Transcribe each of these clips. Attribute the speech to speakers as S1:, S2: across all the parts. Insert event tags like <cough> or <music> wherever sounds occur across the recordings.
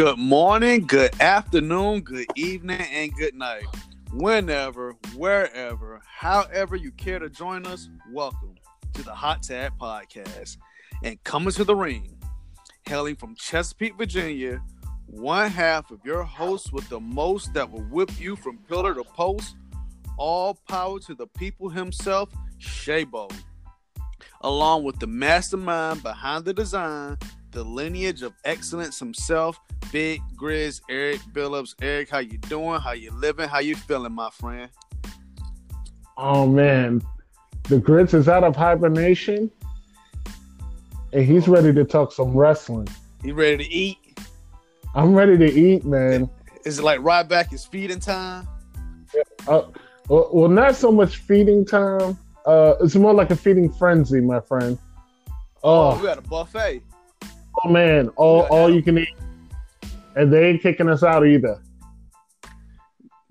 S1: Good morning, good afternoon, good evening, and good night. Whenever, wherever, however you care to join us, welcome to the Hot Tag Podcast. And coming to the ring, hailing from Chesapeake, Virginia, one half of your host with the most that will whip you from pillar to post. All power to the people himself, Shabo. Along with the mastermind behind the design, the lineage of excellence himself, Big Grizz, Eric Billups. Eric, how you doing? How you living? How you feeling, my friend?
S2: Oh man, the Grizz is out of hibernation, and he's ready to talk some wrestling.
S1: You ready to eat?
S2: I'm ready to eat, man.
S1: Is it like right back is feeding time?
S2: Uh, well, well, not so much feeding time. Uh, it's more like a feeding frenzy, my friend.
S1: Oh, we got a buffet.
S2: Oh man, all all you can eat, and they ain't kicking us out either.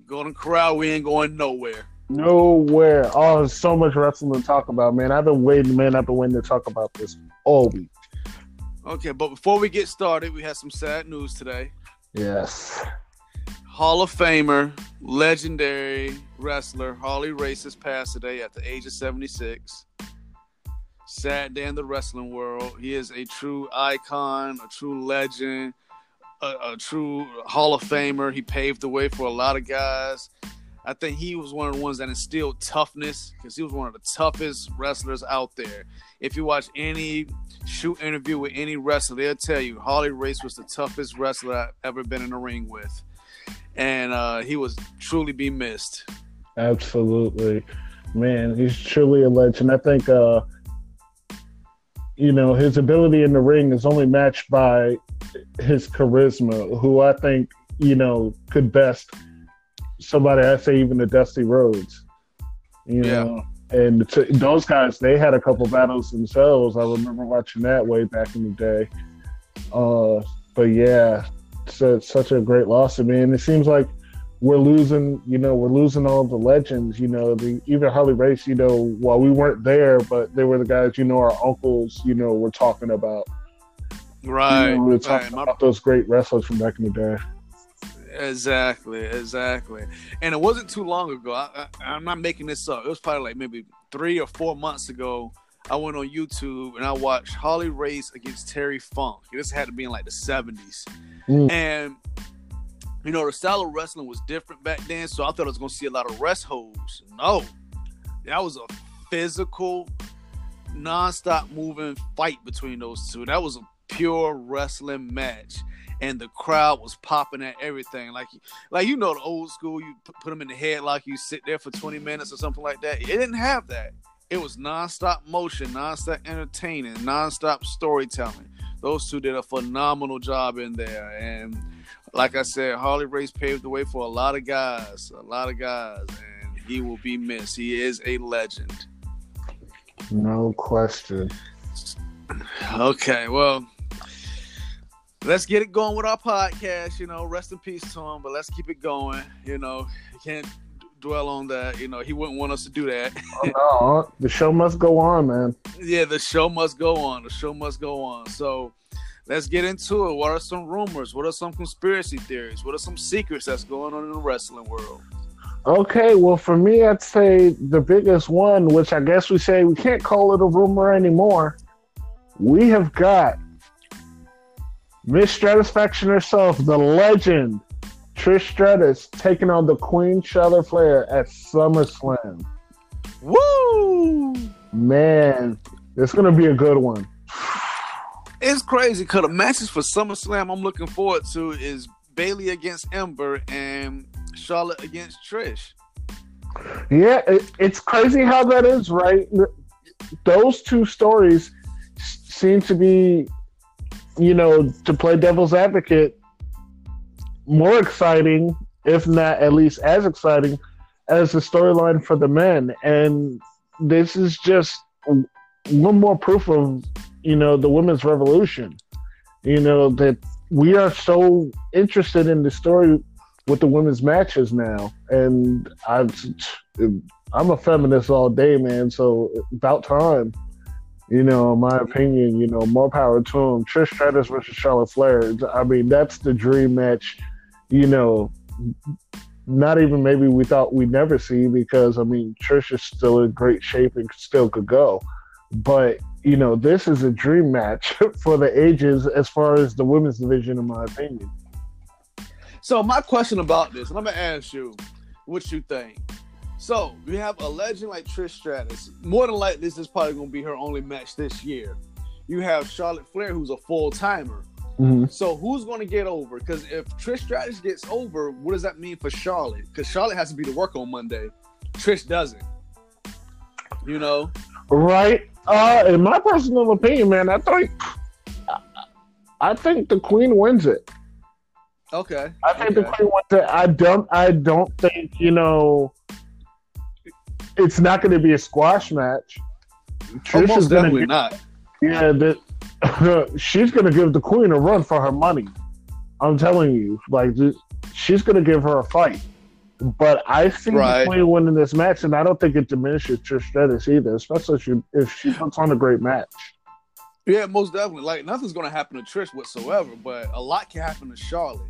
S1: Golden Corral, we ain't going nowhere.
S2: Nowhere. Oh, there's so much wrestling to talk about, man. I've been waiting, man. I've been waiting to talk about this all week.
S1: Okay, but before we get started, we have some sad news today.
S2: Yes.
S1: Hall of Famer, legendary wrestler Harley Race has passed today at the age of 76. Sad day in the wrestling world. He is a true icon, a true legend, a, a true Hall of Famer. He paved the way for a lot of guys. I think he was one of the ones that instilled toughness because he was one of the toughest wrestlers out there. If you watch any shoot interview with any wrestler, they'll tell you Harley Race was the toughest wrestler I've ever been in a ring with. And uh, he was truly be missed.
S2: Absolutely. Man, he's truly a legend. I think uh, you know, his ability in the ring is only matched by his charisma, who I think, you know, could best somebody I say even the Dusty Rhodes. You yeah. know, and t- those guys they had a couple battles themselves. I remember watching that way back in the day. Uh, but yeah, it's, such a great loss to me, and it seems like we're losing, you know, we're losing all the legends, you know, the even Harley Race, you know, while we weren't there, but they were the guys, you know, our uncles, you know, were talking about.
S1: Right.
S2: You know, we were talking right. about those great wrestlers from back in the day.
S1: Exactly, exactly. And it wasn't too long ago. I, I, I'm not making this up. It was probably like maybe three or four months ago. I went on YouTube and I watched Harley Race against Terry Funk. This had to be in like the 70s. Mm. And you know, the style of wrestling was different back then, so I thought I was gonna see a lot of rest holds. No, that was a physical, non-stop moving fight between those two. That was a pure wrestling match, and the crowd was popping at everything. Like, like you know, the old school, you put them in the headlock, you sit there for twenty minutes or something like that. It didn't have that. It was non-stop motion, non-stop entertaining, non-stop storytelling. Those two did a phenomenal job in there, and like I said, Harley Race paved the way for a lot of guys, a lot of guys, and he will be missed. He is a legend.
S2: No question.
S1: Okay, well, let's get it going with our podcast. You know, rest in peace to him, but let's keep it going. You know, can't dwell on that. You know, he wouldn't want us to do that.
S2: oh, no, the show must go on, man. <laughs>
S1: Yeah, the show must go on. The show must go on. So let's get into it. What are some rumors? What are some conspiracy theories? What are some secrets that's going on in the wrestling world?
S2: Okay, well, for me, I'd say the biggest one, which I guess we say we can't call it a rumor anymore. We have got Miss Stratusfaction herself, the legend, Trish Stratus, taking on the Queen Charlotte Flair at SummerSlam.
S1: Woo!
S2: Man, it's going to be a good one.
S1: It's crazy because the matches for SummerSlam I'm looking forward to is Bayley against Ember and Charlotte against Trish.
S2: Yeah, it, it's crazy how that is, right? Those two stories seem to be, you know, to play devil's advocate, more exciting, if not at least as exciting, as the storyline for the men. And this is just one more proof of you know, the women's revolution. You know, that we are so interested in the story with the women's matches now. And I, I'm a feminist all day, man. So about time. You know, my opinion, you know, more power to them. Trish Stratus versus Charlotte Flair. I mean, that's the dream match. You know, not even maybe we thought we'd never see because I mean, Trish is still in great shape and still could go. But you know, this is a dream match <laughs> for the ages as far as the women's division, in my opinion.
S1: So my question about this, and I'm gonna ask you what you think. So we have a legend like Trish Stratus. More than likely, this is probably gonna be her only match this year. You have Charlotte Flair, who's a full timer. Mm-hmm. So who's going to get over? Because if Trish Stratus gets over, what does that mean for Charlotte? Because Charlotte has to be to work on Monday. Trish doesn't. You know.
S2: Right. Uh, in my personal opinion, man, I think I think the Queen wins it.
S1: Okay.
S2: I think
S1: okay.
S2: the Queen wins it. I don't. I don't think you know. It's not going to be a squash match.
S1: Trish is definitely not.
S2: Yeah, the, <laughs> she's going to give the queen a run for her money. I'm telling you, like she's going to give her a fight. But I see right. queen winning this match, and I don't think it diminishes Trish Stratus either, especially if she, if she puts on a great match.
S1: Yeah, most definitely. Like nothing's going to happen to Trish whatsoever, but a lot can happen to Charlotte.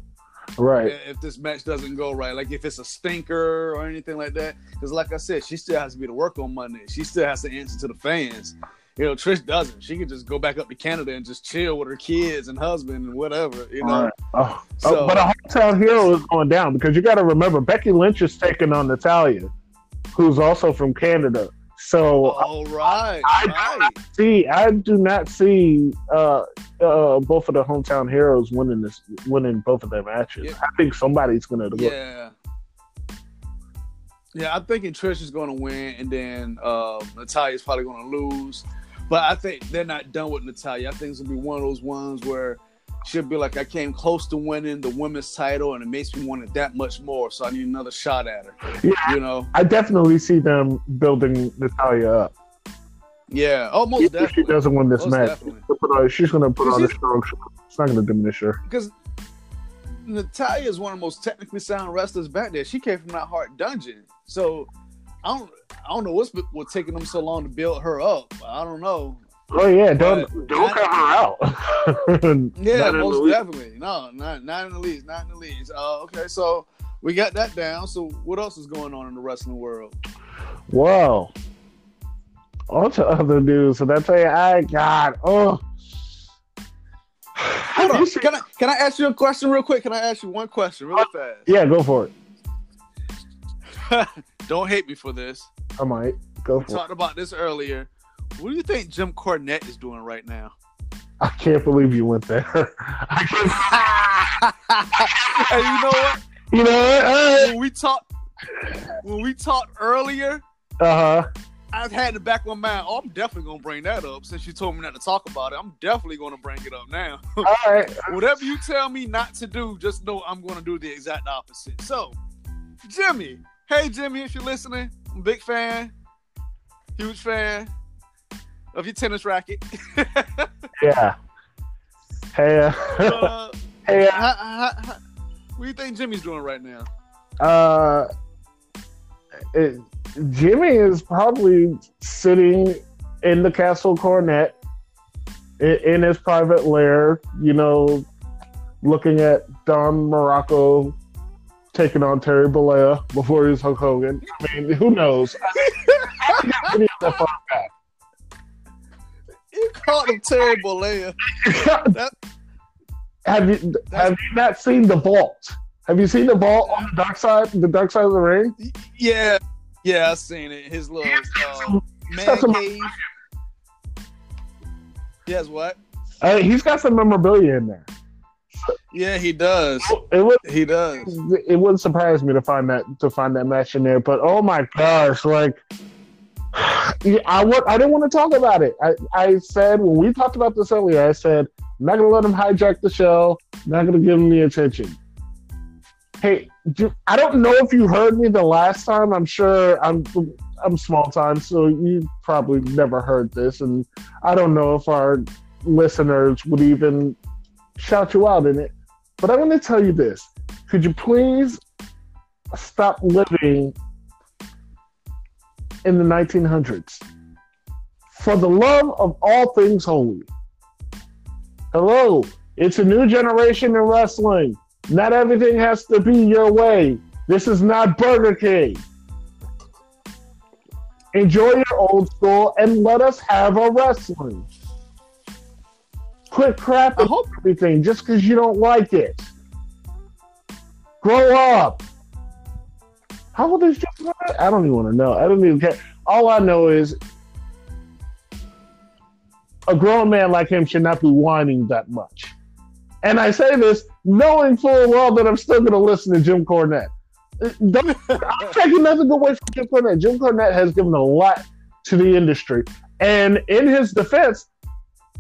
S2: Right.
S1: If this match doesn't go right, like if it's a stinker or anything like that, because like I said, she still has to be to work on Monday. She still has to answer to the fans. You know, Trish doesn't. She could just go back up to Canada and just chill with her kids and husband and whatever. You know. Right.
S2: Oh. So, oh, but a hometown hero is going down because you got to remember Becky Lynch is taking on Natalya, who's also from Canada. So
S1: all right,
S2: I, I right. see. I do not see uh, uh, both of the hometown heroes winning this, winning both of their matches. Yeah. I think somebody's gonna.
S1: Yeah. Yeah, I'm thinking Trish is going to win, and then uh, Natalya's probably going to lose. But I think they're not done with Natalya. I think it's gonna be one of those ones where she'll be like, I came close to winning the women's title, and it makes me want it that much more. So I need another shot at her. Yeah, you know,
S2: I definitely see them building Natalya up.
S1: Yeah, oh, most definitely.
S2: she doesn't win this most match, she's gonna put on a strong show. It's not gonna diminish her
S1: because Natalya is one of the most technically sound wrestlers back there. She came from that Hart dungeon, so I don't I don't know what's what's taking them so long to build her up. I don't know.
S2: Oh yeah, don't don't cut her out. <laughs>
S1: yeah, most definitely. No, not not in the least, not in the least. Uh, okay, so we got that down. So what else is going on in the wrestling world?
S2: Wow. on to other news. So that's why I got oh.
S1: Hold <sighs> on. Can I can I ask you a question real quick? Can I ask you one question really fast?
S2: Yeah, go for
S1: it. <laughs> Don't hate me for this.
S2: I might go.
S1: We talked about this earlier. What do you think Jim Cornette is doing right now?
S2: I can't believe you went there. <laughs>
S1: hey, you know what? <laughs>
S2: You know what?
S1: Right. When we talked, when we talked earlier,
S2: uh huh.
S1: I've had in the back of my mind, oh, I'm definitely gonna bring that up since you told me not to talk about it. I'm definitely gonna bring it up now.
S2: All right.
S1: Whatever you tell me not to do, just know I'm gonna do the exact opposite. So, Jimmy, hey Jimmy, if you're listening, I'm a big fan, huge fan of your tennis racket. <laughs>
S2: yeah. Hey. Uh,
S1: uh, hey. Uh, how, how, how, what do you think Jimmy's doing right now?
S2: Uh, it, Jimmy is probably sitting in the Castle Cornette in, in his private lair, you know, looking at Don Muraco taking on Terry Bollea before he was Hulk Hogan. I mean, who knows? <laughs>
S1: You called him Terry Bollea.
S2: have you have you not seen the vault? Have you seen the vault on the dark side, the dark side of the ring?
S1: Yeah, yeah, I've seen it. His little uh, man cave. He has what?
S2: Uh, he's got some memorabilia in there.
S1: Yeah, he does.
S2: It would.
S1: He does.
S2: It wouldn't surprise me to find that to find that match in there. But oh my gosh, like <sighs> I would. I didn't want to talk about it. I, I said when we talked about this earlier, I said I'm not gonna let him hijack the show. I'm not gonna give him the attention. Hey, do, I don't know if you heard me the last time. I'm sure I'm I'm small time, so you probably never heard this, and I don't know if our listeners would even shout you out in it. But I'm going to tell you this: Could you please stop living in the 1900s? For the love of all things holy. Hello, it's a new generation in wrestling. Not everything has to be your way. This is not Burger King. Enjoy your old school and let us have a wrestling. Quit crap
S1: I hope
S2: everything just because you don't like it. Grow up. How old is Jim I don't even want to know. I don't even care. All I know is a grown man like him should not be whining that much. And I say this knowing full well that I'm still going to listen to Jim Cornette. Uh, don't- I'm taking nothing away from Jim Cornette. Jim Cornette has given a lot to the industry. And in his defense,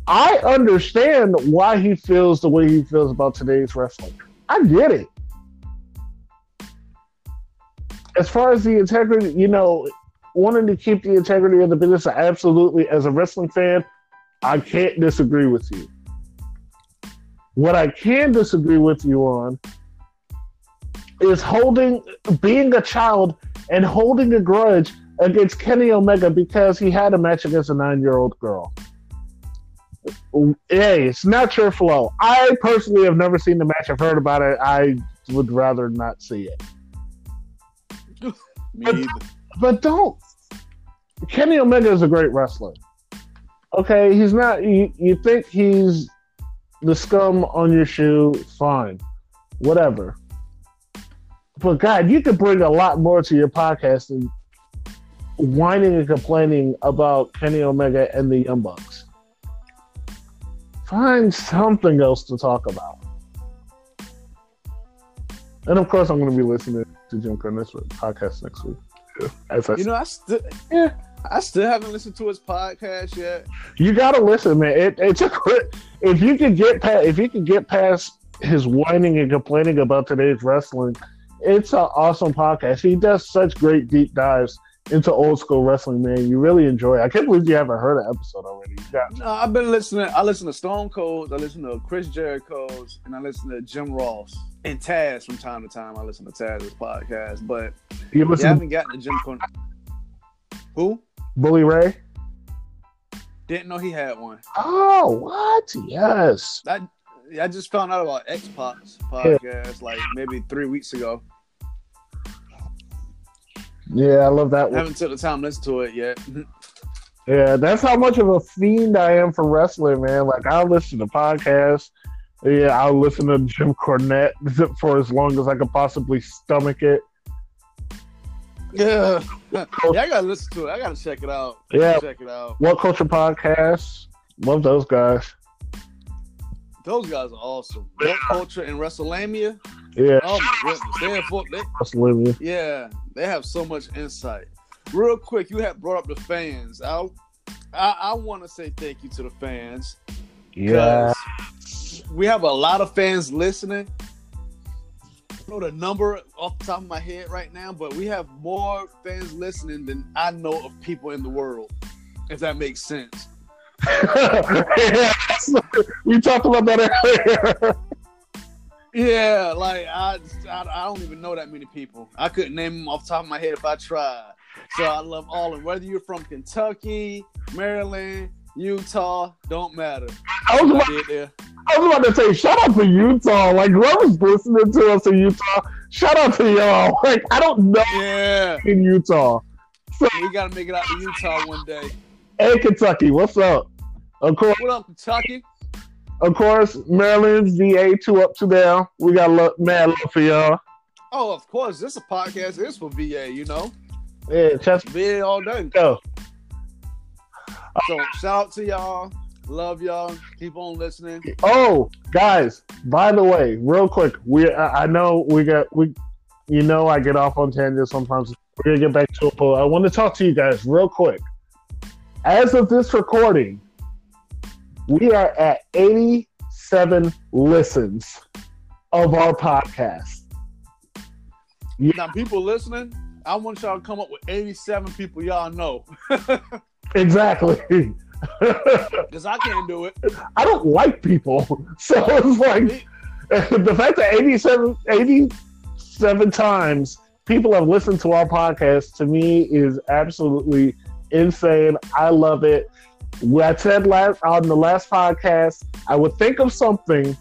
S2: I understand why he feels the way he feels about today's wrestling. I get it. As far as the integrity, you know, wanting to keep the integrity of the business, absolutely, as a wrestling fan, I can't disagree with you. What I can disagree with you on is holding, being a child and holding a grudge against Kenny Omega because he had a match against a nine year old girl. Hey, it's not your flow. I personally have never seen the match. I've heard about it. I would rather not see it. <laughs>
S1: me either.
S2: But don't. Kenny Omega is a great wrestler. Okay, he's not. You, you think he's the scum on your shoe? Fine, whatever. But God, you could bring a lot more to your podcast than whining and complaining about Kenny Omega and the Young Bucks. Find something else to talk about. And of course, I'm going to be listening to Jim Cornette's podcast next week. As I
S1: You know, I still,
S2: Yeah.
S1: I still haven't listened to his podcast yet.
S2: You gotta listen, man. It, it's a. If you can get past, if you can get past his whining and complaining about today's wrestling, it's an awesome podcast. He does such great deep dives into old school wrestling, man. You really enjoy. it. I can't believe you haven't heard an episode already.
S1: No, I've been listening. I listen to Stone Cold. I listen to Chris Jericho's, and I listen to Jim Ross and Taz from time to time. I listen to Taz's podcast, but
S2: you
S1: yeah, I
S2: listen to
S1: haven't gotten to Jim Cornette. Who?
S2: Bully Ray?
S1: Didn't know he had one.
S2: Oh, what? Yes.
S1: I I just found out about X Pac's podcast like maybe three weeks ago.
S2: Yeah, I love that one.
S1: I haven't took the time to listen to it yet. <laughs>
S2: Yeah, that's how much of a fiend I am for wrestling, man. Like I listen to podcasts. Yeah, I'll listen to Jim Cornette <laughs> for as long as I could possibly stomach it.
S1: yeah, yeah, I gotta listen to it. I gotta check it out.
S2: Yeah.
S1: check it out.
S2: What Culture Podcast? Love those guys.
S1: Those guys are awesome. What culture and WrestleMania?
S2: Yeah,
S1: Oh my goodness, they have full- they,
S2: Olivia.
S1: Yeah, they have so much insight. Real quick, you have brought up the fans. I I, I want to say thank you to the fans.
S2: Yeah,
S1: we have a lot of fans listening. I don't know the number off the top of my head right now, but we have more fans listening than I know of people in the world. If that makes sense. <laughs>
S2: We talked about that earlier.
S1: Yeah, like I, I, I don't even know that many people. I couldn't name them off the top of my head if I tried. So I love all of them. Whether you're from Kentucky, Maryland, Utah, don't matter.
S2: I was about. I was about to say, shout out to Utah. Like whoever's listening to us in Utah, shout out to y'all. <laughs> Like I don't know
S1: Yeah,
S2: in Utah.
S1: So we gotta make it out to Utah one day.
S2: Hey Kentucky, what's up? Of course,
S1: What up, Kentucky?
S2: Of course, Maryland, VA, two up, to down. We got lo- mad love for y'all.
S1: Oh, of course. This is a podcast. It's for VA. You know,
S2: Yeah, chest
S1: VA all day.
S2: go.
S1: So shout out to y'all. Love y'all. Keep on listening.
S2: Oh, guys, by the way, real quick, we I I know we got we you know I get off on tangents sometimes. We're gonna get back to it, but I want to talk to you guys real quick. As of this recording, we are at 87 listens of our podcast.
S1: Now, people listening, I want y'all to come up with 87 people y'all know.
S2: Exactly. <laughs>
S1: Because I can't do it.
S2: I don't like people. <laughs> So it's like <laughs> the fact that 87, 87 times people have listened to our podcast to me is absolutely insane. I love it. I said last on the last podcast, I would think of something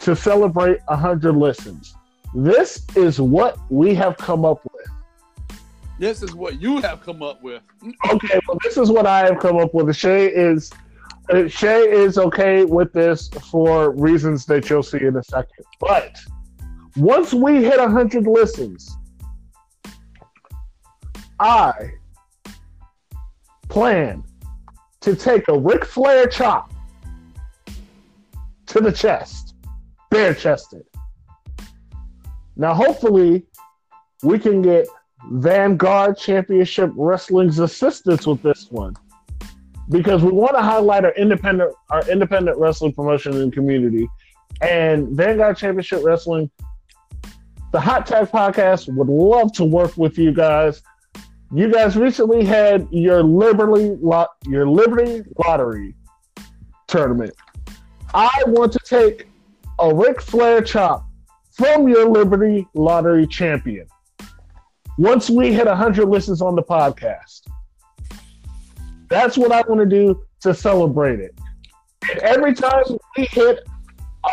S2: to celebrate 100 listens. This is what we have come up with.
S1: This is what you have come up with. <clears throat>
S2: Okay, well, this is what I have come up with. Shay is uh, Shay is okay with this for reasons that you'll see in a second. But once we hit 100 listens, I plan to take a Ric Flair chop to the chest, bare chested. Now, hopefully, we can get Vanguard Championship Wrestling's assistance with this one because we want to highlight our independent our independent wrestling promotion and community. And Vanguard Championship Wrestling, the Hot Tag Podcast would love to work with you guys. You guys recently had your Liberty lot your Liberty Lottery tournament. I want to take a Ric Flair chop from your Liberty Lottery champion. Once we hit 100 listens on the podcast, that's what I want to do to celebrate it. Every time we hit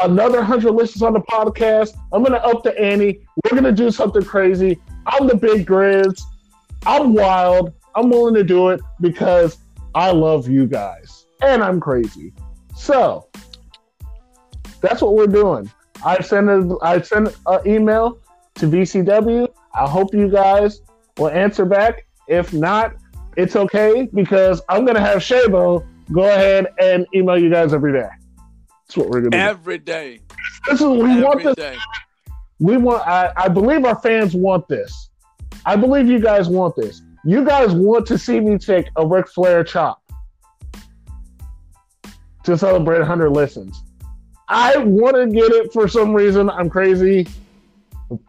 S2: another 100 listens on the podcast, I'm going to up the ante. We're going to do something crazy. I'm the big Grizz. I'm wild. I'm willing to do it because I love you guys and I'm crazy. So that's what we're doing. I sent a, I sent an email to VCW. I hope you guys will answer back. If not, it's okay because I'm gonna have Shabo go ahead and email you guys every day. That's what we're gonna
S1: do every day.
S2: This is we every want this. Day. We want. I, I believe our fans want this. I believe you guys want this. You guys want to see me take a Ric Flair chop to celebrate 100 listens. I want to get it for some reason. I'm crazy,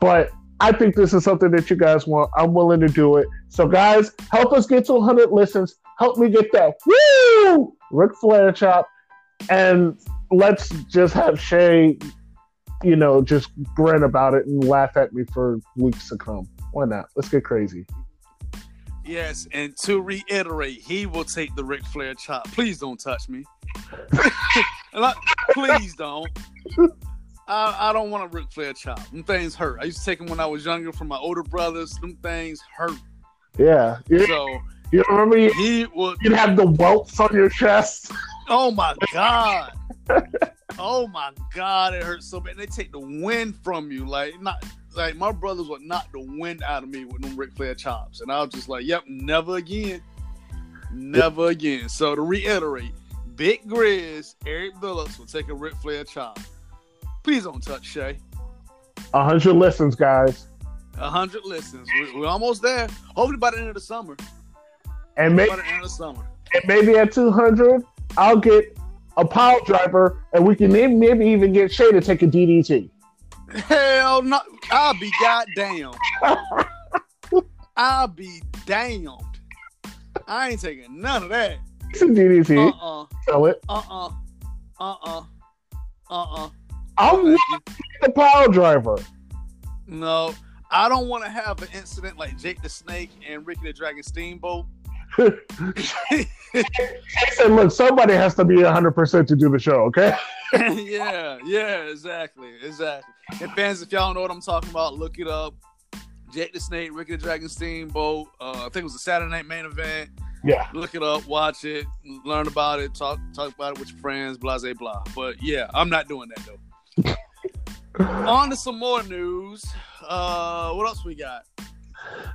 S2: but I think this is something that you guys want. I'm willing to do it. So, guys, help us get to 100 listens. Help me get that woo Ric Flair chop, and let's just have Shay, you know, just grin about it and laugh at me for weeks to come. Why not? Let's get crazy.
S1: Yes, and to reiterate, he will take the Ric Flair chop. Please don't touch me. <laughs> please don't. I, I don't want a Ric Flair chop. Them things hurt. I used to take them when I was younger from my older brothers. Them things hurt.
S2: Yeah.
S1: yeah. So
S2: you remember you, he would you'd have the welts on your chest.
S1: Oh my god. <laughs> oh my god, it hurts so bad. They take the wind from you. Like not like my brothers would knock the wind out of me with them Ric Flair chops. And I was just like, Yep, never again. Never again. So to reiterate, Big Grizz, Eric Billups will take a Ric Flair chop. Please don't touch Shay.
S2: A hundred listens, guys.
S1: A hundred listens. We're, we're, almost there. Hopefully by the end of the summer.
S2: And maybe by the end of the summer. And maybe at two hundred, I'll get a pile driver, and we can maybe, maybe even get Shay to take a DDT.
S1: Hell no! I'll be goddamn. <laughs> I'll be damned. I ain't taking none of that.
S2: It's a DDT. Uh uh-uh. uh. Sell it.
S1: Uh uh. Uh uh. Uh uh.
S2: I'm the power driver.
S1: No, I don't want to have an incident like Jake the Snake and Ricky the Dragon Steamboat.
S2: I said, look, somebody has to be 100% to do the show, okay? <laughs>
S1: yeah, yeah, exactly, exactly. And fans, if y'all don't know what I'm talking about, look it up. Jake the Snake, Ricky the Dragon Steamboat. Uh, I think it was a Saturday night main event.
S2: Yeah.
S1: Look it up, watch it, learn about it, talk talk about it with your friends, blah blah blah. But yeah, I'm not doing that though. <laughs> On to some more news. Uh, what else we got?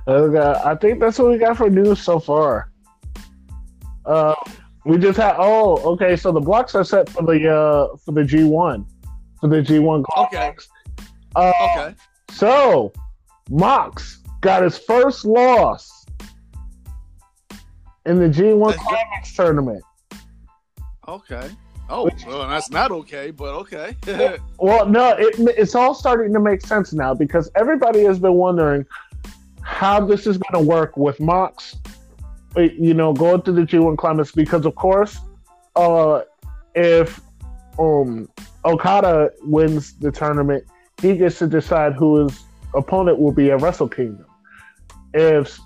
S2: Okay, I think that's what we got for news so far. Uh, we just had. Oh, okay. So the blocks are set for the uh for the G one, for the G one.
S1: Okay.
S2: Uh, okay. So Mox got his first loss in the G one Climax tournament.
S1: Okay. Oh, well, that's not okay, but okay. <laughs>
S2: well, no, it, it's all starting to make sense now because everybody has been wondering how this is going to work with Mox, you know, going to the G1 Climax because, of course, uh, if um, Okada wins the tournament, he gets to decide who his opponent will be at Wrestle Kingdom. If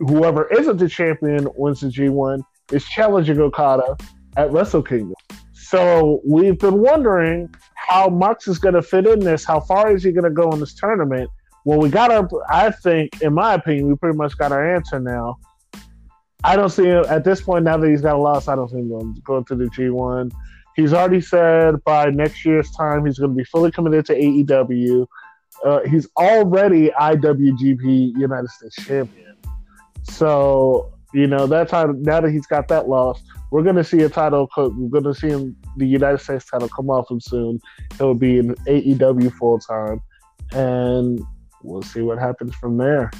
S2: whoever isn't the champion wins the G1, is challenging Okada at Wrestle Kingdom. So we've been wondering how Mox is going to fit in this. How far is he going to go in this tournament? Well, we got our. I think, in my opinion, we pretty much got our answer now. I don't see him at this point. Now that he's got a loss, I don't see him going, to the G1. He's already said by next year's time he's going to be fully committed to AEW. Uh, he's already IWGP United States champion. So you know that title. Now that he's got that loss, we're going to see a title. We're going to see him the United States title come off him soon. He'll be in AEW full time, and we'll see what happens from there.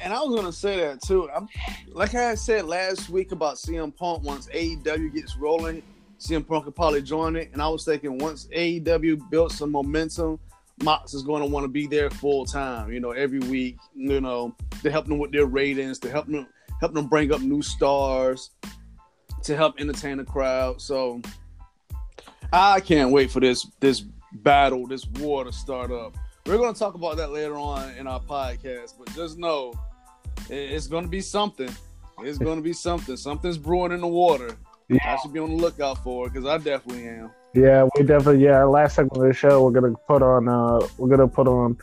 S1: And I was gonna say that too. I'm, like I said last week about CM Punk. Once AEW gets rolling, CM Punk could probably join it. And I was thinking once AEW built some momentum, Mox is going to want to be there full time. You know, every week. You know, to help them with their ratings, to help them help them bring up new stars, to help entertain the crowd. So I can't wait for this this battle, this war to start up. We're going to talk about that later on in our podcast, but just know it's going to be something. It's going to be something. Something's brewing in the water. Yeah. I should be on the lookout for it because I definitely am.
S2: Yeah, we definitely. Yeah, last segment of the show, we're gonna put on. Uh, we're gonna put on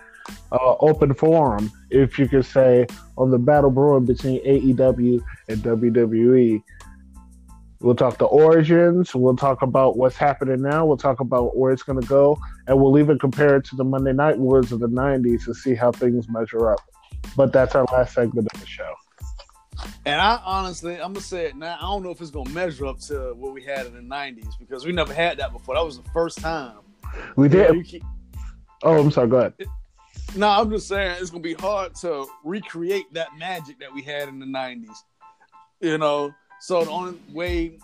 S2: uh, open forum, if you could say, on the battle brewing between AEW and WWE. We'll talk the origins. We'll talk about what's happening now. We'll talk about where it's going to go, and we'll even compare it to the Monday Night Wars of the '90s to see how things measure up. But that's our last segment of the show.
S1: And I honestly, I'm gonna say it now. I don't know if it's gonna measure up to what we had in the '90s because we never had that before. That was the first time.
S2: We did. keep... Oh, I'm sorry. Go ahead.
S1: no, I'm just saying it's gonna be hard to recreate that magic that we had in the '90s. You know, so the only way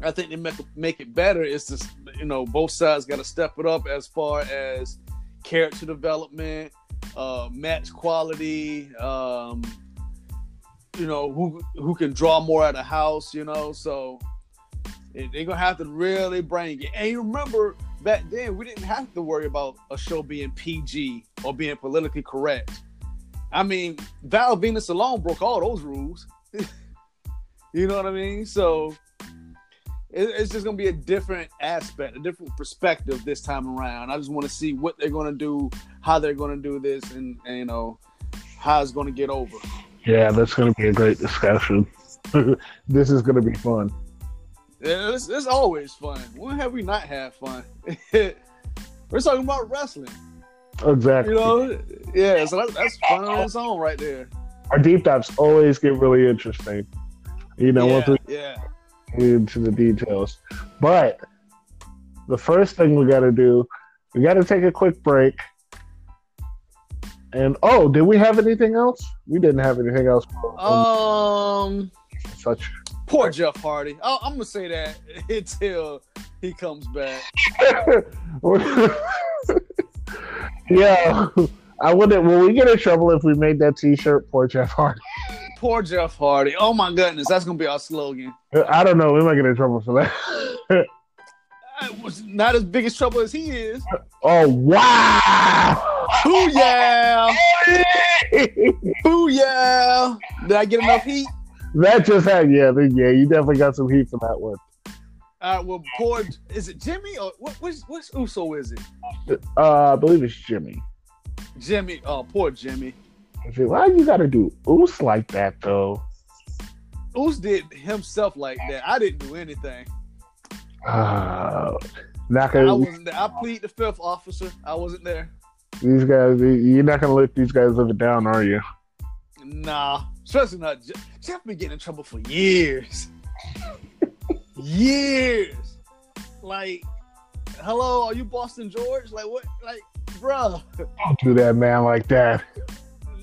S1: I think they make make it better is to you know both sides got to step it up as far as character development, uh, match quality, um, you know who who can draw more out of house, you know. So they're gonna have to really bring it. And you remember back then we didn't have to worry about a show being PG or being politically correct. I mean, Val Venis alone broke all those rules. <laughs> You know what I mean? So it, it's just gonna be a different aspect, a different perspective this time around. I just want to see what they're gonna do, how they're gonna do this, and, and you know how it's gonna get over.
S2: Yeah, that's gonna be a great discussion. <laughs> this is gonna be fun.
S1: Yeah, it's, it's always fun. When have we not had fun? <laughs> We're talking about wrestling.
S2: Exactly.
S1: You know, yeah. So that's, that's fun on its own right there.
S2: Our deep dives always get really interesting. You know,
S1: yeah,
S2: once we
S1: yeah.
S2: into the details. But the first thing we got to do, we got to take a quick break. And oh, did we have anything else? We didn't have anything else.
S1: Um,
S2: such
S1: poor Jeff Hardy. Oh, I'm gonna say that <laughs> until he comes back. <laughs>
S2: yeah, I wouldn't. Will we get in trouble if we made that T-shirt? Poor Jeff Hardy. <laughs>
S1: Poor Jeff Hardy. Oh my goodness, that's gonna be our slogan.
S2: I don't know. We might get in trouble for that.
S1: I was not as big as trouble as he is.
S2: Oh wow!
S1: Booyah! Booyah! Did I get enough heat?
S2: That just had yeah, yeah. You definitely got some heat for that one.
S1: All right, well, poor is it Jimmy or what? What's, what's Uso? Is it?
S2: Uh, I believe it's Jimmy.
S1: Jimmy. Oh, poor Jimmy.
S2: Why you got to do Oos like that though?
S1: Oos did himself like that. I didn't do anything.
S2: Uh, not gonna,
S1: I wasn't there. I plead the fifth, officer. I wasn't there.
S2: These guys, you're not gonna let these guys live it down, are you?
S1: Nah, especially not Jeff. Jeff been getting in trouble for years. years. Like, hello, are you Boston George? Like what? Like, bruh.
S2: Don't do that, man, like that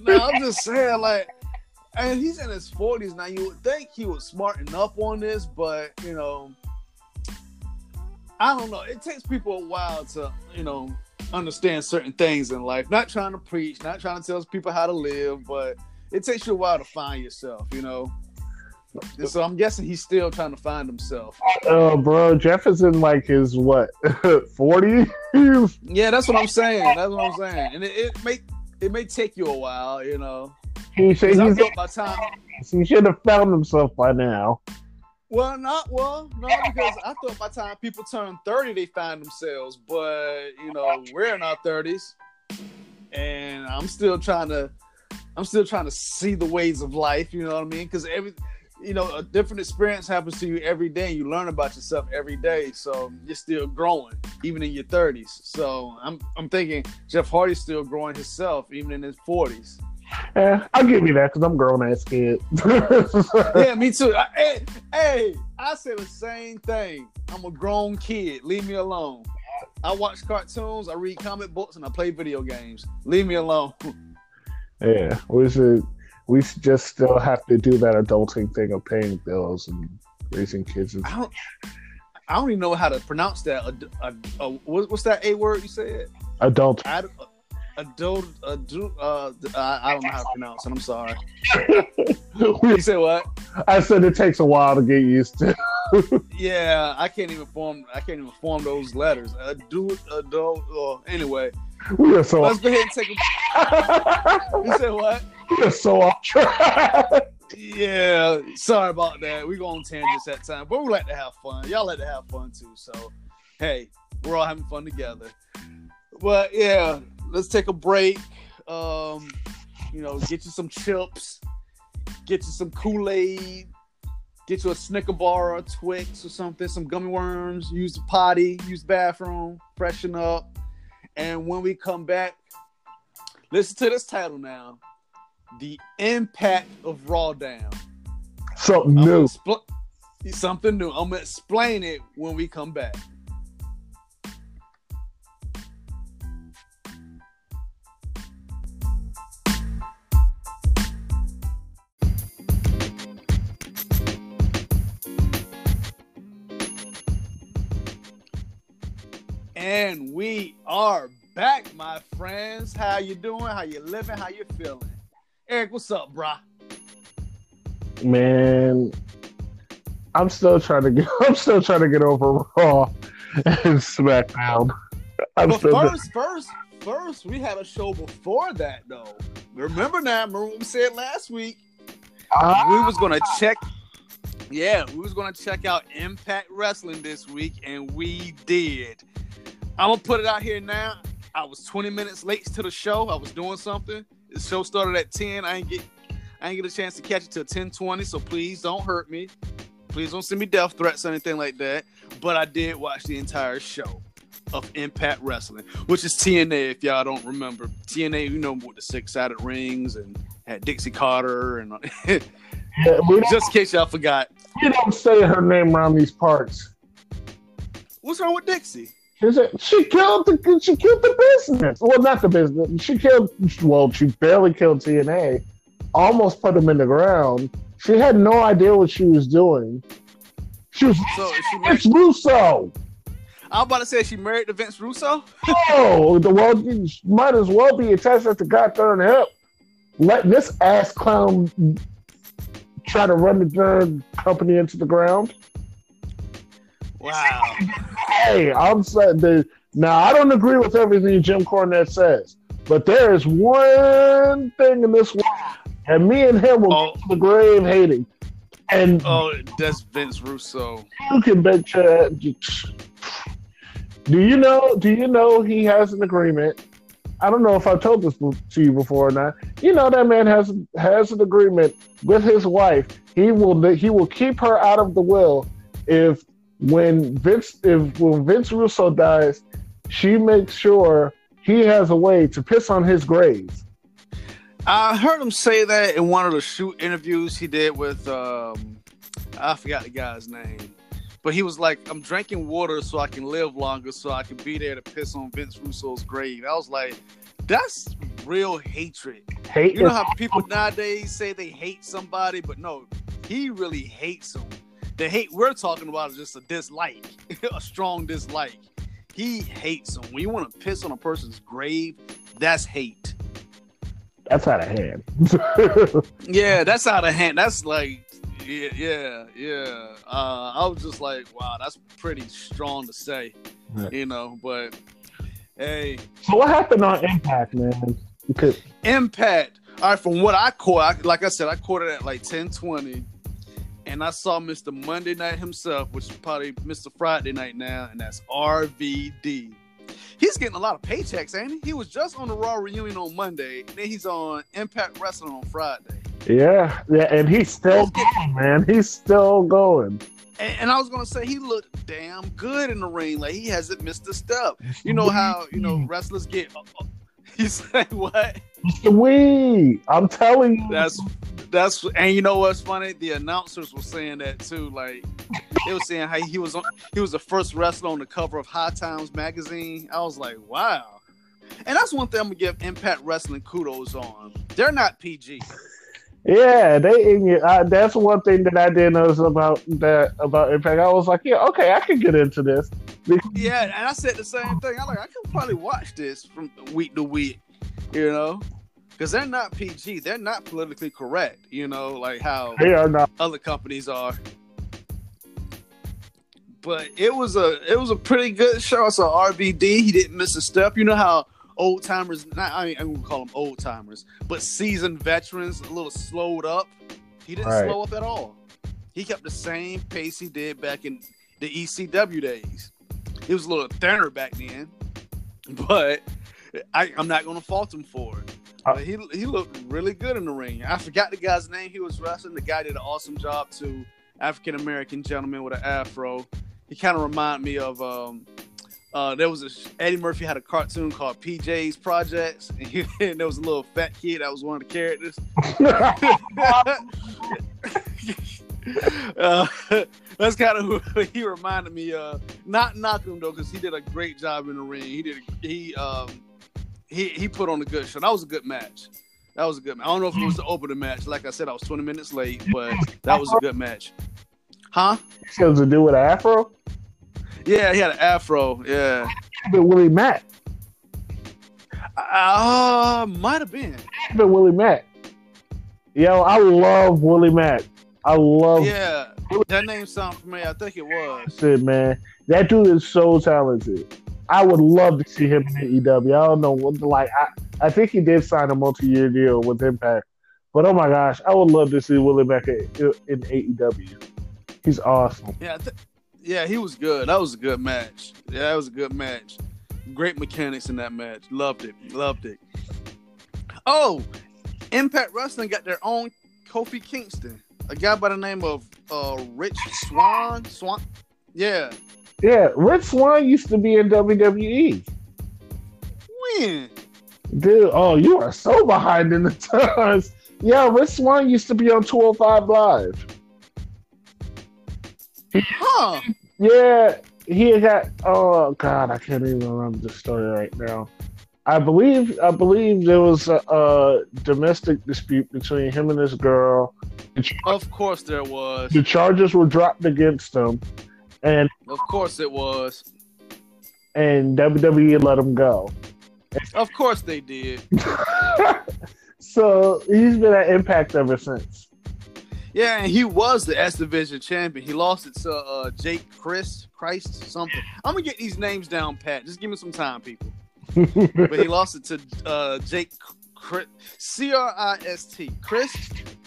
S1: no, I'm just saying, like, and he's in his 40s now. You would think he was smart enough on this, but you know, I don't know. It takes people a while to, you know, understand certain things in life. Not trying to preach, not trying to tell people how to live, but it takes you a while to find yourself, you know. And so I'm guessing he's still trying to find himself.
S2: Oh, uh, bro, Jeff is in like his what, <laughs> 40?
S1: yeah, that's what I'm saying. That's what I'm saying. And it, it it may take you a while, you know.
S2: He said he's
S1: by time
S2: He should have found himself by now.
S1: Well, not well, no, because I thought by the time people turn thirty, they find themselves. But you know, we're in our thirties, and I'm still trying to, I'm still trying to see the ways of life. You know what I mean? Because every, you know, a different experience happens to you every day. You learn about yourself every day, so you're still growing, even in your thirties. So I'm, I'm thinking Jeff Hardy's still growing himself, even in his forties.
S2: Yeah, I'll give you that because I'm grown ass kid. <laughs>
S1: yeah, me too. I, hey, hey, I say the same thing. I'm a grown kid. Leave me alone. I watch cartoons, I read comic books, and I play video games. Leave me alone. <laughs>
S2: Yeah, we should. We just still have to do that adulting thing of paying bills and raising kids.
S1: I don't. I don't even know how to pronounce that. What's that A word you said?
S2: Adult.
S1: Ad, adult, adult uh, I don't know how to pronounce it. I'm sorry. <laughs> you said what?
S2: I said it takes a while to get used to. <laughs>
S1: yeah, I can't even form. I can't even form those letters. Adult, adult. Uh, anyway,
S2: we are so.
S1: Let's go ahead and take a. <laughs> you said what?
S2: We are so off track.
S1: Yeah, sorry about that. We go on tangents that time, but we like to have fun. Y'all like to have fun too. So, hey, we're all having fun together. But yeah, let's take a break. Um, you know, get you some chips, get you some Kool Aid, get you a Snicker bar or a Twix or something, some gummy worms. Use the potty, use the bathroom, freshen up, and when we come back, listen to this title now: "The Impact of Raw Down."
S2: Something new.
S1: Expl- something new. I'm gonna explain it when we come back. And we are back, my friends. How you doing? How you living? How you feeling? Eric, what's up, brah?
S2: Man, I'm still trying to get. <laughs> I'm still trying to get over Raw and SmackDown.
S1: I'm but first, first, first, we had a show before that, though. Remember now? Remember what we said last week? Ah. We was gonna check. Yeah, we was gonna check out Impact Wrestling this week, and we did. I'm gonna put it out here now. I was 20 minutes late to the show. I was doing something. The show started at 10. I ain't get I ain't get a chance to catch it till 10:20. So please don't hurt me. Please don't send me death threats or anything like that. But I did watch the entire show of Impact Wrestling, which is TNA. If y'all don't remember, TNA, you know, with the six-sided rings and had Dixie Carter and <laughs> yeah, just in case y'all forgot.
S2: You don't say her name around these parts.
S1: What's wrong with Dixie?
S2: She killed the she killed the business. Well, not the business. She killed. Well, she barely killed TNA. Almost put him in the ground. She had no idea what she was doing. She was. So she Vince Russo.
S1: I was about to say she married to Vince Russo.
S2: oh, the world might as well be attached at the goddamn hip. Letting this ass clown try to run the darn company into the ground.
S1: Wow. <laughs>
S2: Hey, I'm saying that now I don't agree with everything Jim Cornette says, but there is one thing in this world, and me and him will oh. go to the grave hating. And
S1: oh, that's Vince Russo.
S2: You can bet your. Do you know? Do you know he has an agreement? I don't know if I told this to you before or not. You know that man has has an agreement with his wife. He will he will keep her out of the will if when Vince if when Vince Russo dies, she makes sure he has a way to piss on his grave.
S1: I heard him say that in one of the shoot interviews he did with um, I forgot the guy's name. But he was like, I'm drinking water so I can live longer, so I can be there to piss on Vince Russo's grave. I was like, that's real hatred. Hate you know how people nowadays say they hate somebody, but no, he really hates them the hate we're talking about is just a dislike, <laughs> a strong dislike. He hates them. When you want to piss on a person's grave, that's hate.
S2: That's out of hand. <laughs>
S1: yeah, that's out of hand. That's like, yeah, yeah, yeah. Uh, I was just like, wow, that's pretty strong to say, you know. But hey,
S2: so what happened on Impact, man? Because
S1: Impact. All right, from what I caught, I, like I said, I caught it at like ten twenty, and I saw Mr. Monday Night himself, which is probably Mr. Friday Night now, and that's RVD. He's getting a lot of paychecks, ain't he? He was just on the Raw reunion on Monday, and then he's on Impact Wrestling on Friday.
S2: Yeah, yeah, and he's still going, man. He's still going.
S1: And, and I was gonna say he looked damn good in the ring. Like he hasn't missed a step. You know how you know wrestlers get. Uh, uh, <laughs> You say what?
S2: Wee, I'm telling you.
S1: That's that's and you know what's funny? The announcers were saying that too. Like they were saying how he was on. He was the first wrestler on the cover of High Times magazine. I was like, wow. And that's one thing I'm gonna give Impact Wrestling kudos on. They're not PG.
S2: Yeah, they. Uh, that's one thing that I did notice about that about Impact. I was like, yeah, okay, I can get into this. <laughs>
S1: yeah, and I said the same thing. I like, I can probably watch this from week to week, you know, because they're not PG. They're not politically correct, you know, like how
S2: they are not.
S1: other companies are. But it was a it was a pretty good show. I saw RVD. He didn't miss a step. You know how old timers, not I mean I wouldn't call them old timers, but seasoned veterans, a little slowed up. He didn't
S2: Right.
S1: slow up at all. He kept the same pace he did back in the ECW days. He was a little thinner back then, but I, I'm not going to fault him for it.
S2: Uh,
S1: But he he looked really good in the ring. I forgot the guy's name he was wrestling. The guy did an awesome job too. African American gentleman with an afro. He kind of reminded me of um, uh, there was a Eddie Murphy had a cartoon called PJ's Projects, and, he, <laughs> and there was a little fat kid that was one of the characters. <laughs> <laughs> uh, that's kind of who <laughs> he reminded me of. Not knock him though, because he did a great job in the ring. He did he um he he put on a good show. That was a good match. That was a good. match. I don't know if it was the opening match. Like I said, I was 20 minutes late, but that was a good match. Huh?
S2: Has to do with Afro.
S1: Yeah, he had an afro. Yeah.
S2: But Willie Mack.
S1: Uh, might have been.
S2: But Willie Mack. Yo, I love Willie Mack. I love
S1: Yeah. That name sounds familiar. I think it was.
S2: it, man. That dude is so talented. I would love to see him in AEW. I don't know what like I, I think he did sign a multi year deal with Impact. But oh my gosh, I would love to see Willie Mack in, in AEW. He's awesome.
S1: Yeah, th- yeah, he was good. That was a good match. Yeah, that was a good match. Great mechanics in that match. Loved it. Loved it. Oh, Impact Wrestling got their own Kofi Kingston, a guy by the name of uh, Rich Swann. Swann. Yeah.
S2: Yeah, Rich Swann used to be in WWE.
S1: When?
S2: Dude, oh, you are so behind in the times. Yeah, Rich Swann used to be on 205 Live.
S1: Huh?
S2: Yeah, he got. Oh God, I can't even remember the story right now. I believe I believe there was a, a domestic dispute between him and this girl.
S1: Of course there was.
S2: the charges were dropped against him, and
S1: Of course it was.
S2: and WWE let him go.
S1: Of course they did. <laughs>
S2: so he's been at Impact ever since.
S1: Yeah, and he was the X Division champion. He lost it to uh, Jake Chris, Crist, something. I'm gonna get these names down, Pat. Just give me some time, people. But he lost it to uh, Jake C R I S T, Chris,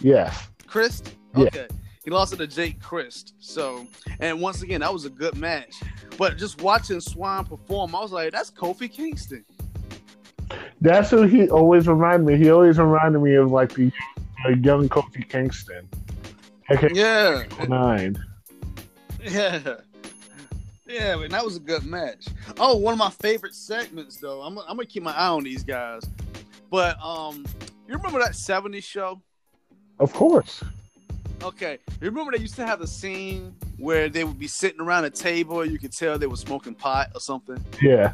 S2: yes.
S1: Chris.
S2: Yeah.
S1: Okay, he lost it to Jake Crist. So, and once again, that was a good match. But just watching Swann perform, I was like, that's Kofi Kingston.
S2: That's who he always reminded me. He always reminded me of like the, the young Kofi Kingston. Okay,
S1: Yeah,
S2: nine.
S1: Yeah. Yeah, and that was a good match. Oh, one of my favorite segments though. I'm, I'm gonna keep my eye on these guys. But um, you remember that '70s show?
S2: Of course.
S1: Okay, you remember they used to have the scene where they would be sitting around a table. You could tell they were smoking pot or something.
S2: Yeah.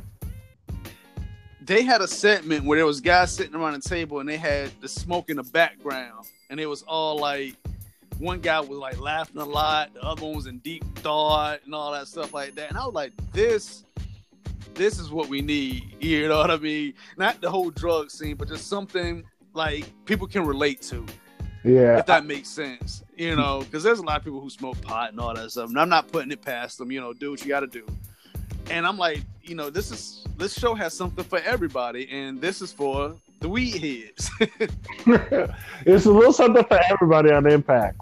S1: They had a segment where there was guys sitting around a table and they had the smoke in the background, and it was all like one guy was like laughing a lot, the other one was in deep thought and all that stuff like that. And I was like, this, this is what we need. <laughs> You know what I mean? Not the whole drug scene, but just something like people can relate to,
S2: Yeah.
S1: if that makes sense. You know, because there's a lot of people who smoke pot and all that stuff, and I'm not putting it past them. You know, do what you got to do. And I'm like, you know, this is this show has something for everybody, and this is for the weed heads. <laughs> <laughs>
S2: it's a little something for everybody on Impact.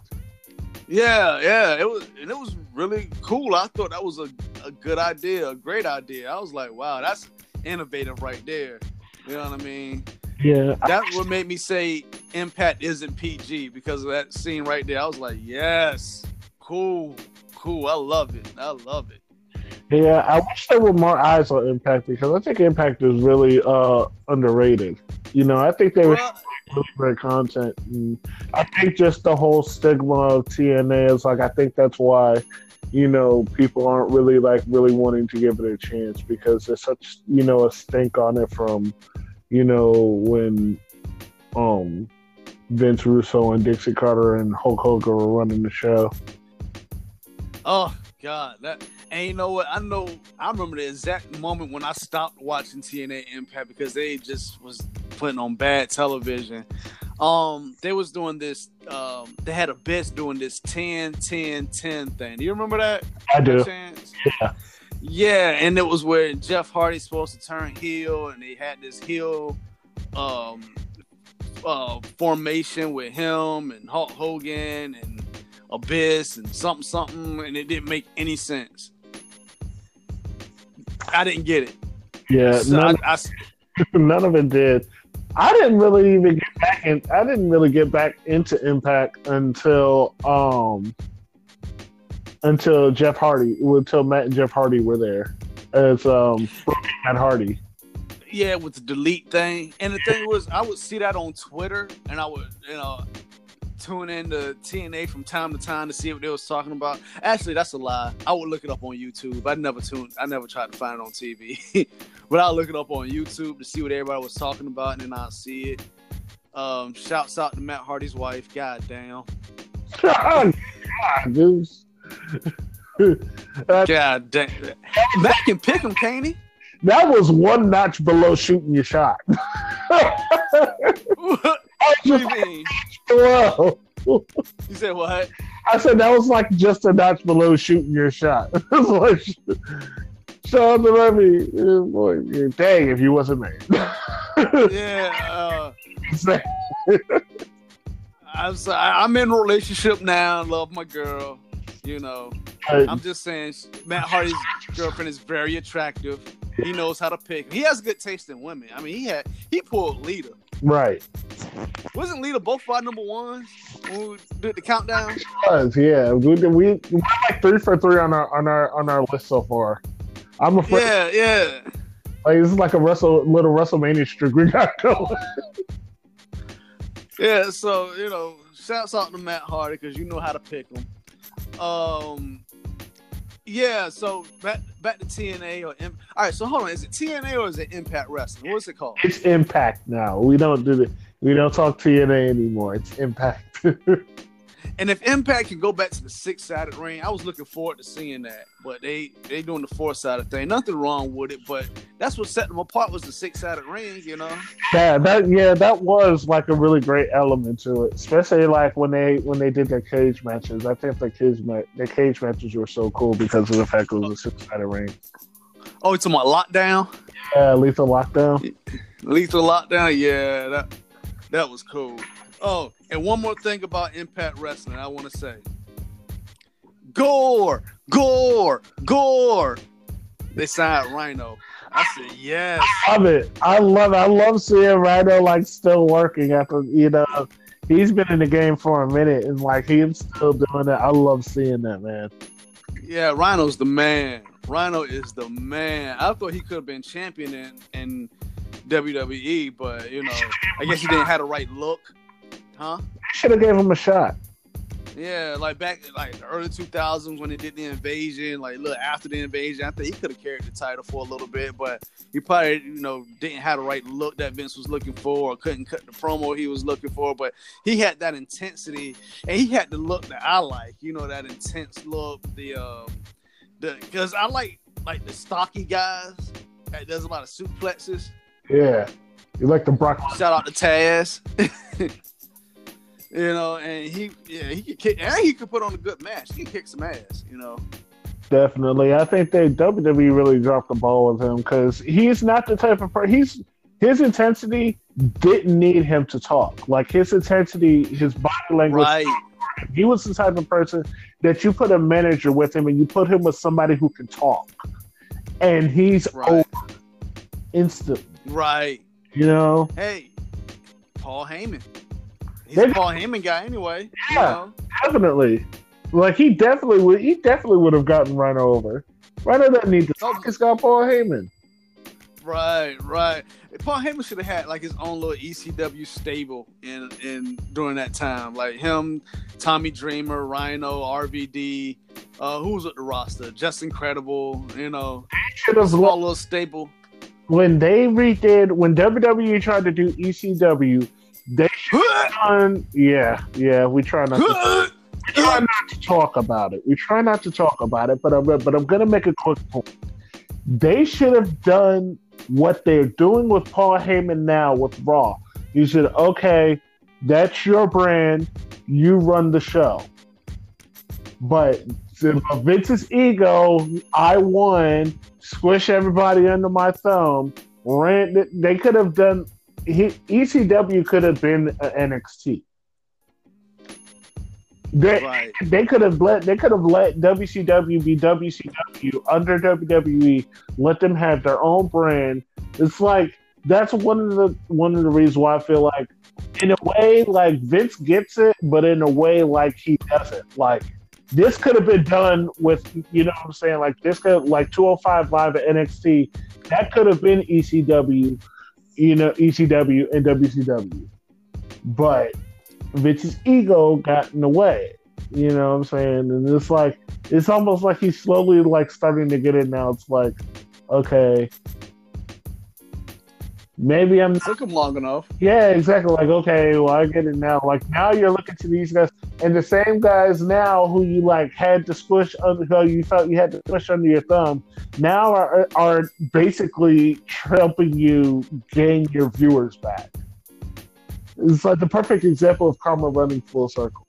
S1: Yeah, yeah, it was, and it was really cool. I thought that was a, a good idea, a great idea. I was like, wow, that's innovative right there. You know what I mean?
S2: Yeah,
S1: That's what made me say Impact isn't PG because of that scene right there. I was like, yes, cool, cool. I love it. I love it.
S2: Yeah. I wish there were more eyes on Impact because I think Impact is really uh underrated. You know, I think they were
S1: Well,
S2: really great content. And I think just the whole stigma of TNA is like I think that's why you know people aren't really like really wanting to give it a chance because there's such you know a stink on it from you know when um Vince Russo and Dixie Carter and Hulk Hogan were running the show.
S1: Oh God, that and you know what? I know I remember the exact moment when I stopped watching TNA Impact because they just was putting on bad television. Um, they was doing this. Um, they had a best doing this 10, 10, 10 thing. Do you remember that?
S2: I do.
S1: Chance?
S2: Yeah.
S1: Yeah, and it was where Jeff Hardy's supposed to turn heel, and they had this heel um, uh, formation with him and Hulk Hogan and Abyss and something something, and it didn't make any sense. I didn't get it.
S2: Yeah,
S1: So
S2: none,
S1: I, <laughs> I,
S2: none of it did. I didn't really even get back in. I didn't really get back into Impact until um until Jeff Hardy, until Matt and Jeff Hardy were there as um Matt Hardy.
S1: yeah, with the delete thing. And the thing was, I would see that on Twitter, and I would, you know, tune in to TNA from time to time to see what they was talking about. Actually, that's a lie. I would look it up on YouTube. I never tuned. I never tried to find it on TV, <laughs> but I'll look it up on YouTube to see what everybody was talking about, and then I'll see it. Um, shouts out to Matt Hardy's wife. God damn. <laughs>
S2: God, dude. <laughs>
S1: God damn. Matt can pick him, can't he?
S2: that was one notch below shooting your shot.
S1: What
S2: I
S1: do you mean?
S2: whoa.
S1: You said what?
S2: I said that was like just a notch below shooting your shot. <laughs> Like Sean Levy, boy, dang if you wasn't there. <laughs>
S1: Yeah. Uh, I'm so, I- I'm in a relationship now. I Love my girl. You know, I'm just saying, Matt Hardy's girlfriend is very attractive. He knows how to pick. He has good taste in women. I mean, he had he pulled Lita.
S2: Right.
S1: Wasn't Lita both our number ones when we did the countdown?
S2: Was, yeah. We, we, like three for three on our on our on our list so far. I'm afraid
S1: Yeah, yeah.
S2: like this is like a Wrestle little WrestleMania streak we got <laughs> going.
S1: Yeah, so you know, shouts out to Matt Hardy because you know how to pick them. Um, yeah. So back back to TNA or M- all right. So hold on, is it TNA or is it Impact Wrestling? What's it called?
S2: It's Impact now. We don't do the we don't talk TNA anymore. It's Impact. <laughs>
S1: And if Impact can go back to the six sided ring, I was looking forward to seeing that. But they they doing the four sided thing. Nothing wrong with it, but that's what set them apart was the six sided ring. You know.
S2: yeah, that yeah, that was like a really great element to it. Especially like when they when they did their cage matches. I think the cage ma- the cage matches were so cool because of the fact it was a six sided ring.
S1: Oh, it's about lockdown.
S2: Yeah, lethal lockdown. <laughs>
S1: Lethal Lockdown, yeah, that that was cool. Oh, and one more thing about Impact Wrestling, I want to say: Gore, Gore, Gore. They signed Rhino. I said yes.
S2: love it. I love it. I love seeing Rhino like still working after you know he's been in the game for a minute and like he's still doing it. I love seeing that man.
S1: Yeah, Rhino's the man. Rhino is the man. I thought he could have been champion in, in WWE, but you know, I guess he didn't have the right look, huh?
S2: I should have gave him a shot.
S1: Yeah, like back like the early two thousands when they did the invasion, like look after the invasion, I think he could have carried the title for a little bit, but he probably you know didn't have the right look that Vince was looking for, or couldn't cut the promo he was looking for. But he had that intensity, and he had the look that I like. You know that intense look, the um, the because I like like the stocky guys that does a lot of suplexes.
S2: Yeah, you like the Brock.
S1: Shout out to Taz. <laughs> you know, and he yeah he could kick and he could put on a good match. He can kick some ass. You know.
S2: Definitely, I think they WWE really dropped the ball with him because he's not the type of person. He's his intensity didn't need him to talk. Like his intensity, his body language.
S1: Right.
S2: He was the type of person that you put a manager with him and you put him with somebody who can talk, and he's
S1: Right.
S2: over instantly.
S1: Right.
S2: You know,
S1: Hey, Paul Heyman. He's
S2: They-
S1: a Paul Heyman guy anyway. you
S2: Yeah.
S1: know?
S2: definitely. Like he definitely would. He definitely would have gotten Rhino over. Rhino doesn't need to talk. He's got Paul Heyman.
S1: Right, right. Paul Heyman should have had like his own little ECW stable in in during that time. Like him, Tommy Dreamer, Rhino, RVD. Uh, who was at the roster? Justin Credible. You know,
S2: Should have
S1: small little stable.
S2: when they redid when WWE tried to do ECW. They should have done. Yeah, yeah. We try not to we try not to talk about it. We try not to talk about it, but I'm but I'm gonna make a quick point. They should have done what they're doing with Paul Heyman now with Raw. You said, okay, that's your brand. You run the show. But Vince's ego, I won. Squish everybody under my thumb. Ran. They could have done. He, ECW could have been NXT. They,
S1: Right. <laughs>
S2: they could have let they could have let WCW be WCW under WWE, let them have their own brand. It's like that's one of the one of the reasons why I feel like in a way like Vince gets it, but in a way like he doesn't. Like this could have been done with you know what I'm saying, like this could like 205 live at NXT, that could have been ECW, you know, ECW and WCW. But Vince's ego got in the way. You know what I'm saying? And it's like it's almost like he's slowly like starting to get it now. It's like, okay. Maybe I'm
S1: Took him long enough.
S2: yeah, exactly. Like, okay, well I get it now. Like now you're looking to these guys and the same guys now who you like had to squish under who you felt you had to squish under your thumb now are are basically helping you gain your viewers back. It's like the perfect example of karma running full circle.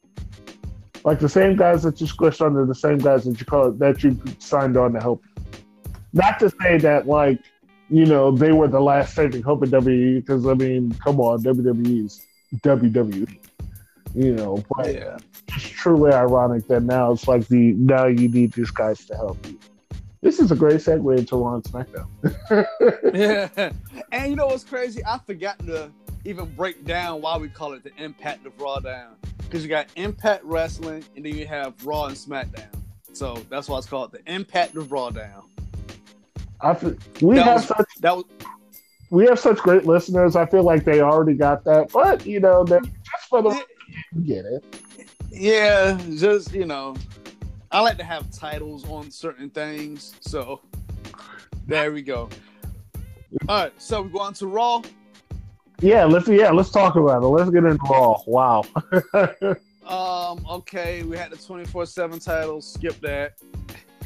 S2: Like the same guys that you squished under, the same guys that you call that you signed on to help. Not to say that like you know they were the last saving hope in WWE because I mean, come on, WWE's WWE. You know, but
S1: Yeah.
S2: it's truly ironic that now it's like the now you need these guys to help you. This is a great segue into Raw and SmackDown. <laughs>
S1: Yeah. And you know what's crazy? I forgot to even break down why we call it the Impact of Raw Down. Because you got Impact Wrestling and then you have Raw and SmackDown. So that's why it's called the Impact of Raw Down.
S2: I feel, we
S1: That
S2: have
S1: was-
S2: such
S1: That was
S2: we have such great listeners. I feel like they already got that, but you know, just for the get it.
S1: yeah, just you know, I like to have titles on certain things. So there we go. All right, so we go on to Raw.
S2: Yeah, let's yeah, let's talk about it. Let's get into Raw. Wow. <laughs>
S1: Um, okay, we had the 24-7 title, skip that.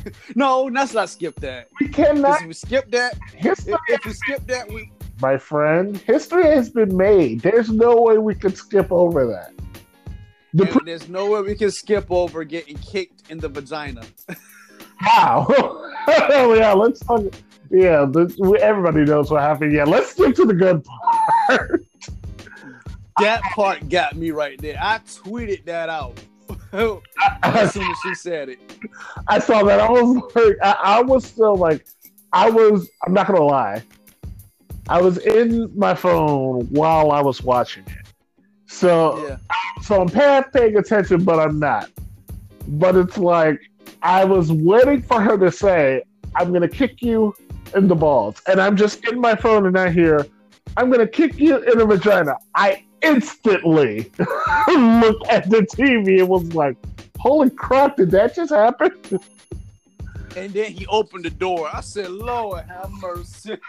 S1: <laughs> no, let's not skip that.
S2: we cannot
S1: If we skip that,
S2: history,
S1: if, if we skip that, we
S2: my friend. History has been made. There's no way we could skip over that. The
S1: and there's no way we can skip over getting kicked in the vagina. <laughs>
S2: Wow. <laughs> yeah, let's talk. Yeah, this, we, everybody knows what happened. Yeah, let's stick to the good part.
S1: That part got me right there. I tweeted that out <laughs> as soon as she said it.
S2: I saw that. I was like, I, I was still like, I was. I'm not gonna lie. I was in my phone while I was watching it. So,
S1: Yeah.
S2: so I'm half paying attention, but I'm not. But it's like I was waiting for her to say, "I'm gonna kick you in the balls," and I'm just in my phone and I hear, "I'm gonna kick you in the vagina." I instantly <laughs> look at the TV and was like, "Holy crap! Did that just happen?"
S1: And then he opened the door. I said, Lord have mercy. <laughs>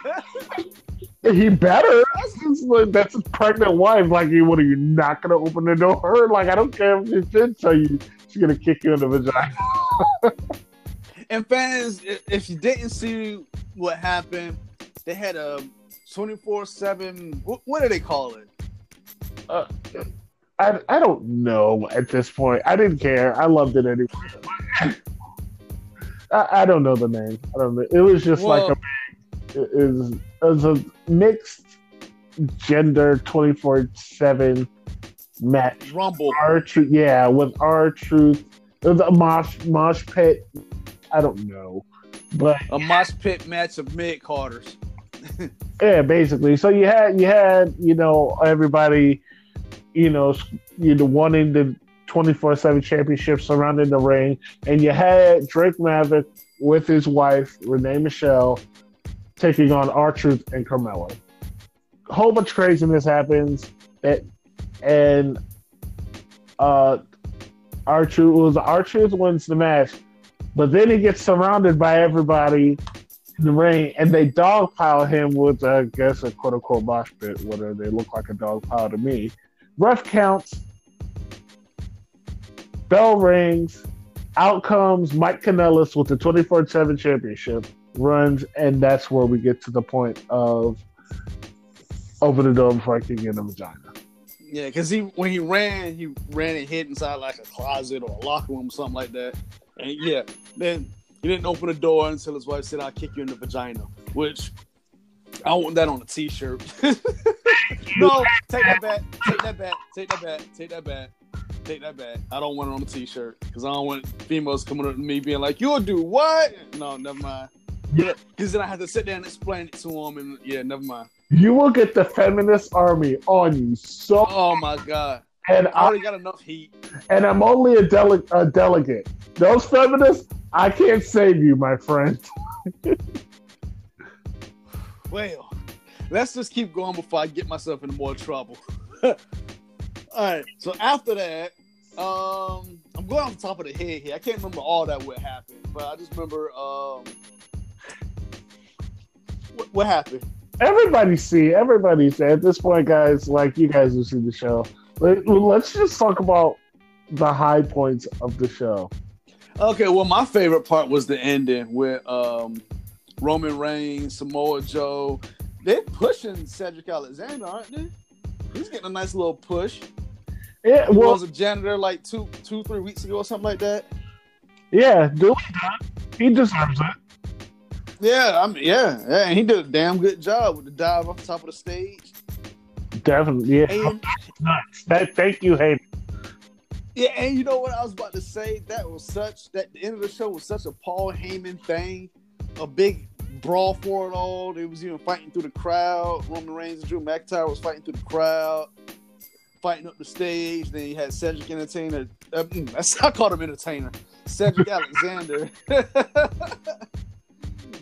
S2: He better. That's, just like, that's his pregnant wife. Like, what are you not gonna open the door? <laughs> Like, I don't care if she did tell you she's gonna kick you in the vagina.
S1: and fans, if you didn't see what happened, they had a 24 7. What do they call it?
S2: Uh, I, I don't know at this point. I didn't care. I loved it anyway. I, I don't know the name. I don't know. It was just
S1: Well-
S2: like a it is was a mixed gender twenty four seven match.
S1: Rumble.
S2: R-Truth, yeah, with R-Truth, the mosh mosh pit. I don't know, but
S1: A mosh pit match of mid carders. <laughs>
S2: yeah, basically. So you had you had you know everybody, you know, you know wanting the twenty four seven championship surrounding the ring, and you had Drake Maverick with his wife Renee Michelle taking on R-Truth and Carmella. A whole bunch of craziness happens, and uh, R-Truth was R-Truth wins the match, but then he gets surrounded by everybody in the ring, and they dogpile him with, I guess, a quote unquote mosh pit, whether they look like a dog pile to me. Ref counts, bell rings, out comes Mike Kanellis with the 24 7 championship, runs, and that's where we get to the point of open the I can in the vagina.
S1: Yeah, because he when he ran, he ran and hid inside like a closet or a locker room, or something like that. And yeah, then he didn't open the door until his wife said, "I'll kick you in the vagina," which I don't want that on a T-shirt. <laughs> no, take that back. Take that back. Take that back. Take that back. Take that back. I don't want it on a T-shirt because I don't want females coming up to me being like, "You'll do what?" No, never mind.
S2: Yeah.
S1: Because then I have to sit there and explain it to them, and yeah, never mind.
S2: You will get the feminist army on you so
S1: Oh my god,
S2: and
S1: I
S2: I
S1: already got enough heat.
S2: and I'm only a, dele- a delegate. Those feminists, I can't save you, my friend. <laughs>
S1: Well, let's just keep going before I get myself into more trouble. <laughs> All right. So after that, um, I'm going off the top of the head here. I can't remember all that what happened, but I just remember um, what, what happened.
S2: Everybody see, everybody see. At this point, guys, like you guys will see the show. Let, let's just talk about the high points of the show.
S1: Okay. Well, my favorite part was the ending with um, Roman Reigns, Samoa Joe. They're pushing Cedric Alexander, aren't they? He's getting a nice little push.
S2: Yeah,
S1: He was a janitor like two, two, three weeks ago or something like that.
S2: yeah, do he deserves it.
S1: Yeah, I mean, yeah, yeah, and he did a damn good job with the dive off the top of the stage.
S2: Definitely, yeah.
S1: And
S2: Nuts. That, thank you, Hayden.
S1: yeah, and you know what I was about to say? That was such that the end of the show was such a Paul Heyman thing, a big brawl for it all. They was even fighting through the crowd. Roman Reigns and Drew McIntyre was fighting through the crowd, fighting up the stage. Then you had Cedric Entertainer. Uh, mm, <laughs> I called him Entertainer. Cedric <laughs> Alexander <laughs>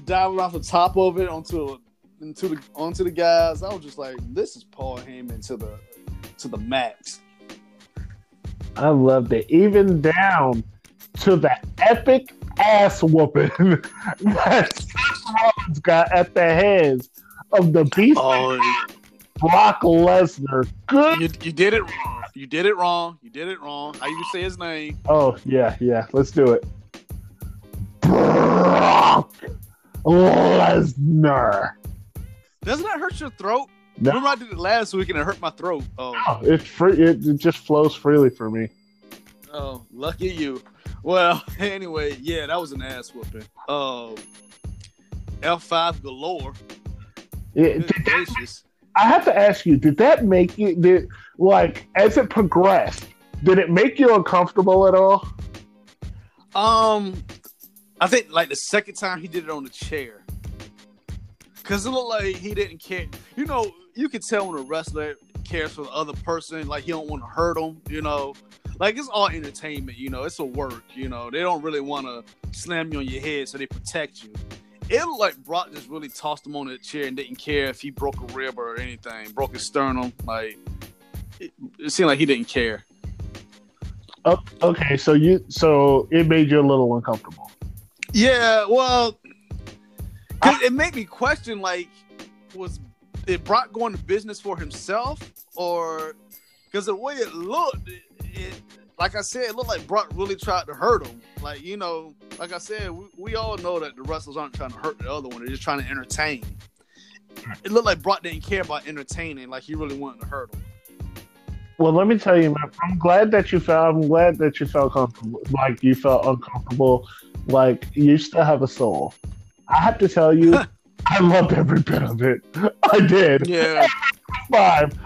S1: diving off the top of it onto into the onto the guys. I was just like, this is Paul Heyman to the to the max.
S2: I loved it. Even down to the epic ass whooping <laughs> that Seth Rollins got at the hands of the beast
S1: Oh,
S2: Brock Lesnar. Good.
S1: you, you did it wrong. You did it wrong. You did it wrong. How you say his name?
S2: Oh yeah, yeah. Let's do it. Brock Lesnar.
S1: Doesn't that hurt your throat?
S2: No,
S1: Remember I did it last week and it hurt my throat. Oh, no, it free. It, it just flows freely for me. oh, lucky you. Well, <laughs> anyway, yeah, that was an ass whooping. Um, F five galore.
S2: Did that-. I have to ask you: Did that make you? Did like as it progressed? Did it make you uncomfortable at all?
S1: Um, I think like the second time he did it on the chair, cause it looked like he didn't care. You know, you can tell when a wrestler cares for the other person, like he don't want to hurt them. You know, like it's all entertainment. You know, it's a work. You know, they don't really want to slam you on your head, so they protect you. It looked like Brock just really tossed him on the chair and didn't care if he broke a rib or anything, broke his sternum. Like it, it seemed like he didn't care.
S2: Oh, okay, so you so it made you a little uncomfortable.
S1: Yeah, well, 'cause ah. it made me question like, was it Brock going to business for himself, or because the way it looked, it, like I said, it looked like Brock really tried to hurt him. Like you know, like I said, we, we all know that the wrestlers aren't trying to hurt the other one; they're just trying to entertain. It looked like Brock didn't care about entertaining; like he really wanted to hurt him.
S2: Well, let me tell you, man, I'm glad that you felt. I'm glad that you felt comfortable. Like you felt uncomfortable. Like you still have a soul. I have to tell you, <laughs> I loved every bit of it. <laughs> I did.
S1: Yeah, <laughs>
S2: five.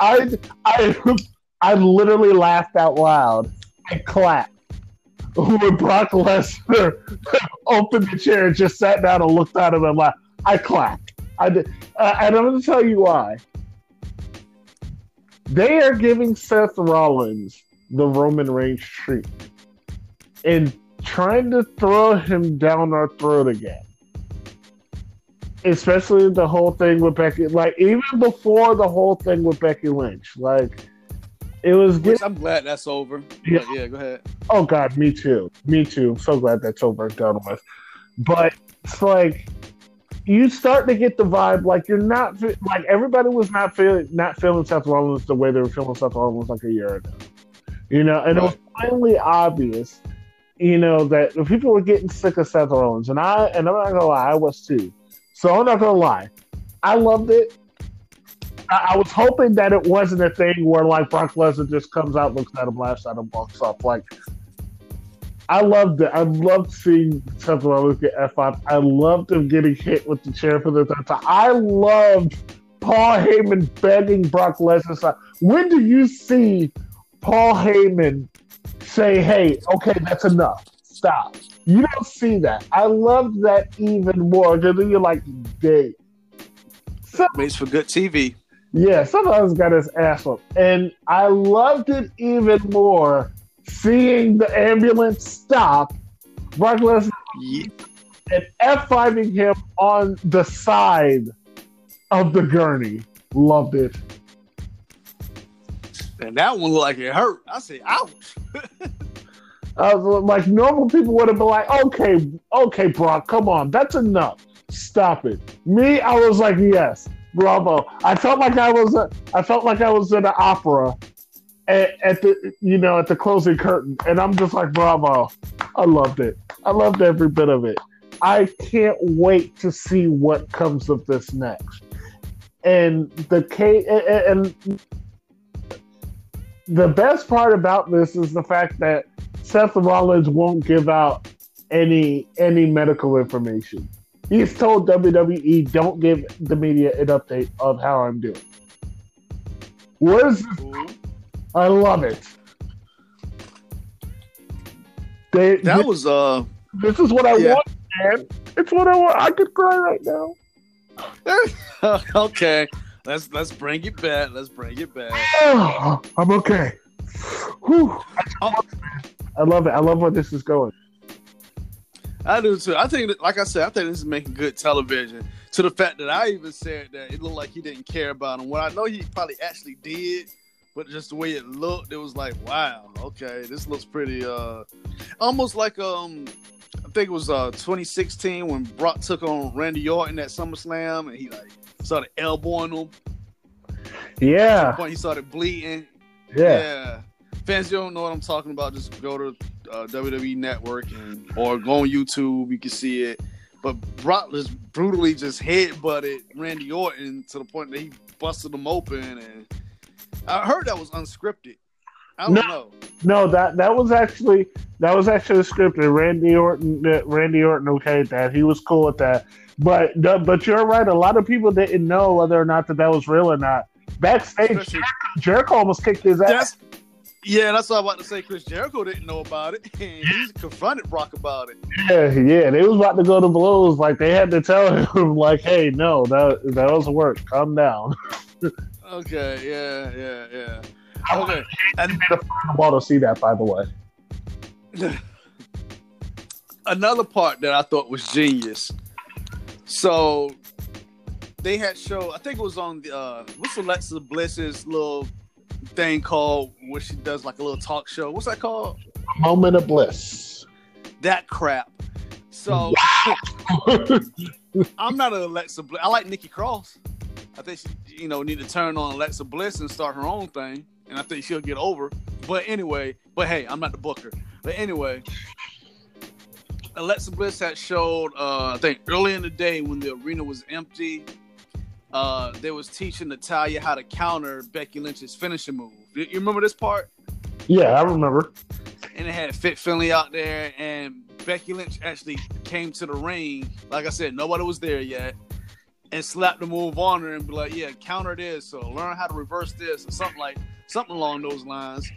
S2: I I I literally laughed out loud. I clapped. When Brock Lesnar <laughs> opened the chair and just sat down and looked at him and laughed, I clapped. I did, uh, and I'm going to tell you why. They are giving Seth Rollins the Roman Reigns treatment and trying to throw him down our throat again. Especially the whole thing with Becky, like even before the whole thing with Becky Lynch, like it was.
S1: Which I'm glad that's over. Yeah. yeah, go ahead.
S2: Oh God, me too. Me too. I'm so glad that's over and done with. But it's like you start to get the vibe like you're not like everybody was not feeling not feeling Seth Rollins the way they were feeling Seth Rollins like a year ago. You know, and right. it was finally obvious, you know, that the people were getting sick of Seth Rollins, and I and I'm not gonna lie, I was too. So I'm not gonna lie, I loved it. I, was hoping that it wasn't a thing where like Brock Lesnar just comes out, looks at him, laughs at him, walks off. Like I loved it. I loved seeing Seth Rollins get F5. I loved him getting hit with the chair for the third time. I loved Paul Heyman begging Brock Lesnar. When do you see Paul Heyman say, hey, okay, that's enough. Stop. You don't see that. I loved that even more because you're like, dang.
S1: So, Makes for good TV.
S2: Yeah, sometimes got his ass up. And I loved it even more seeing the ambulance stop, Brock Lesnar yeah. and F5ing him on the side of the gurney. Loved it.
S1: And that one looked like it hurt. I said, ouch. <laughs>
S2: I was like, normal people would have been like, okay, okay, Brock, come on, that's enough. Stop it. Me, I was like, yes, bravo. I felt like I was, a, I felt like I was in an opera at, at, the you know at the closing curtain, and I'm just like, bravo! I loved it. I loved every bit of it. I can't wait to see what comes of this next. And the K and, and the best part about this is the fact that Seth Rollins won't give out any any medical information. He's told WWE, "Don't give the media an update of how I'm doing." Where's I love it.
S1: They, that this, was uh.
S2: This is what I yeah. want, man. It's what I want. I could cry right now. <laughs>
S1: okay, let's let's bring it back. Let's bring it back. <sighs>
S2: I'm okay. Whew. Oh. I love it. I love where this is going.
S1: I do too. I think, that, like I said, I think this is making good television. To the fact that I even said that it looked like he didn't care about him. What I know he probably actually did but just the way it looked, it was like, wow, okay, this looks pretty uh almost like um I think it was uh 2016 when Brock took on Randy Orton at SummerSlam and he like started elbowing him.
S2: Yeah.
S1: At point he started bleeding.
S2: Yeah. yeah.
S1: Fans, you don't know what I'm talking about. Just go to uh, WWE Network and or go on YouTube. You can see it. But Brock just brutally just head butted Randy Orton to the point that he busted him open and I heard that was unscripted. I don't no, know.
S2: No, that that was actually that was actually scripted. Randy Orton, uh, Randy Orton, okay, that he was cool with that. But but you're right. A lot of people didn't know whether or not that that was real or not. Backstage, Jericho almost kicked his ass.
S1: Yeah, that's what I was about to say. Chris Jericho didn't know about it. <laughs> he confronted Brock about it.
S2: Yeah, yeah. They was about to go to blows. Like they had to tell him, <laughs> like, "Hey, no, that that doesn't work. Calm down." <laughs>
S1: Okay, yeah, yeah, yeah. Okay, and
S2: the ball to see that, by the way.
S1: Another part that I thought was genius. So they had show. I think it was on the uh, what's Alexa Bliss's little thing called where she does like a little talk show. What's that called?
S2: A moment of bliss.
S1: That crap. So <laughs> I'm not an Alexa Bliss. I like Nikki Cross. I think she, you know, need to turn on Alexa Bliss and start her own thing, and I think she'll get over. But anyway, but hey, I'm not the booker. But anyway, Alexa Bliss had showed, uh, I think, early in the day when the arena was empty. Uh, they was teaching Natalya how to counter Becky Lynch's finishing move. You remember this part?
S2: Yeah, I remember.
S1: And it had Fit Finlay out there, and Becky Lynch actually came to the ring. Like I said, nobody was there yet and slapped the move on her and be like, "Yeah, counter this or learn how to reverse this or something like something along those lines."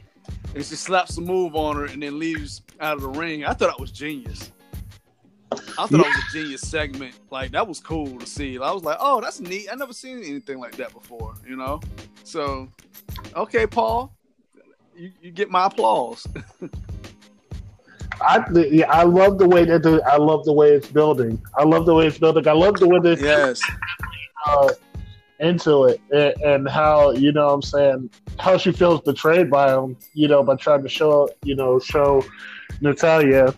S1: And she slaps the move on her and then leaves out of the ring. I thought that was genius. I thought yeah. that was a genius segment. Like that was cool to see. I was like, "Oh, that's neat. I never seen anything like that before." You know. So, okay, Paul, you, you get my applause.
S2: I yeah, I love the way that the, I love the way it's building. I love the way it's building. I love the way this
S1: yes
S2: uh, into it and, and, how you know what I'm saying how she feels betrayed by him. You know by trying to show you know show Natalya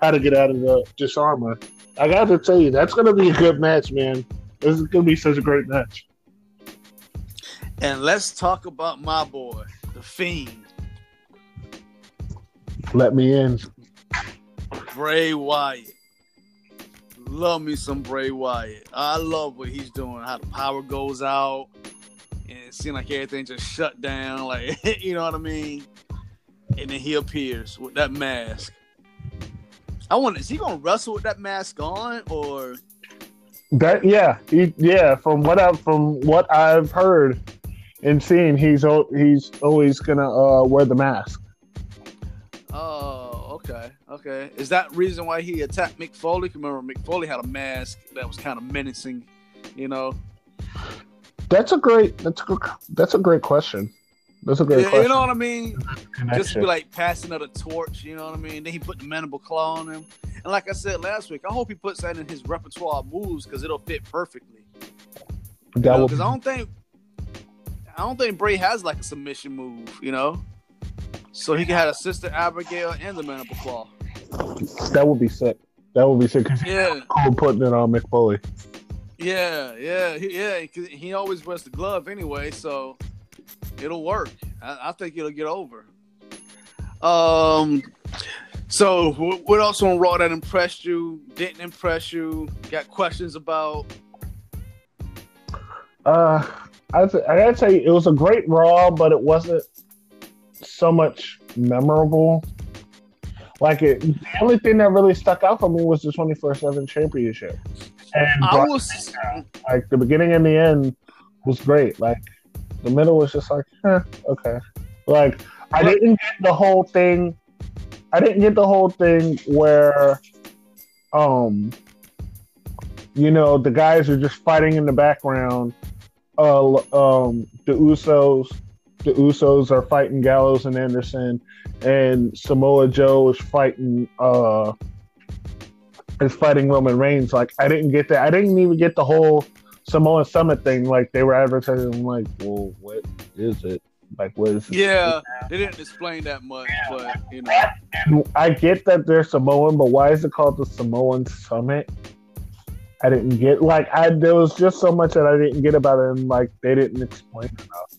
S2: how to get out of uh, the disarmer. I got to tell you that's going to be a good match, man. This is going to be such a great match.
S1: And let's talk about my boy, the Fiend.
S2: Let me in.
S1: Bray Wyatt. Love me some Bray Wyatt. I love what he's doing, how the power goes out, and it seems like everything just shut down. Like, <laughs> you know what I mean? And then he appears with that mask. I wonder, is he gonna wrestle with that mask on or
S2: that yeah, he, yeah, from what I've from whatVe heard and seen, he's he's always gonna uh, wear the mask.
S1: Oh, okay, okay. Is that reason why he attacked Mick Foley? Remember, Mick Foley had a mask that was kind of menacing, you know.
S2: That's a great. That's a that's a great question. That's a great yeah, question.
S1: You know what I mean? Just be like passing of the torch. You know what I mean? Then he put the mandible claw on him, and like I said last week, I hope he puts that in his repertoire of moves because it'll fit perfectly. Because I don't think I don't think Bray has like a submission move. You know. So he can have a sister Abigail and the mandible claw.
S2: That would be sick. That would be sick. <laughs>
S1: Yeah.
S2: Cool putting it on Mick Foley.
S1: Yeah, yeah, he, yeah. He always wears the glove anyway, so it'll work. I, I think it'll get over. Um. So, what else on Raw that impressed you? Didn't impress you? Got questions about?
S2: Uh, I, th- I gotta tell you, it was a great Raw, but it wasn't so much memorable. Like it, the only thing that really stuck out for me was the twenty four seven championship. And I was like the beginning and the end was great. Like the middle was just like, eh, okay. Like I didn't get the whole thing. I didn't get the whole thing where, um, you know, the guys are just fighting in the background. Uh, um, the Usos the Usos are fighting Gallows and Anderson, and Samoa Joe is fighting uh is fighting Roman Reigns. Like I didn't get that. I didn't even get the whole Samoa Summit thing. Like they were advertising. Like, well, what is it? Like what is?
S1: It? Yeah, they didn't explain that much, but you know.
S2: I get that they're Samoan, but why is it called the Samoan Summit? I didn't get like I there was just so much that I didn't get about it, and like they didn't explain enough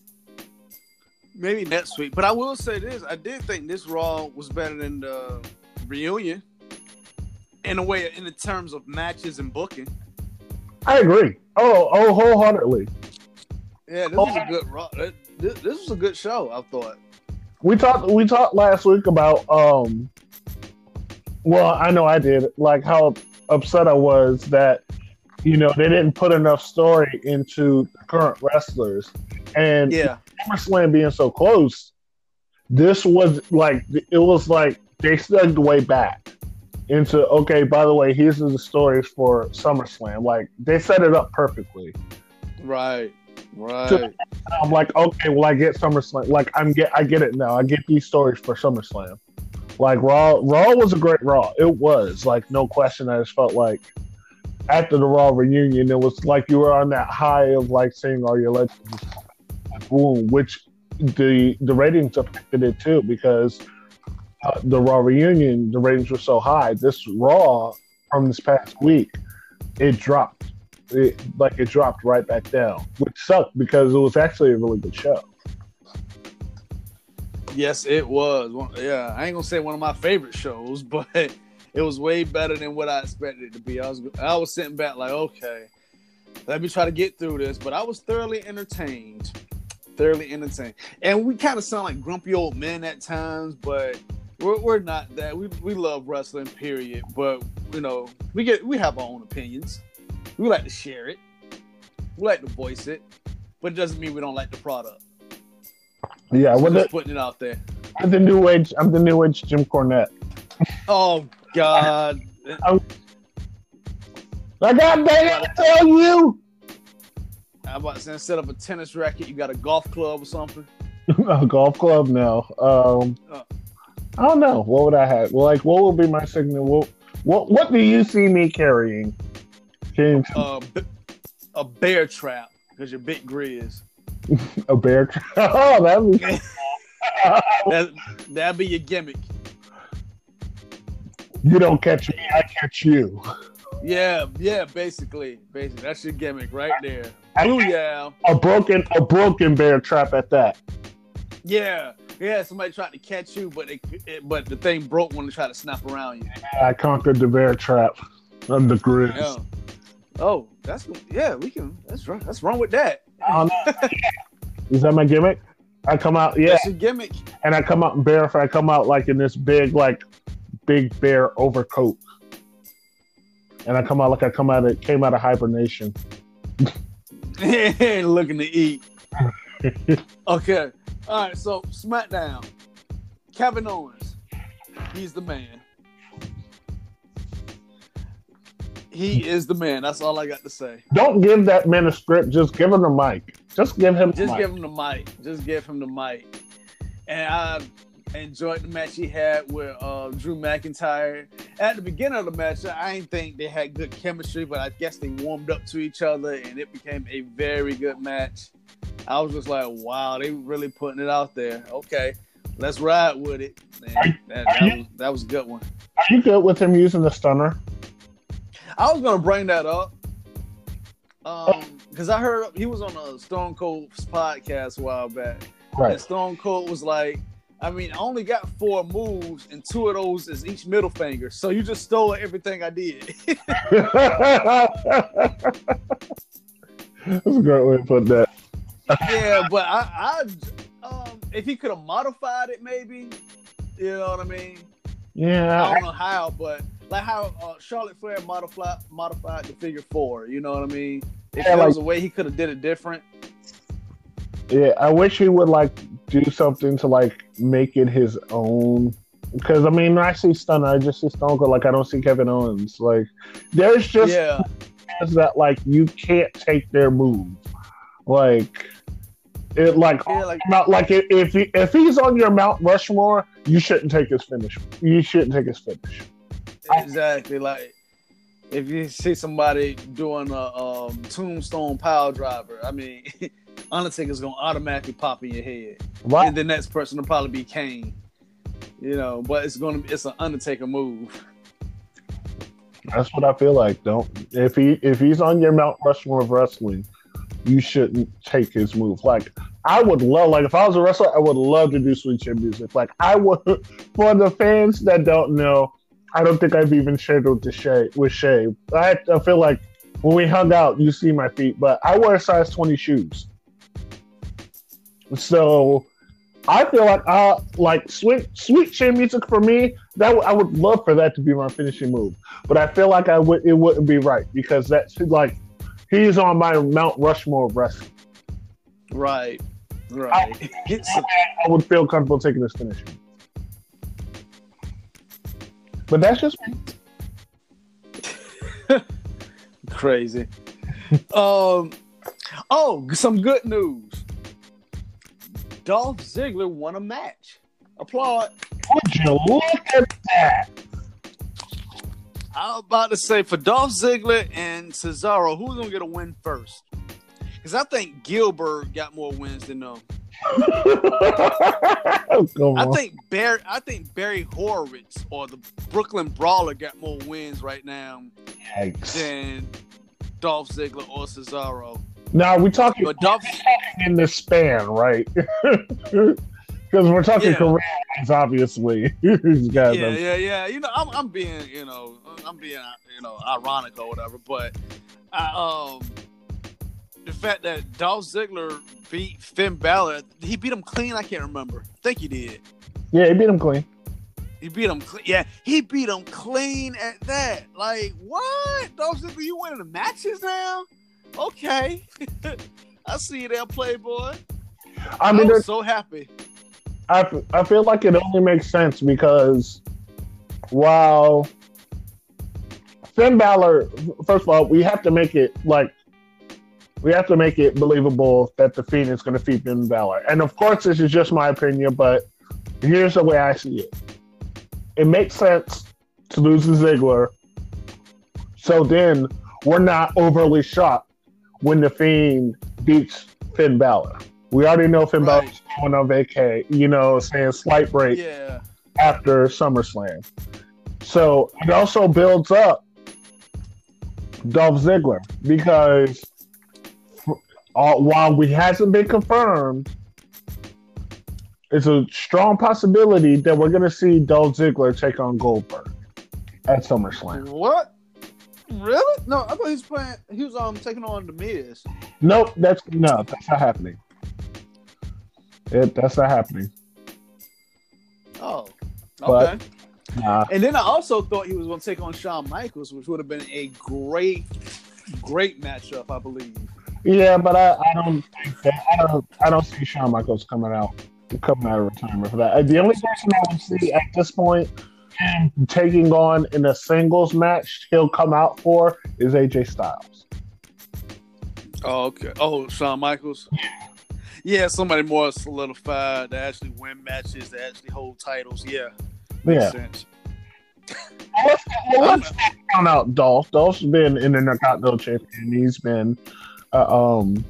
S1: maybe next week. But I will say this: I did think this Raw was better than the reunion in a way, in the terms of matches and booking.
S2: I agree. Oh, oh, wholeheartedly.
S1: Yeah, this was a good This, this was a good show. I thought.
S2: We talked. We talked last week about. um Well, I know I did. Like how upset I was that you know they didn't put enough story into current wrestlers and
S1: yeah
S2: SummerSlam being so close, this was like it was like they segued way back into okay. By the way, here's the stories for SummerSlam. Like they set it up perfectly.
S1: Right. Right. So
S2: I'm like, okay, well, I get SummerSlam. Like, I'm get, I get it now. I get these stories for SummerSlam. Like Raw, Raw was a great Raw. It was like no question. I just felt like after the Raw reunion, it was like you were on that high of like seeing all your legends boom, which the the ratings affected it too because uh, the Raw reunion the ratings were so high. This Raw from this past week, it dropped. It, like it dropped right back down, which sucked because it was actually a really good show.
S1: Yes, it was. Yeah, I ain't gonna say one of my favorite shows, <laughs> but it was way better than what I expected it to be. I was I was sitting back like, okay, let me try to get through this, but I was thoroughly entertained thoroughly entertained. And we kind of sound like grumpy old men at times, but we're, we're not that. We, we love wrestling, period. But you know, we get we have our own opinions. We like to share it. We like to voice it, but it doesn't mean we don't like the product.
S2: Yeah,
S1: So
S2: well,
S1: just
S2: the,
S1: putting it out there.
S2: I'm the new age. I'm the new age Jim Cornette.
S1: Oh God.
S2: I got dang to tell you.
S1: I'm about to say instead of a tennis racket, you got a golf club or something. <laughs>
S2: a golf club now. Um,
S1: Oh.
S2: I don't know. What would I have? Well, like, what will be my signal? What, what, what do you see me carrying? James.
S1: Uh, a bear trap because you're big grizz. <laughs>
S2: a bear? trap? <laughs> oh, that'd be. <laughs>
S1: That that'd be your gimmick.
S2: you don't catch me, I catch you.
S1: Yeah, yeah, basically, basically, that's your gimmick right there. Yeah,
S2: A broken, a broken bear trap at that.
S1: yeah, yeah. Somebody tried to catch you, but it, it but the thing broke when they tried to snap around you.
S2: I conquered the bear trap. I'm the grizz.
S1: Yeah. Oh, that's yeah. We can. That's right. That's wrong with that.
S2: I. Is that my gimmick? I come out, yeah,
S1: That's your gimmick.
S2: and I come out barefoot. I come out like in this big, like, big bear overcoat, and I come out like I come out of came out of hibernation. <laughs>
S1: Looking to eat. <laughs> okay. All right. So SmackDown. Kevin Owens. He's the man. He is the man. That's all I got to say.
S2: Don't give that man a script. Just give him the mic. Just give him. The
S1: Just give him the mic. Just give him the mic. And I enjoyed the match he had with uh, Drew McIntyre. At the beginning of the match, I didn't think they had good chemistry, but I guess they warmed up to each other and it became a very good match. I was just like, wow, they really putting it out there. Okay, let's ride with it. Man, that, that, was, that was a good one.
S2: Are you good with him using the stunner?
S1: I was gonna bring that up. Um, because I heard he was on a Stone Cold's podcast a while back. And Stone Cold was like, I mean, I only got four moves, and two of those is each middle finger. So you just stole everything I did. <laughs>
S2: That's a great way to put that.
S1: yeah, but I, I um, if he could have modified it, maybe. You know what I mean?
S2: Yeah.
S1: I don't know how, but like how uh, Charlotte Flair modified modified the figure four. You know what I mean? If
S2: Yeah,
S1: there was a way he could have did it different.
S2: yeah. I wish he would like do something to like make it his own. Because I mean, when I see Stunner, I just see Stone Cold. Like I don't see Kevin Owens. Like there's just
S1: yeah,
S2: that like you can't take their move. Like it like
S1: yeah, like
S2: not like if if, he, if he's on your Mount Rushmore, you shouldn't take his finish. You shouldn't take his finish.
S1: exactly like if you see somebody doing a um, tombstone power driver, I mean, <laughs> Undertaker's gonna automatically pop in your head,
S2: Right?
S1: and the next person will probably be Kane. You know, but it's gonna be it's an Undertaker move.
S2: That's what I feel like. Don't if he if he's on your Mount Rushmore of wrestling, you shouldn't take his move. Like I would love, like if I was a wrestler, I would love to do sweet chin music. Like I would, <laughs> for the fans that don't know, I don't think I've even shared with Shea with Shea. I, I feel like when we hung out, you see my feet, but I wear size twenty shoes. So I feel like uh like sweet sweet chin music for me. That w- I would love for that to be my finishing move, but I feel like I would it wouldn't be right because that's like he's on my Mount Rushmore of wrestling.
S1: Right, right. It's-
S2: I would feel comfortable taking this finishing. But that's just me. <laughs>
S1: crazy. um, oh, some good news. Dolph Ziggler won a match. Applaud.
S2: Would you look at that?
S1: I was about to say for Dolph Ziggler and Cesaro, who's gonna get a win first? Because I think Gillberg got more wins than them. <laughs> I think Barry, I think Barry Horowitz or the Brooklyn Brawler got more wins right now
S2: Yikes.
S1: than Dolph Ziggler or Cesaro.
S2: Now we're talking
S1: But Dolph, <laughs>
S2: in the span, right? <laughs> Because we're talking
S1: Yeah.
S2: career obviously. <laughs>
S1: Yeah, yeah, yeah. You know, I'm, I'm being, you know, I'm being, you know, ironic or whatever. But I, um, the fact that Dolph Ziggler beat Finn Balor, he beat him clean. I can't remember. I think he did.
S2: yeah, he beat him clean.
S1: He beat him. Clean. Yeah, he beat him clean at that. Like what? Dolph Ziggler, you winning the matches now? Okay, <laughs> I see you there, Playboy.
S2: I mean, it,
S1: so happy.
S2: I, I feel like it only makes sense because while Finn Balor, first of all, we have to make it like we have to make it believable that the Fiend is going to feed Finn Balor. And of course, this is just my opinion, but here's the way I see it. It makes sense to lose to Ziggler, so then we're not overly shocked when the Fiend beats Finn Balor. We already know Finn
S1: Right.
S2: Balor's going on vacay, you know, saying slight break
S1: Yeah,
S2: after SummerSlam. So it also builds up Dolph Ziggler because uh, while we hasn't been confirmed, it's a strong possibility that we're going to see Dolph Ziggler take on Goldberg at SummerSlam.
S1: what? Really? No, I thought he was playing. He was um taking on the Miz.
S2: Nope, that's no, that's not happening. It, that's not happening.
S1: Oh,
S2: But-
S1: okay.
S2: Nah.
S1: And then I also thought he was going to take on Shawn Michaels, which would have been a great, great matchup, I believe.
S2: Yeah, but I, I don't think that I don't I don't see Shawn Michaels coming out coming out of retirement for that. The only person I would see at this point him taking on in a singles match he'll come out for is AJ Styles.
S1: Oh, okay. Oh, Shawn Michaels. Yeah, yeah, somebody more solidified that actually win matches, that actually hold titles. Yeah, makes
S2: Yeah.
S1: sense.
S2: Well, let's count out Dolph. Dolph's been in the Intercontinental champion. He's been uh, um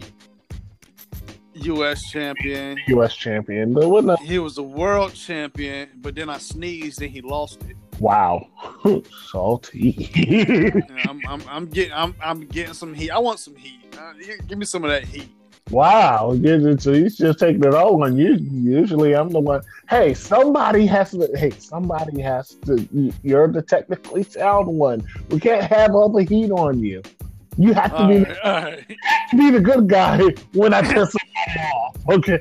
S1: U.S. champion.
S2: U.S. champion. But what the,
S1: He was a world champion, but then I sneezed and he lost it.
S2: wow, <laughs> salty. <laughs>
S1: I'm, I'm, I'm getting, I'm, I'm getting some heat. I want some heat. Uh, give me some of that heat.
S2: Wow, so he's just taking it all on you. Usually, I'm the one. Hey, somebody has to. Hey, somebody has to. you- You're the technically sound one. We can't have all the heat on you. You have to
S1: All
S2: be
S1: right, all right.
S2: be the good guy when I <laughs> piss off. <laughs> Okay.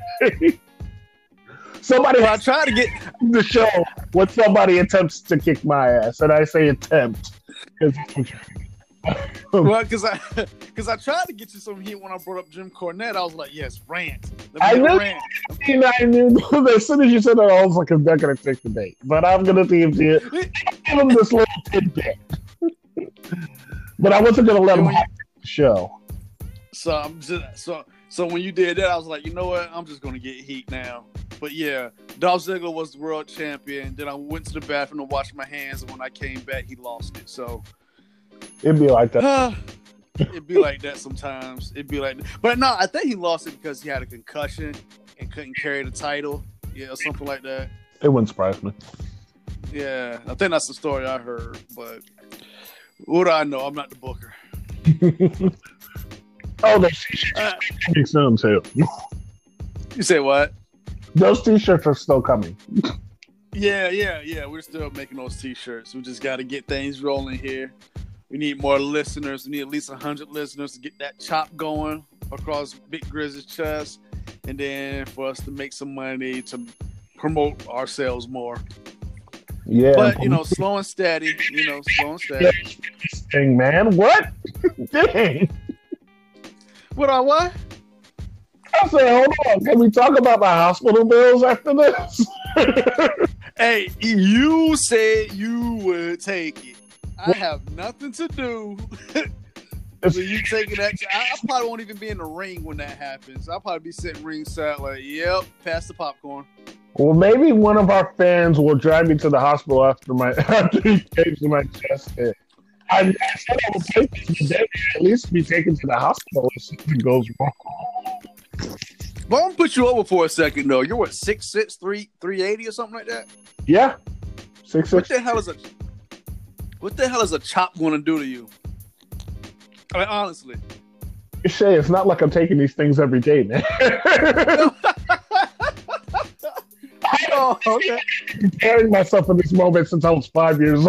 S2: somebody
S1: Well, I tried to get.
S2: the show when somebody attempts to kick my ass, and I say attempt because <laughs>
S1: Well, because I, because I tried to get you some heat when I brought up Jim Cornette. I was like, yes, rant.
S2: I knew-
S1: rant.
S2: I knew <laughs> as soon as you said that, I was like, I'm not to take the bait. But I'm going to see you give him this little tidbit. but I wasn't to let him have the show.
S1: So I'm just so so when you did that, I was like, you know what? I'm just gonna get heat now. But yeah, Dolph Ziggler was the world champion. Then I went to the bathroom to wash my hands, and when I came back, he lost it. So
S2: It'd be like that. <sighs>
S1: it'd be like that sometimes. It'd be like, but no, I think he lost it because he had a concussion and couldn't carry the title. Yeah, or something like that.
S2: It wouldn't surprise me.
S1: Yeah, I think that's the story I heard. But what do I know? I'm not the booker. <laughs>
S2: oh, those t-shirts
S1: Uh,
S2: are soon, too.
S1: you say what?
S2: Those t-shirts are still coming.
S1: Yeah, yeah, yeah. We're still making those t-shirts. We just got to get things rolling here. We need more listeners. We need at least hundred listeners to get that chop going across Big Grizz's chest, and then for us to make some money to promote ourselves more.
S2: Yeah.
S1: But you know, slow and steady. You know, slow and steady.
S2: Dang, man. What? <laughs> Dang.
S1: What I what?
S2: I said, hold on. Can we talk about my hospital bills after this? <laughs>
S1: Hey, you said you would take it. I have nothing to do. <laughs> So you taking that? I, I probably won't even be in the ring when that happens. I'll probably be sitting ringside, like, "Yep, pass the popcorn."
S2: Well, maybe one of our fans will drive me to the hospital after my <laughs> after he takes my chest hit. I, I said I would take it, but then at least be taken to the hospital if something goes wrong.
S1: But I'm put you over for a second though. You're what six six three three eighty or something like that.
S2: Yeah, six
S1: What
S2: six.
S1: the hell is a what the hell is a chop going to do to you? I mean, honestly,
S2: Shea, it's not like I'm taking these things every day, man. <laughs> <laughs>
S1: oh, okay.
S2: Preparing myself for this moment since I was five years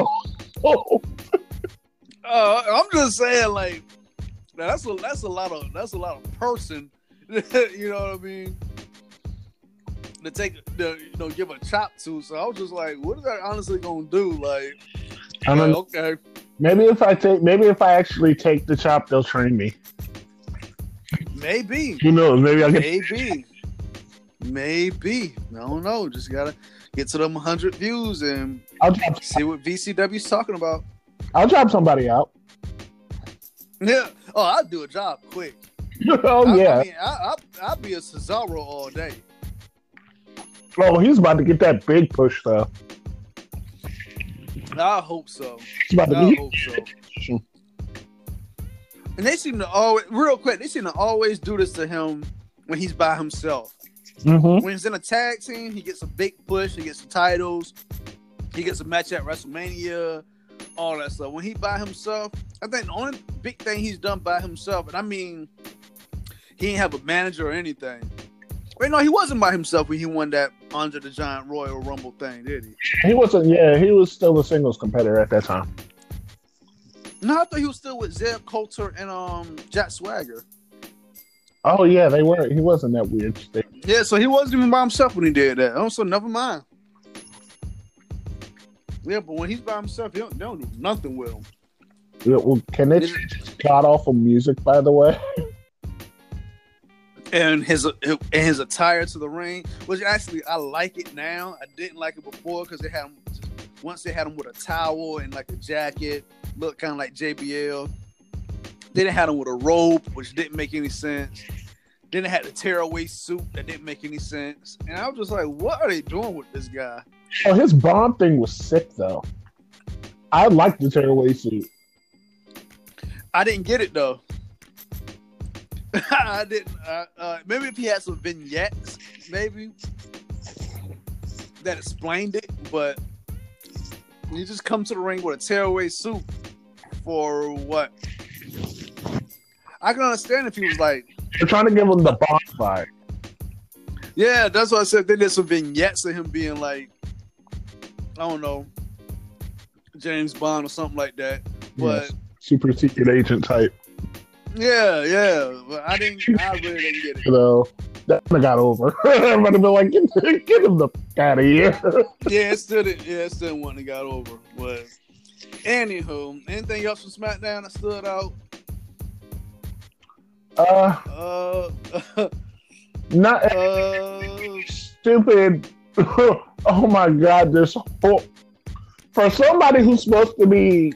S2: old. <laughs>
S1: Uh, I'm just saying, like, that's a that's a lot of that's a lot of person. <laughs> you know what I mean? To take the you know give a chop to. So I was just like, what is that honestly gonna do? Like,
S2: I don't
S1: like, okay,
S2: Maybe if I take, maybe if I actually take the chop, they'll train me.
S1: Maybe.
S2: Who knows? Maybe I can.
S1: Maybe. Maybe. I don't know. Just gotta get to them 100 views and
S2: I'll
S1: see what VCW's talking about.
S2: I'll drop somebody out. <laughs>
S1: Yeah. Oh, I'll do a job quick. <laughs>
S2: oh
S1: I,
S2: yeah.
S1: I mean, I, I, I'll be a Cesaro all day.
S2: Oh, he's about to get that big push though.
S1: I hope so.
S2: He's about to
S1: I
S2: be.
S1: hope so. And they seem to always, real quick, they seem to always do this to him when he's by himself.
S2: Mhm.
S1: When he's in a tag team, he gets a big push, he gets the titles, he gets a match at WrestleMania, all that stuff. When he by himself, I think the only big thing he's done by himself, and I mean, he ain't have a manager or anything. Wait, no, he wasn't by himself when he won that Andre the Giant Royal Rumble thing, did he?
S2: He wasn't. Yeah, he was still a singles competitor at that time.
S1: No, I thought he was still with Zeb Colter and um Jack Swagger.
S2: Oh yeah, they were. He wasn't that weird state.
S1: Yeah, so he wasn't even by himself when he did that. Oh, so never mind. Yeah, but when he's by himself, he don't, they don't do nothing with him.
S2: Yeah, well, can they off awful music? By the way,
S1: And his and his attire to the ring, which actually I like it now. I didn't like it before because they had him. Once they had him with a towel and like a jacket, looked kind of like JBL. Then they had him with a robe, which didn't make any sense. Then they had the tearaway suit that didn't make any sense. And I was just like, what are they doing with this guy?
S2: Oh, his bomb thing was sick though. I liked the tearaway suit.
S1: I didn't get it though. <laughs> I didn't. Uh, uh, maybe if he had some vignettes, maybe that explained it. But you just come to the ring with a tearaway suit for what? I can understand if he was like,
S2: They're trying to give him the bomb vibe.
S1: yeah, that's what I said. They did some vignettes of him being like, I don't know, James Bond or something like that. But
S2: Yes. Super secret agent type.
S1: yeah, yeah, but I didn't. I really didn't get it.
S2: You know, that got over. <laughs> I'm gonna be like, get, get him the f- out of here. <laughs>
S1: yeah, it still didn't. Yeah, it still wasn't got over. But anywho, anything else from SmackDown that stood out?
S2: uh,
S1: Uh, <laughs>
S2: not
S1: uh,
S2: stupid. Oh my god, this whole for somebody who's supposed to be.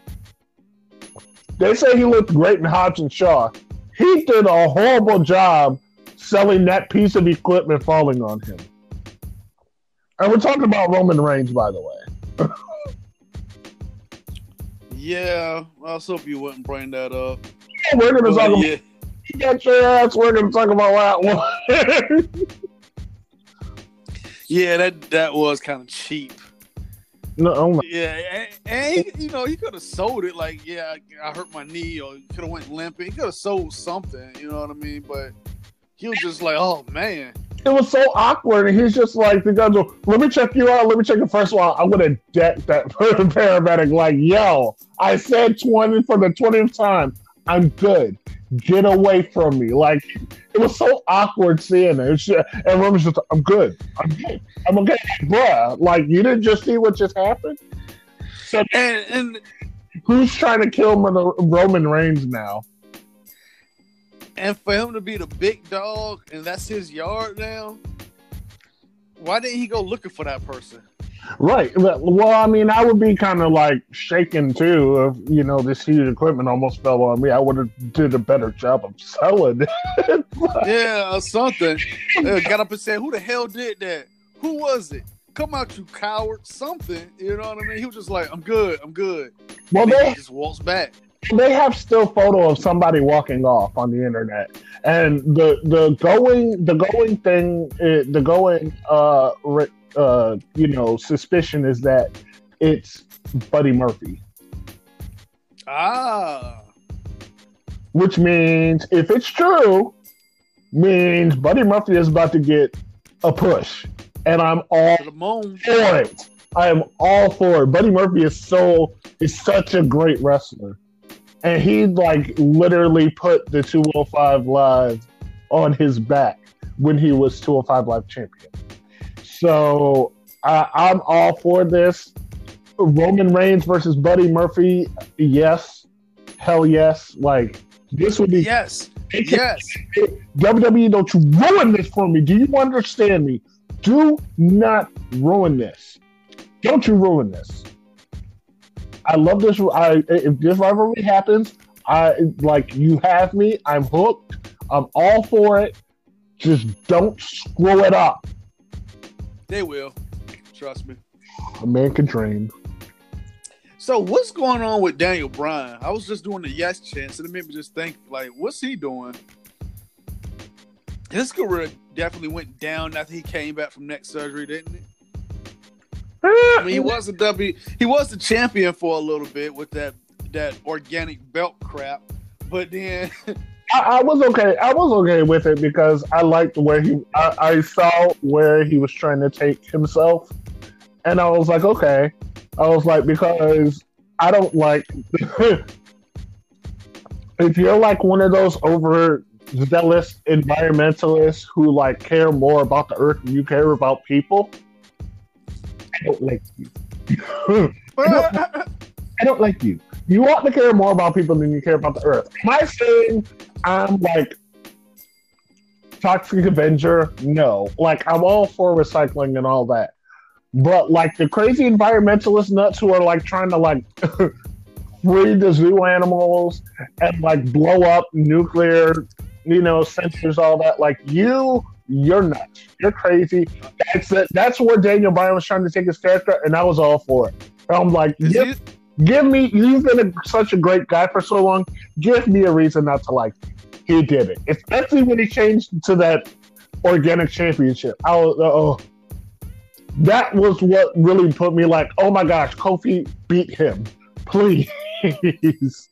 S2: They say he looked great in Hobbs and Shaw. He did a horrible job selling that piece of equipment falling on him. And we're talking about Roman Reigns, by the way. <laughs>
S1: yeah. I was hoping you wouldn't bring that up.
S2: We're gonna talk about
S1: yeah, <laughs>
S2: get your ass. We're gonna talk about that one. <laughs>
S1: yeah, that that was kind of cheap.
S2: no, oh my-
S1: Yeah, and, and he, you know he could have sold it like, yeah, I, I hurt my knee, or could have went limping. He could have sold something, you know what I mean? But he was just like, oh man,
S2: it was so awkward. And he's just like, the guys go, let me check you out. Let me check you. First of all, I'm going to deck that <laughs> paramedic like, yo, I said 20 for the 20th time. I'm good. Get away from me. Like, it was so awkward seeing it. Just, and Roman's just, I'm good. I'm good. I'm okay. Bruh, like, you didn't just see what just happened? So,
S1: and and
S2: who's trying to kill Roman Reigns now?
S1: And for him to be the big dog and that's his yard now, why didn't he go looking for that person?
S2: Right. Well, I mean, I would be kind of like shaken too if you know this huge equipment almost fell on me. I would have did a better job of selling it. <laughs>
S1: Yeah, or something. Uh, got up and said, "Who the hell did that? Who was it? Come out, you coward!" Something. You know what I mean? He was just like, "I'm good. I'm good."
S2: well,
S1: And
S2: they
S1: he just walks back.
S2: they have still photo of somebody walking off on the internet, and the the going the going thing uh, the going uh uh you know suspicion is that it's Buddy Murphy,
S1: Ah,
S2: which means if it's true, means Buddy Murphy is about to get a push, and I'm all
S1: to the moon.
S2: for it. I am all for it. Buddy Murphy is so is such a great wrestler, and he like literally put the 205 Live on his back when he was 205 Live champion. So I, I'm all for this. Roman Reigns versus Buddy Murphy, yes, hell yes. Like this would be
S1: Yes, Yes.
S2: WWE, don't you ruin this for me. Do you understand me? Do not ruin this. Don't you ruin this. I love this. I if this rivalry happens, I like you have me. I'm hooked. I'm all for it. Just don't screw it up.
S1: They will. Trust me.
S2: A man can dream.
S1: So what's going on with Daniel Bryan? I was just doing the yes chance, and it made me just think, like, what's he doing? His career definitely went down after he came back from neck surgery, didn't it? I mean, he <laughs> was a W. He was the champion for a little bit with that that organic belt crap, but then <laughs>
S2: I, I, was okay. I was okay with it because I liked where he. I, I saw where he was trying to take himself, and I was like, okay. I was like, because I don't like. <laughs> if you're like one of those over zealous environmentalists who like care more about the earth than you care about people, I don't like you. <laughs> I, don't, I don't like you. You want to care more about people than you care about the earth. Am I saying I'm like Toxic Avenger? No. Like I'm all for recycling and all that. But like the crazy environmentalist nuts who are like trying to like <laughs> free the zoo animals and like blow up nuclear, you know, sensors, all that. Like you, you're nuts. You're crazy. That's it. That's where Daniel Bryan was trying to take his character, and I was all for it. I'm like, give, give me. You've been a, such a great guy for so long. Give me a reason not to like. He did it, especially when he changed to that organic championship. I was uh, oh that was what really put me like, oh my gosh, Kofi beat him, please. <laughs>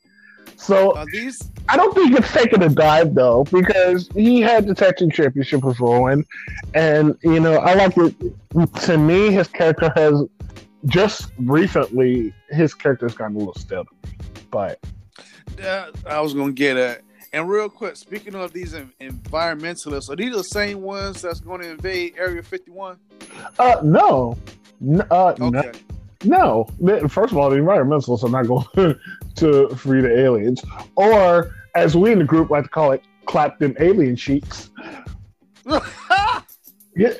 S2: So these... I don't think it's taking a dive though, because he had the tag team championship with Rowan, and you know I like it. To me, his character has just recently his character's gotten a little stale, but
S1: uh, I was gonna get at. And real quick, speaking of these environmentalists, are these the same ones that's going to invade Area 51?
S2: Uh, no. uh, okay. no. no. First of all, the environmentalists are not <laughs> going to free the aliens. Or, as we in the group like to call it, clap them alien cheeks. <laughs> Yeah,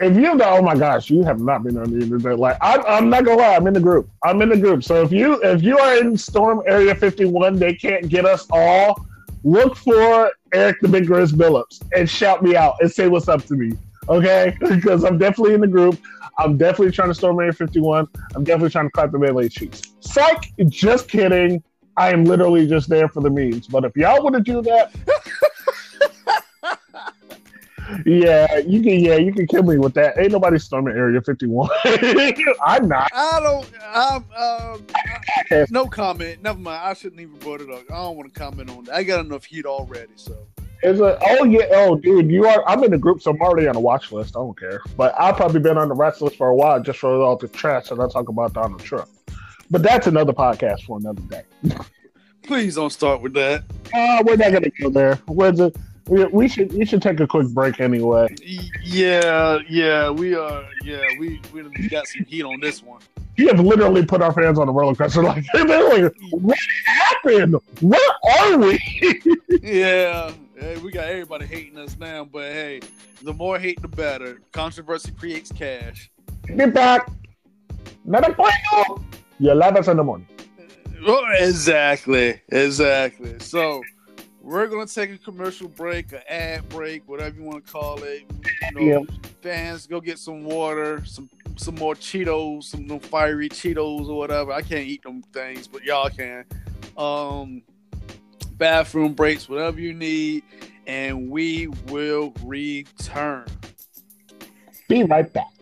S2: if you know, oh my gosh, you have not been on the internet. Like, I'm, I'm not gonna lie, I'm in the group. I'm in the group. So if you if you are in Storm Area 51, they can't get us all look for Eric the Big Grizz Billups and shout me out and say what's up to me. Okay? <laughs> because I'm definitely in the group. I'm definitely trying to storm Area 51. I'm definitely trying to clap the melee cheeks. Psych, just kidding. I am literally just there for the memes. But if y'all want to do that, yeah, you can. Yeah, you can kill me with that. Ain't nobody storming Area 51. <laughs> I'm not.
S1: I don't. I'm. Um, I, <laughs> no comment. Never mind. I shouldn't even brought it up. I don't want to comment on that. I got enough heat already. So.
S2: Is it? Oh yeah. Oh, dude, you are. I'm in the group, so I'm already on the watch list. I don't care. But I've probably been on the rest list for a while, just for all the trash that I talk about Donald Trump. But that's another podcast for another day. <laughs>
S1: Please don't start with that.
S2: Uh, we're not gonna go there. Where's it? We, we should we should take a quick break anyway.
S1: Yeah, yeah, we are. Yeah, we we got some heat on this one.
S2: You have literally put our fans on the roller coaster. Like, <laughs> like what happened? Where are we?
S1: yeah, hey, we got everybody hating us now. But hey, the more hate, the better. Controversy creates cash.
S2: Get back. Not a You love us in the morning.
S1: Oh, exactly, exactly. So. We're gonna take a commercial break, an ad break, whatever you want to call it. You know, yeah. fans, go get some water, some some more Cheetos, some fiery Cheetos or whatever. I can't eat them things, but y'all can. Um, bathroom breaks, whatever you need, and we will return.
S2: Be right back.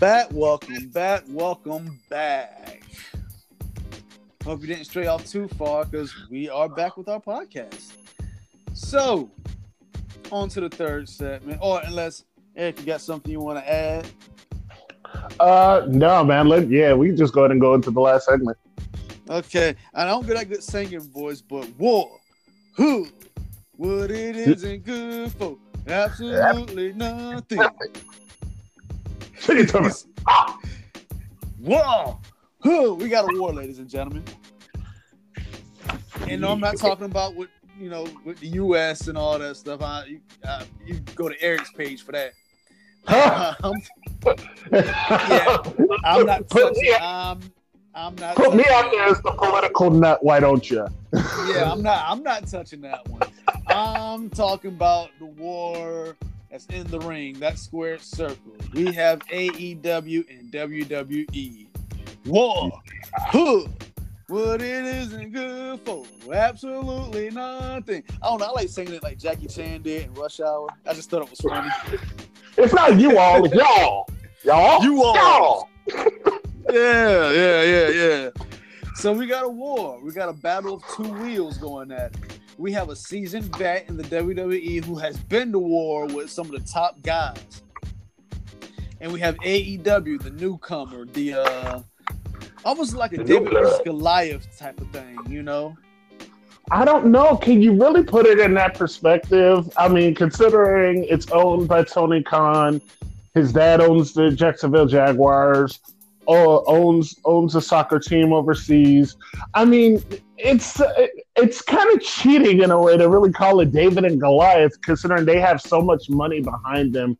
S1: Back. Welcome back. Welcome back. Hope you didn't stray off too far because we are back with our podcast. So, on to the third segment. Or unless Eric, you got something you want to add?
S2: Uh, no, man. Let yeah, we can just go ahead and go into the last segment.
S1: Okay, I don't get that good singing voice, but war, who, what it isn't good for Absolutely <laughs> nothing.
S2: Sing it to. Ah.
S1: Whoa. Whew, we got a war, ladies and gentlemen. And no, I'm not talking about what you know with the U.S. and all that stuff. I, you, uh, you go to Eric's page for that. Uh, <laughs> yeah, I'm not touching. I'm, I'm not.
S2: Put me out there as the political nut. Why don't you?
S1: yeah, I'm <laughs> not. I'm not touching that one. I'm talking about the war that's in the ring, that square circle. We have AEW and WWE. War. Huh. What it isn't good for. Absolutely nothing. I don't know. I like singing it like Jackie Chan did in Rush Hour. I just thought it was funny.
S2: It's not you all, it's y'all. Y'all.
S1: You all.
S2: Y'all. <laughs>
S1: yeah, yeah, yeah, yeah. So we got a war. We got a battle of two wheels going at it. We have a seasoned vet in the WWE who has been to war with some of the top guys. And we have AEW, the newcomer, the uh almost like a the David versus Goliath type of thing, you know?
S2: I don't know. Can you really put it in that perspective? I mean, considering it's owned by Tony Khan, his dad owns the Jacksonville Jaguars, owns owns a soccer team overseas. I mean, it's it's kind of cheating in a way to really call it David and Goliath, considering they have so much money behind them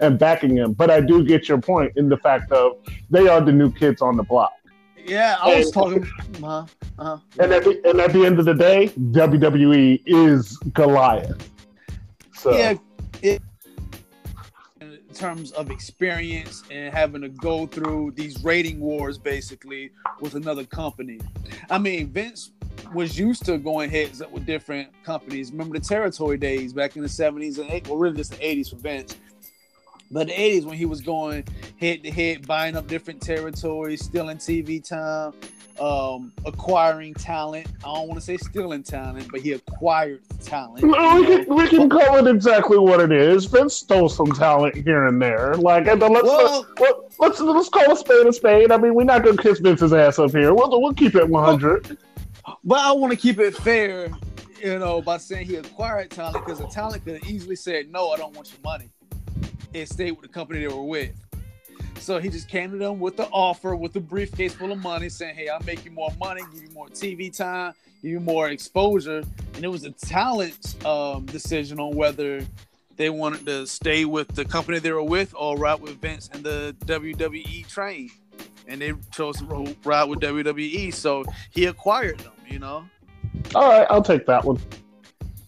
S2: and backing them. But I do get your point in the fact of they are the new kids on the block.
S1: Yeah, I was and, talking. Uh, uh,
S2: and at the and at the end of the day, WWE is Goliath. So.
S1: Yeah, it, in terms of experience and having to go through these rating wars, basically with another company. I mean, Vince was used to going heads up with different companies. Remember the territory days back in the seventies and eight, well, really just the eighties for Vince. But the 80s when he was going head to head, buying up different territories, stealing TV time, um, acquiring talent. I don't want to say stealing talent, but he acquired talent.
S2: We can, we can call it exactly what it is. Vince stole some talent here and there. Like, let's well, let, let's let's call a spade a spade. I mean, we're not gonna kiss Vince's ass up here. We'll we'll keep it 100.
S1: But I want to keep it fair, you know, by saying he acquired talent because the talent could have easily said, "No, I don't want your money." and stayed with the company they were with. So he just came to them with the offer, with a briefcase full of money, saying, "Hey, I'll make you more money, give you more TV time, give you more exposure." And it was a talent um, decision on whether they wanted to stay with the company they were with or ride with Vince and the WWE train. And they chose to ride with WWE, so he acquired them. You know.
S2: All right, I'll take that one.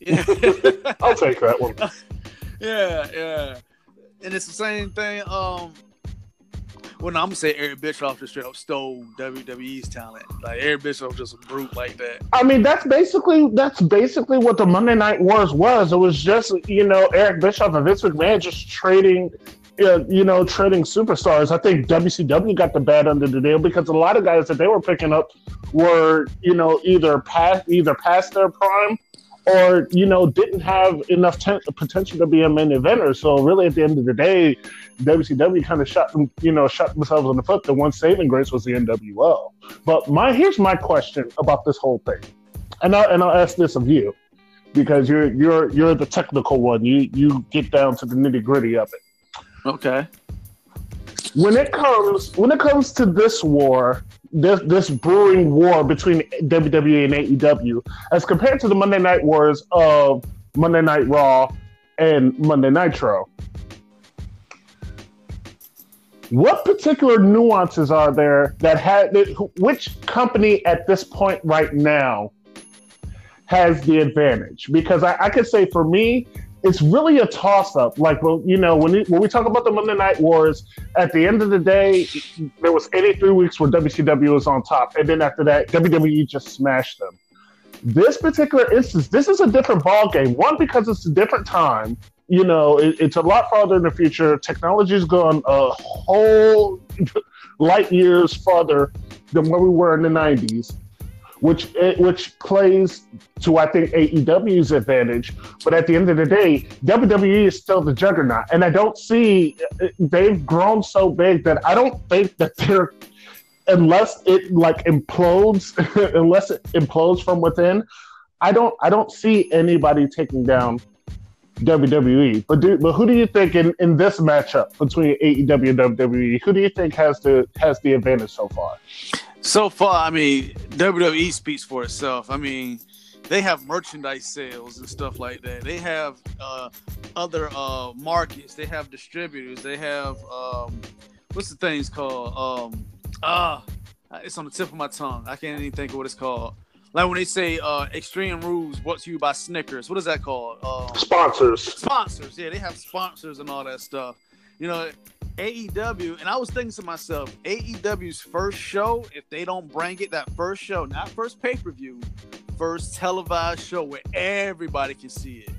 S2: Yeah. <laughs> I'll take that one. <laughs>
S1: Yeah, yeah and it's the same thing. Um, well, no, I'm gonna say Eric Bischoff just straight up stole WWE's talent. Like Eric Bischoff just a brute like that.
S2: I mean, that's basically that's basically what the Monday Night Wars was. It was just you know Eric Bischoff and Vince McMahon just trading. Uh, you know, trading superstars. I think WCW got the bad end of the deal because a lot of guys that they were picking up were, you know, either past either past their prime or you know didn't have enough ten- potential to be a main eventer. So really, at the end of the day, WCW kind of shot you know, shot themselves in the foot. The one saving grace was the NWO. But my here's my question about this whole thing, and I and I'll ask this of you because you're you're you're the technical one. You you get down to the nitty gritty of it.
S1: Okay.
S2: When it comes when it comes to this war, this this brewing war between WWE and AEW as compared to the Monday Night Wars of Monday Night Raw and Monday Nitro. What particular nuances are there that had which company at this point right now has the advantage? Because I, I could say for me, it's really a toss up. Like, well, you know, when, when we talk about the Monday Night Wars, at the end of the day, there was 83 weeks where WCW was on top, and then after that, WWE just smashed them. This particular instance, this is a different ball game. One because it's a different time. You know, it, it's a lot farther in the future. Technology's gone a whole <laughs> light years farther than where we were in the 90s which eh, which plays to I think AEW's advantage. But at the end of the day, WWE is still the juggernaut, and I don't see eh, they've grown so big that I don't think that they're unless it like implodes <laughs> unless it implodes from within. I don't I don't see anybody taking down WWE. But do, but who do you think in, in this matchup between AEW and WWE, who do you think has the has the advantage so far?
S1: So far, I mean, WWE speaks for itself. I mean, they have merchandise sales and stuff like that. They have uh, other uh, markets. They have distributors. They have um, what's the things called? Um, ah, it's on the tip of my tongue. I can't even think of what it's called. Like when they say uh, Extreme Rules brought to you by Snickers. What is that called?
S2: Um, sponsors.
S1: Sponsors. Yeah, they have sponsors and all that stuff. You know, AEW, and I was thinking to myself, AEW's first show, if they don't bring it, that first show, not first pay per view, first televised show where everybody can see it.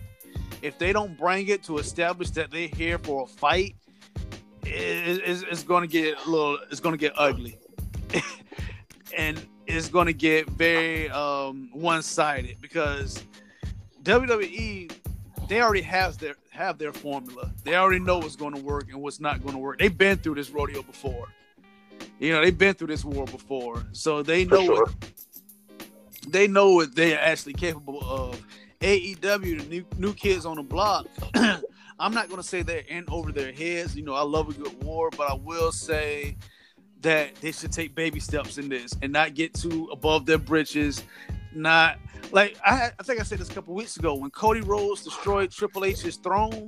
S1: If they don't bring it to establish that they're here for a fight, it, it's, it's going to get a little. It's going to get ugly, <laughs> and it's going to get very um, one-sided because WWE they already have their have their formula. They already know what's going to work and what's not going to work. They've been through this rodeo before. You know, they've been through this war before, so they know sure. what they know what they are actually capable of. AEW, the new new kids on the block. <clears throat> I'm not gonna say they're in over their heads. You know, I love a good war, but I will say that they should take baby steps in this and not get too above their britches. Not like I, I think I said this a couple weeks ago when Cody Rhodes destroyed Triple H's throne.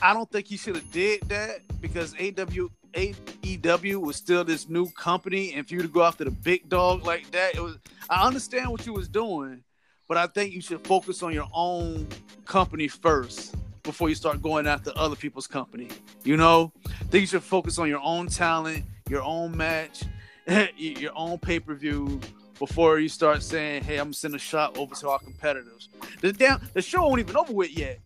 S1: I don't think he should have did that because AW AEW was still this new company, and for you to go after the big dog like that, it was. I understand what you was doing, but I think you should focus on your own company first before you start going after other people's company. You know, I think you should focus on your own talent, your own match, <laughs> your own pay per view before you start saying, "Hey, I'm gonna send a shot over to our competitors." The damn the show won't even over with yet.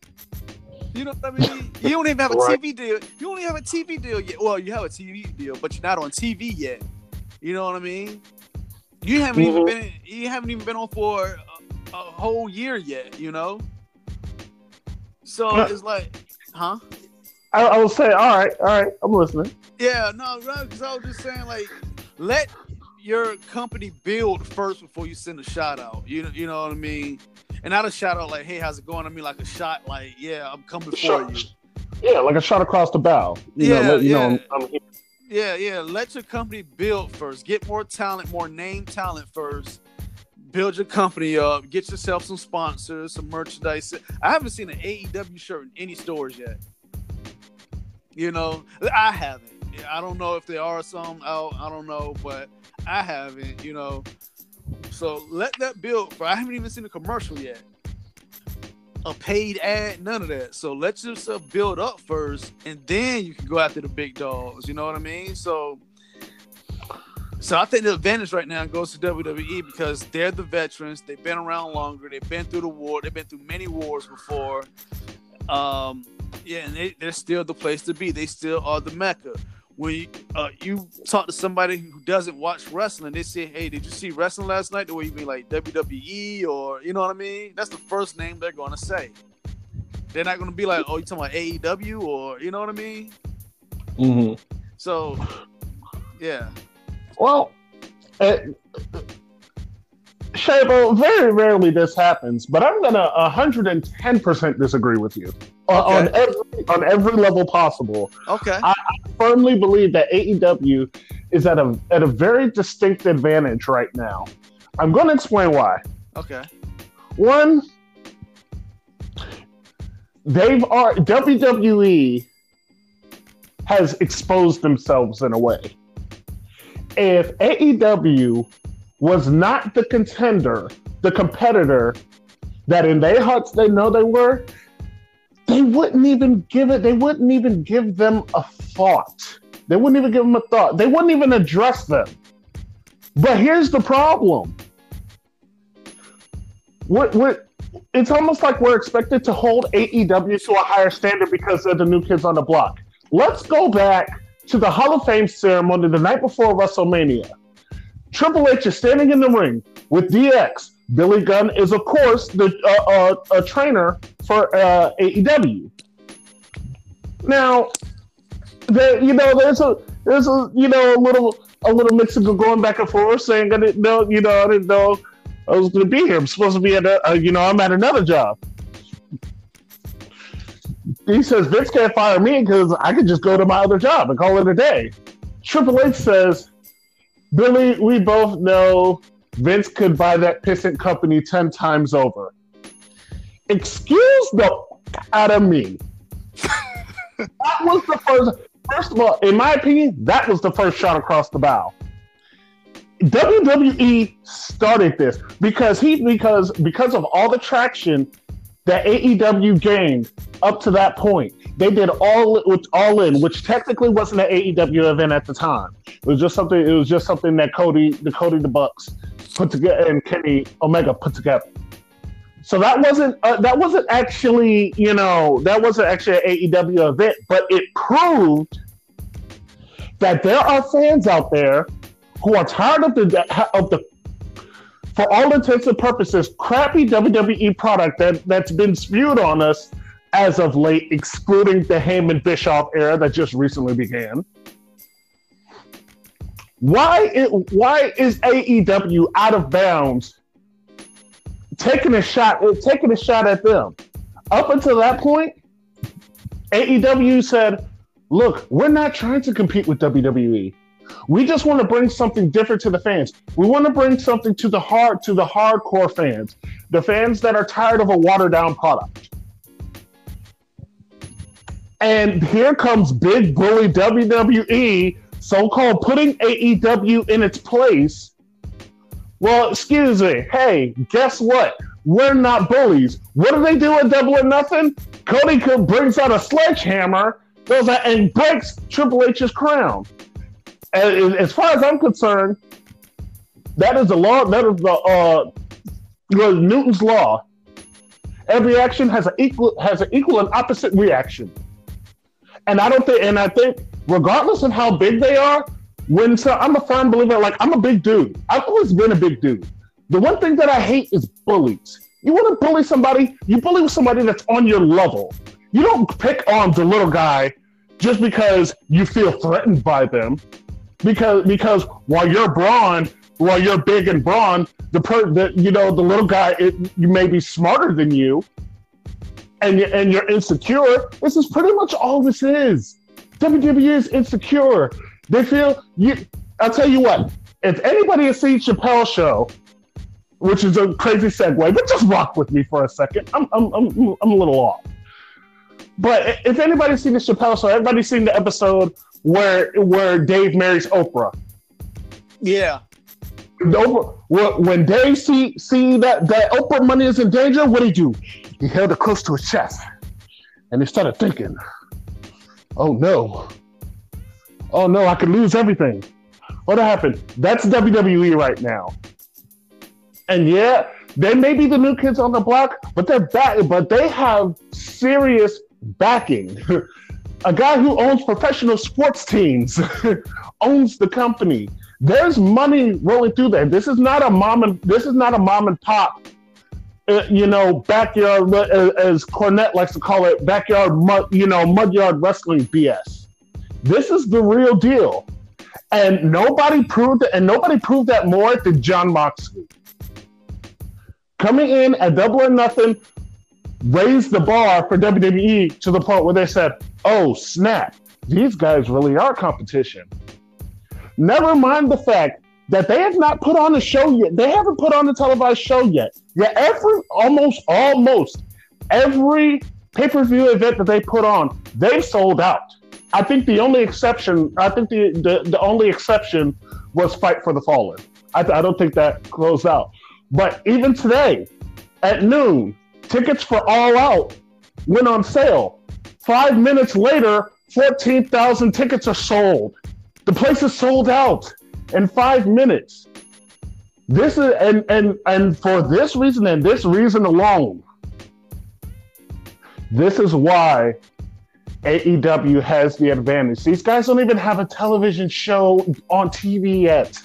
S1: You know what I mean? You don't even have a <laughs> right. TV deal. You even have a TV deal yet. Well, you have a TV deal, but you're not on TV yet. You know what I mean? You haven't mm-hmm. even been. You haven't even been on for a, a whole year yet. You know. So it's like, huh?
S2: I, I will say, all right, all right, I'm listening.
S1: Yeah, no, because I was just saying, like, let your company build first before you send a shout out. You you know what I mean? and not a shout out like, "Hey, how's it going?" I mean, like a shot, like, "Yeah, I'm coming for you."
S2: Yeah, like a shot across the bow. You yeah, know, let, you yeah. Know, I'm, I'm
S1: yeah, yeah. Let your company build first. Get more talent, more name talent first. Build your company up. Get yourself some sponsors, some merchandise. I haven't seen an AEW shirt in any stores yet. You know, I haven't. I don't know if there are some out. I don't know, but I haven't. You know, so let that build. For I haven't even seen a commercial yet, a paid ad, none of that. So let yourself build up first, and then you can go after the big dogs. You know what I mean? So, so I think the advantage right now goes to WWE because they're the veterans. They've been around longer. They've been through the war. They've been through many wars before. Um, yeah, and they, they're still the place to be. They still are the mecca when you, uh, you talk to somebody who doesn't watch wrestling, they say, "Hey, did you see wrestling last night?" The way you mean like WWE or you know what I mean? That's the first name they're gonna say. They're not gonna be like, "Oh, you talking about AEW?" or you know what I mean?
S2: Mm-hmm.
S1: So, yeah.
S2: Well, uh, Shabo, very rarely this happens, but I'm gonna 110 percent disagree with you okay. on every on every level possible.
S1: Okay. I,
S2: I, firmly believe that AEW is at a at a very distinct advantage right now. I'm going to explain why.
S1: Okay.
S2: One, they've are WWE has exposed themselves in a way. If AEW was not the contender, the competitor that in their hearts they know they were, they wouldn't even give it, they wouldn't even give them a thought. They wouldn't even give them a thought. They wouldn't even address them. But here's the problem. We're, we're, it's almost like we're expected to hold AEW to a higher standard because they're the new kids on the block. Let's go back to the Hall of Fame ceremony the night before WrestleMania. Triple H is standing in the ring with DX. Billy Gunn is, of course, the uh, uh, a trainer for uh, AEW. Now, there, you know, there's a there's a you know a little a little Mexico going back and forth saying I didn't know you know I didn't know I was going to be here. I'm supposed to be at a, you know I'm at another job. he says Vince can't fire me because I could just go to my other job and call it a day. Triple H says, Billy, we both know Vince could buy that pissant company ten times over. Excuse the out of me. <laughs> that was the first. First of all, in my opinion, that was the first shot across the bow. WWE started this because he because because of all the traction that AEW gained up to that point. They did all all in, which technically wasn't an AEW event at the time. It was just something. It was just something that Cody, the Cody the Bucks, put together, and Kenny Omega put together. So that wasn't uh, that wasn't actually you know that wasn't actually an AEW event, but it proved that there are fans out there who are tired of the of the for all intents and purposes crappy WWE product that that's been spewed on us as of late, excluding the Heyman Bischoff era that just recently began. Why it, why is AEW out of bounds taking a shot taking a shot at them. Up until that point, AEW said, "Look, we're not trying to compete with WWE. We just want to bring something different to the fans. We want to bring something to the hard to the hardcore fans, the fans that are tired of a watered down product." And here comes big bully WWE, so-called putting AEW in its place well, excuse me. Hey, guess what? We're not bullies. What do they do at Double or Nothing? Cody brings out a sledgehammer, goes out and breaks Triple H's crown. And as far as I'm concerned, that is the law. That is the uh, Newton's law. Every action has an equal has an equal and opposite reaction. And I don't think, and I think, regardless of how big they are, when so I'm a firm believer, like I'm a big dude. I've always been a big dude. The one thing that I hate is bullies. You want to bully somebody, you bully somebody that's on your level. You don't pick on the little guy just because you feel threatened by them. Because because while you're brawn, while you're big and brawn, the per the, you know the little guy it, you may be smarter than you, and and you're insecure. This is pretty much all this is. WWE is insecure. They feel you. I'll tell you what. If anybody has seen Chappelle show, which is a crazy segue, but just rock with me for a second. I'm I'm I'm, I'm a little off. But if anybody's seen the Chappelle show, everybody's seen the episode where where Dave marries Oprah.
S1: Yeah.
S2: Oprah, when Dave see see that that Oprah money is in danger, what did he do? He held it close to his chest, and he started thinking, "Oh no, oh no, I could lose everything. What happened? That's WWE right now. And yeah, they may be the new kids on the block, but they're back, but they have serious backing. <laughs> A guy who owns professional sports teams <laughs> owns the company. There's money rolling through there. This is not a mom and this is not a mom and pop, uh, you know, backyard uh, as Cornette likes to call it, backyard mud, you know, mudyard wrestling BS. This is the real deal. And nobody proved it, and nobody proved that more than Jon Moxley. Coming in at double or nothing, raised the bar for WWE to the point where they said, oh, snap, these guys really are competition. Never mind the fact that they have not put on a show yet. They haven't put on a televised show yet. Every almost almost every pay-per-view event that they put on, they've sold out. I think the only exception, I think the, the, the only exception was Fight for the Fallen. I, I don't think that closed out. But even today, at noon, tickets for All Out went on sale. Five minutes later, 14,000 tickets are sold. The place is sold out in five minutes. This is and and and for this reason and this reason alone, this is why AEW has the advantage. These guys don't even have a television show on TV yet.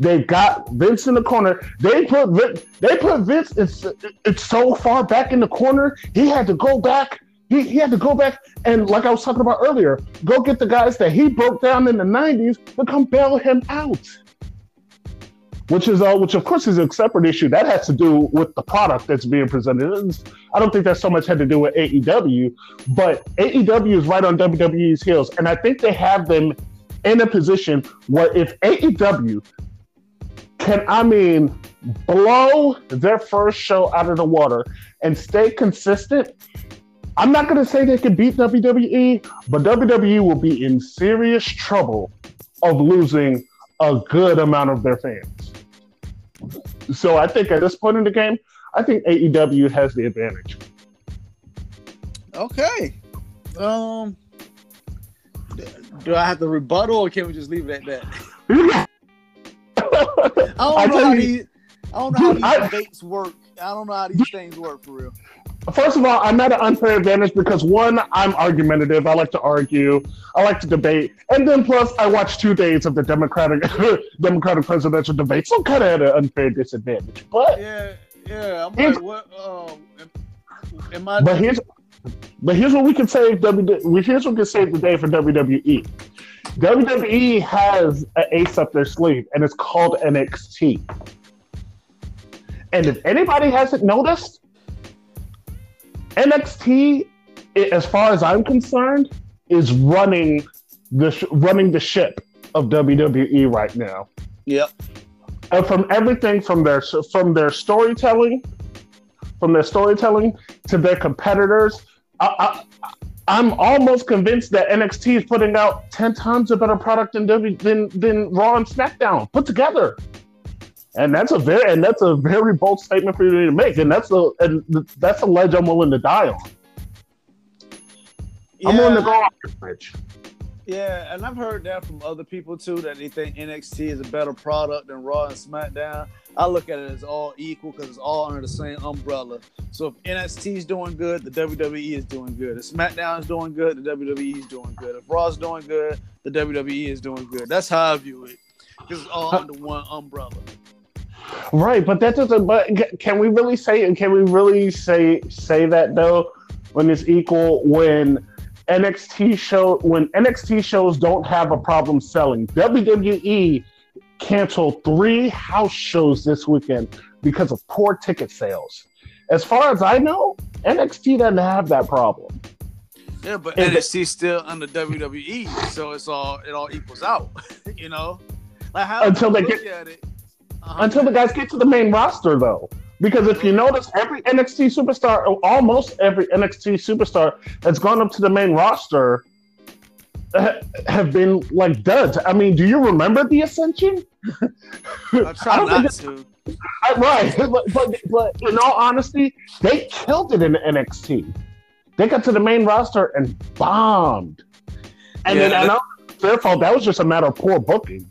S2: They got Vince in the corner. They put they put Vince. It's it's so far back in the corner. He had to go back. He, he had to go back and, like I was talking about earlier, go get the guys that he broke down in the '90s to come bail him out. which is uh, which of course is a separate issue that has to do with the product that's being presented. It's, I don't think that so much had to do with AEW, but AEW is right on WWE's heels, and I think they have them in a position where if AEW can, I mean, blow their first show out of the water and stay consistent. I'm not going to say they can beat WWE, but WWE will be in serious trouble of losing a good amount of their fans. So I think at this point in the game, I think AEW has the advantage.
S1: Okay. Um, do I have to rebuttal or can we just leave it at that? <laughs> I don't know how these, I don't know how these I, debates work. I don't know how these things work for real.
S2: First of all, I'm at an unfair advantage because one, I'm argumentative. I like to argue. I like to debate, and then plus, I watched two days of the Democratic <laughs> Democratic presidential debate, so I'm kind of at an unfair disadvantage. But
S1: yeah, yeah, I'm like, what? Um, am, am I?
S2: But here's, but here's what we can say. WWE, here's what we can save the day for WWE. WWE has an ace up their sleeve, and it's called NXT. And if anybody hasn't noticed, NXT, as far as I'm concerned, is running the sh- running the ship of WWE right now.
S1: Yep.
S2: And from everything from their from their storytelling, from their storytelling to their competitors, I, I, am almost convinced that NXT is putting out ten times a better product than w, than than Raw and SmackDown put together and that's a very and that's a very bold statement for you to make, and that's a and that's a ledge I'm willing to die on. Yeah, I'm willing to go off this ledge.
S1: Yeah, and I've heard that from other people too that they think NXT is a better product than Raw and SmackDown. I look at it as all equal because it's all under the same umbrella. So if NXT is doing good, the WWE is doing good. If SmackDown is doing good, the WWE is doing good. If Raw is doing good, the WWE is doing good. That's how I view it. Because it's all under one umbrella.
S2: Right, but that doesn't. But can we really say? Can we really say say that though? When it's equal, when NXT show when NXT shows don't have a problem selling, WWE canceled three house shows this weekend because of poor ticket sales. As far as I know, NXT doesn't have that problem.
S1: Yeah, but and NXT still under WWE, so it's all it all equals out. <laughs> you know,
S2: like how until they get at it. Uh-huh. until the guys get to the main roster, though. Because if you notice, every NXT superstar, almost every NXT superstar that's gone up to the main roster, have been like duds. I mean, do you remember the Ascension? <laughs>
S1: I try not to.
S2: I, right, <laughs> but, but, but in all honesty, they killed it in NXT. They got to the main roster and bombed. And yeah, then, and their fault. That was just a matter of poor booking.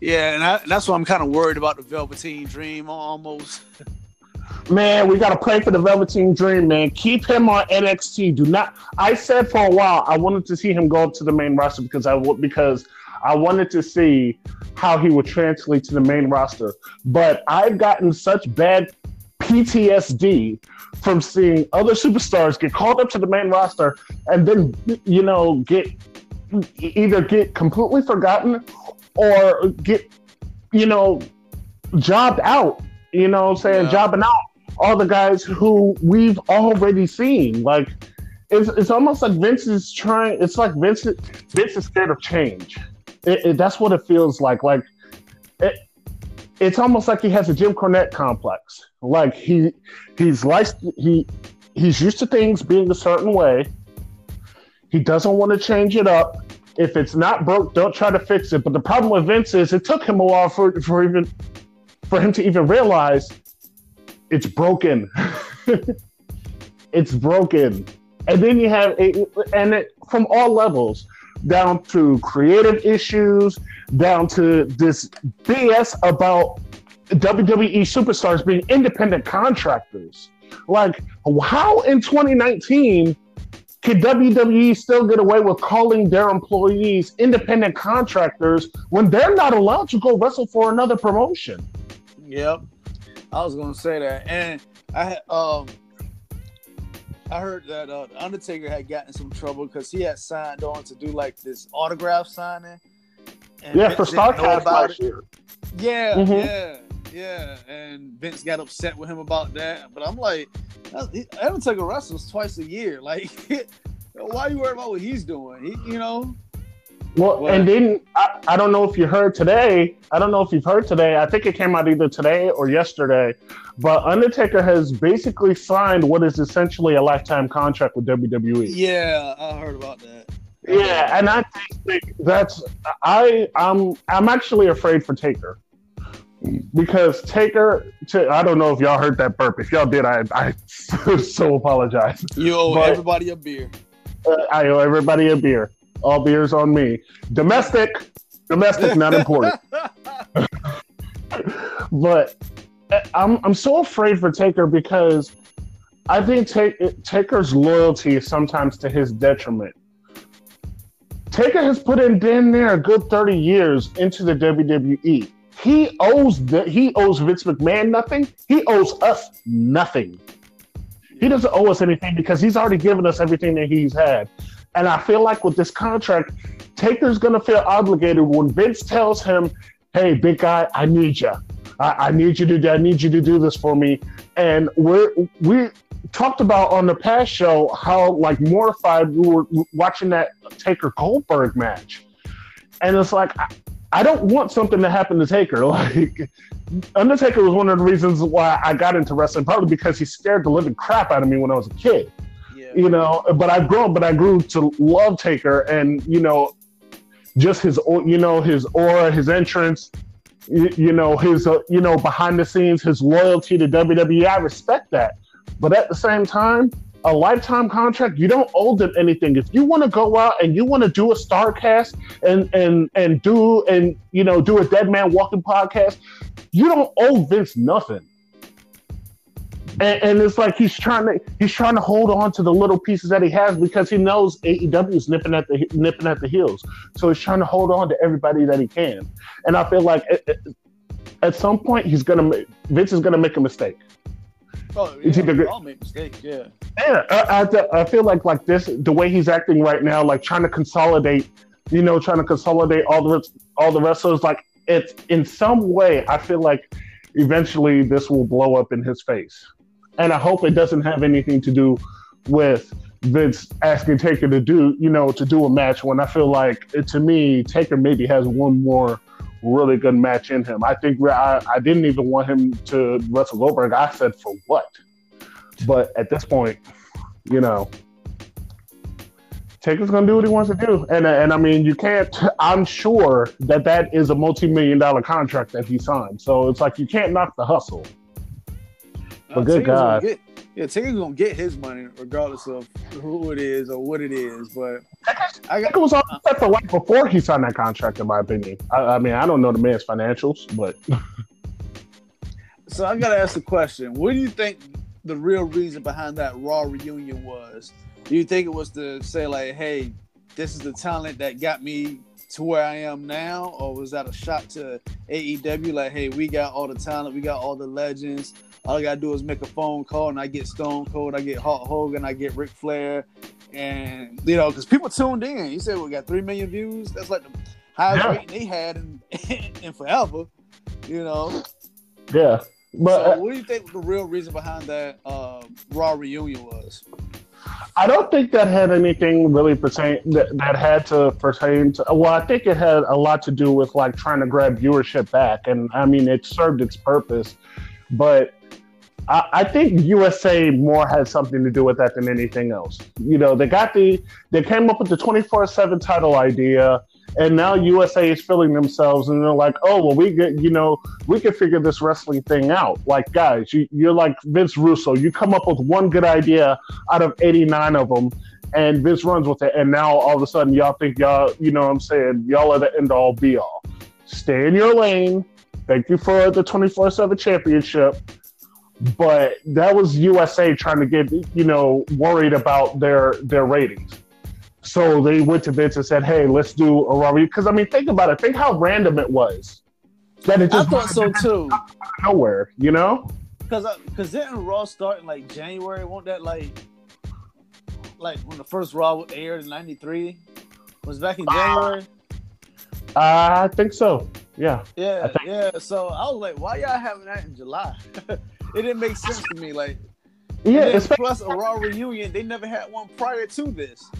S1: Yeah, and I, that's why I'm kind of worried about the Velveteen Dream almost. <laughs>
S2: Man, we got to pray for the Velveteen Dream, man. Keep him on NXT. Do not. I said for a while I wanted to see him go up to the main roster because I because I wanted to see how he would translate to the main roster. But I've gotten such bad PTSD from seeing other superstars get called up to the main roster and then you know get either get completely forgotten or get, you know, jobbed out, you know I'm saying? Yeah. Jobbing out all the guys who we've already seen. Like, it's, it's almost like Vince is trying, it's like Vince, Vince is scared of change. It, it, that's what it feels like. Like, it, it's almost like he has a Jim Cornette complex. Like he he's like he he's used to things being a certain way. He doesn't want to change it up if it's not broke, don't try to fix it. But the problem with Vince is it took him a while for, for even for him to even realize it's broken. <laughs> it's broken. And then you have a, and it, from all levels, down to creative issues, down to this BS about WWE superstars being independent contractors. Like, how in 2019 can WWE still get away with calling their employees independent contractors when they're not allowed to go wrestle for another promotion?
S1: Yep, I was gonna say that, and I um, I heard that uh, Undertaker had gotten some trouble because he had signed on to do like this autograph signing.
S2: yeah, for Starrcast last year.
S1: Yeah, mm-hmm. yeah, yeah. And Vince got upset with him about that. But I'm like, Undertaker wrestles twice a year. <laughs> Like, why are you worried about what he's doing? He, you know.
S2: Well, what? and then I, I don't know if you heard today. I don't know if you've heard today. I think it came out either today or yesterday. But Undertaker has basically signed what is essentially a lifetime contract with WWE.
S1: Yeah, I heard about that.
S2: Yeah, and I think that's I I'm I'm actually afraid for Taker because Taker. I don't know if y'all heard that burp. If y'all did, I I <laughs> so apologize.
S1: You owe but, everybody a beer.
S2: I owe everybody a beer. All beers on me. Domestic, domestic, not important. <laughs> <laughs> but uh, I'm I'm so afraid for Taker because I think Taker's loyalty is sometimes to his detriment. Taker has put in damn near a good 30 years into the WWE. He owes the, he owes Vince McMahon nothing. He owes us nothing. He doesn't owe us anything because he's already given us everything that he's had. And I feel like with this contract, Taker's gonna feel obligated when Vince tells him, "Hey, big guy, I need you. I, I need you to. I need you to do this for me." And we're we talked about on the past show how like mortified we were watching that Taker Goldberg match, and it's like I don't want something to happen to Taker. <laughs> Like Undertaker was one of the reasons why I got into wrestling, probably because he scared the living crap out of me when I was a kid. Yeah. You know, but I grew, but I grew to love Taker, and you know, just his, you know, his aura, his entrance, you, you know, his, uh, you know, behind the scenes, his loyalty to WWE. I respect that, but at the same time, a lifetime contract, you don't owe them anything. If you want to go out and you want to do a Starrcast and and and do and you know do a dead man walking podcast, you don't owe Vince nothing. And, and, it's like he's trying to he's trying to hold on to the little pieces that he has because he knows AEW is nipping at the nipping at the heels. So he's trying to hold on to everybody that he can. And I feel like at, at some point he's gonna Vince is gonna make a mistake.
S1: Oh, yeah, either, all make mistakes, yeah. Yeah,
S2: I, I, I feel like like this, the way he's acting right now, like trying to consolidate, you know, trying to consolidate all the all the wrestlers. Like it's in some way, I feel like eventually this will blow up in his face, and I hope it doesn't have anything to do with Vince asking Taker to do, you know, to do a match. When I feel like to me, Taker maybe has one more really good match in him. I think I, I didn't even want him to wrestle Goldberg. I said, for what? But at this point, you know, Taker's gonna do what he wants to do, and and I mean, you can't. I'm sure that that is a multi-million dollar contract that he signed. So it's like you can't knock the hustle. But good God,
S1: yeah, Taker's gonna get his money regardless of who it is or what it is. But
S2: I got, it was all set for life before he signed that contract, in my opinion. I, I mean, I don't know the man's financials, but.
S1: so I gotta ask the question: What do you think the real reason behind that Raw reunion was? Do you think it was to say like, "Hey, this is the talent that got me to where I am now," or was that a shot to AEW? Like, "Hey, we got all the talent, we got all the legends." All I gotta do is make a phone call, and I get Stone Cold, I get Hulk Hogan, I get Ric Flair, and you know, because people tuned in. You said we got three million views. That's like the highest yeah. rating they had in, <laughs> in forever. You know.
S2: Yeah, but
S1: so what do you think the real reason behind that uh, Raw reunion was?
S2: I don't think that had anything really pertain that, that had to pertain to. Well, I think it had a lot to do with like trying to grab viewership back, and I mean it served its purpose, but I, I think USA more had something to do with that than anything else. You know, they got the they came up with the twenty four seven title idea, and now USA is filling themselves, and they're like, oh well, we get you know we can figure this wrestling thing out. Like guys, you, you're like Vince Russo. You come up with one good idea out of eighty nine of them, and Vince runs with it, and now all of a sudden y'all think y'all, you know what I'm saying, y'all are the end all be all. Stay in your lane. Thank you for the 24 7 championship but that was USA trying to get you know worried about their their ratings. So they went to Vince and said, "Hey, let's do a Raw." Because I mean, think about it. Think how random it was.
S1: That it just I thought so too.
S2: Nowhere, you know.
S1: Because because uh, didn't Raw start in like January? Won't that like like when the first Raw aired in '93 was back in January?
S2: Uh, I think so. Yeah.
S1: Yeah, think- yeah. So I was like, why y'all having that in July? <laughs> it didn't make sense to me. Like, yeah. Plus a Raw reunion, they never had one prior to this.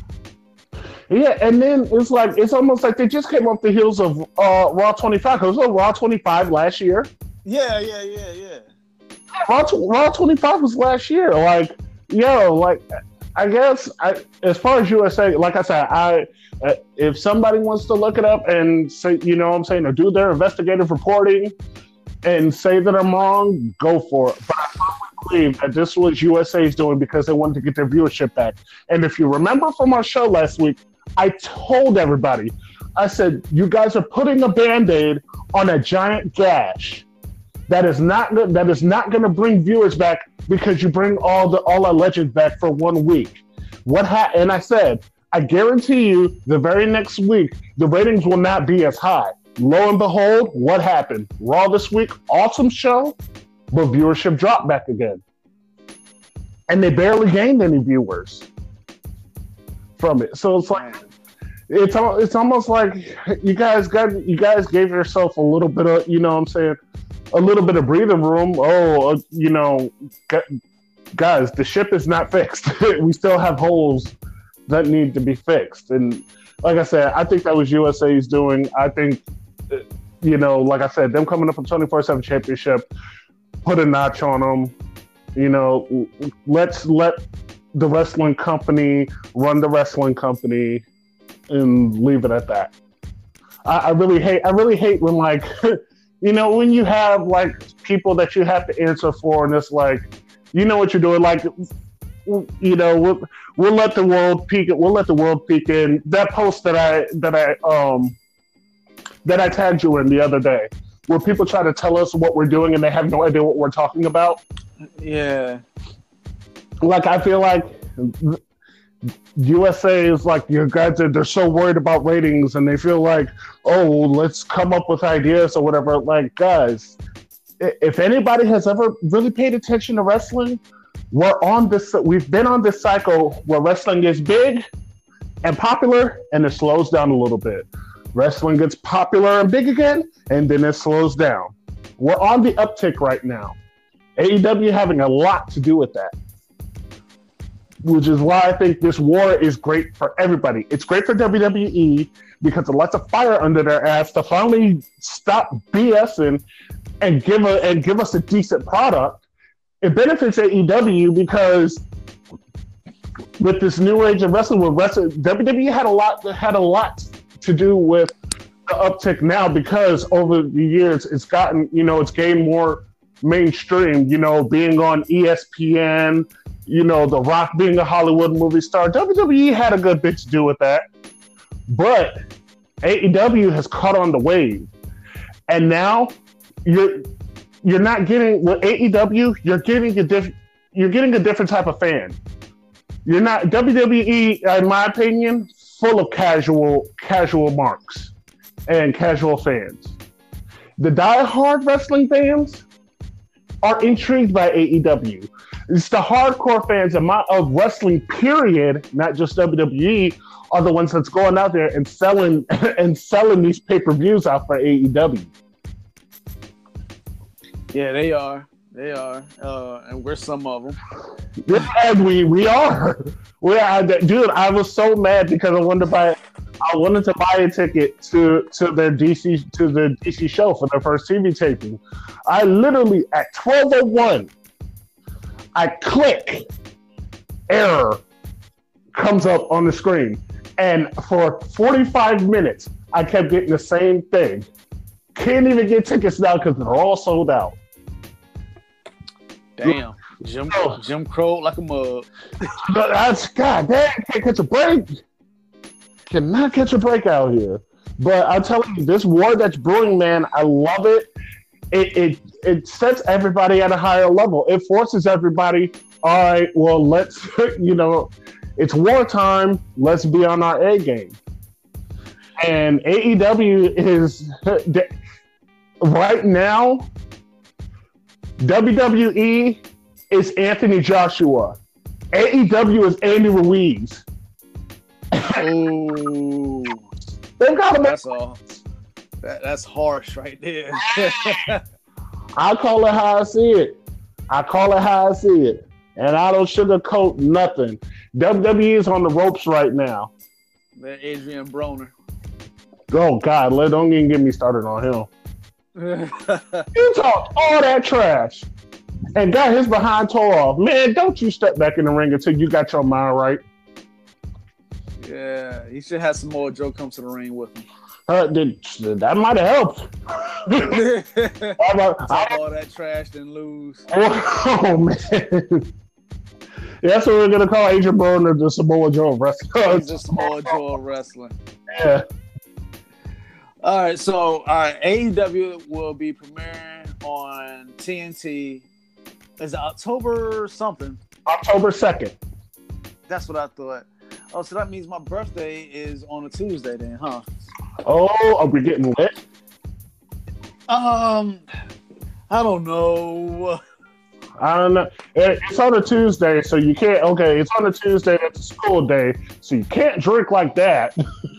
S2: Yeah, and then it's like it's almost like they just came off the heels of uh, Raw 25 because it was Raw 25 last year.
S1: Yeah, yeah, yeah, yeah.
S2: Raw, Raw 25 was last year. Like, yo, like I guess I, as far as USA, like I said, I uh, if somebody wants to look it up and say, you know, what I'm saying, or do their investigative reporting and say that I'm wrong, go for it. But I firmly believe that this was USA's doing because they wanted to get their viewership back. And if you remember from our show last week, I told everybody, I said, you guys are putting a band-aid on a giant gash that is not that is not going to bring viewers back because you bring all the all our legends back for one week. What ha- and I said, I guarantee you, the very next week, the ratings will not be as high. Lo and behold, what happened? Raw this week, awesome show, but viewership dropped back again, and they barely gained any viewers from it. So it's like it's it's almost like you guys got you guys gave yourself a little bit of you know what I'm saying a little bit of breathing room. Oh, uh, you know, guys, the ship is not fixed. <laughs> we still have holes that need to be fixed. And like I said, I think that was USA's doing. I think, you know, like I said, them coming up with 24 7 championship, put a notch on them. You know, let's let the wrestling company run the wrestling company and leave it at that. I, I really hate, I really hate when like, <laughs> you know, when you have like people that you have to answer for, and it's like, you know what you're doing. Like, you know, we'll, we'll let the world peek. We'll let the world peek in that post that I that I um that I tagged you in the other day, where people try to tell us what we're doing and they have no idea what we're talking about.
S1: Yeah.
S2: Like I feel like USA is like you guys are they're so worried about ratings and they feel like oh let's come up with ideas or whatever like guys if anybody has ever really paid attention to wrestling we're on this we've been on this cycle where wrestling is big and popular and it slows down a little bit wrestling gets popular and big again and then it slows down we're on the uptick right now AEW having a lot to do with that which is why I think this war is great for everybody. It's great for WWE because it lets a fire under their ass to finally stop BSing and give a and give us a decent product. It benefits AEW because with this new age of wrestling, with wrestling, WWE had a lot had a lot to do with the uptick now because over the years it's gotten you know it's gained more mainstream. You know, being on ESPN you know, The Rock being a Hollywood movie star. WWE had a good bit to do with that. But AEW has caught on the wave. And now you're you're not getting with AEW, you're getting a different you're getting a different type of fan. You're not WWE, in my opinion, full of casual casual marks and casual fans. The die-hard wrestling fans are intrigued by AEW. It's the hardcore fans of, my, of wrestling, period, not just WWE, are the ones that's going out there and selling <laughs> and selling these pay per views out for AEW.
S1: Yeah, they are. They are, uh, and we're some of them.
S2: Yeah, we we are. <laughs> We are, dude. I was so mad because I wanted to buy. I wanted to buy a ticket to to their DC to the DC show for their first TV taping. I literally at twelve oh one I click, error comes up on the screen. And for 45 minutes, I kept getting the same thing. Can't even get tickets now because they're all sold out.
S1: Damn. Jim, Jim Crow like a mug. <laughs>
S2: but that's God damn, can't catch a break. Cannot catch a break out here. But I'm telling you, this war that's brewing, man, I love it it, it it sets everybody at a higher level. It forces everybody, all right, well, let's, <laughs> you know, it's wartime. Let's be on our A game. And AEW is <laughs> right now, WWE is Anthony Joshua. AEW is Andy Ruiz.
S1: Oh,
S2: they've got
S1: That's all. That, that's harsh right there. <laughs>
S2: I call it how I see it. I call it how I see it. And I don't sugarcoat nothing. WWE is on the ropes right now.
S1: that Adrian Broner.
S2: Oh God, let don't even get me started on him. You talk all that trash and got his behind tore off. Man, don't you step back in the ring until you got your mind right.
S1: yeah, he should have some more Joe come to the ring with him.
S2: Uh, did, that might have helped. <laughs> I'm a-
S1: all that trash, then lose. <laughs>
S2: oh man. That's what we're gonna call Adrian Broner the Samoa Joe of wrestling.
S1: He's just more Joe wrestling.
S2: yeah.
S1: All right, so right, AEW will be premiering on TNT. Is it October something?
S2: October second.
S1: That's what I thought. Oh, so that means my birthday is on a Tuesday then, huh?
S2: Oh, are we getting lit?
S1: Um, I don't know. <laughs>
S2: I don't know. It- It's on a Tuesday, so you can't. Okay, it's on a Tuesday. It's a school day, so you can't drink like that.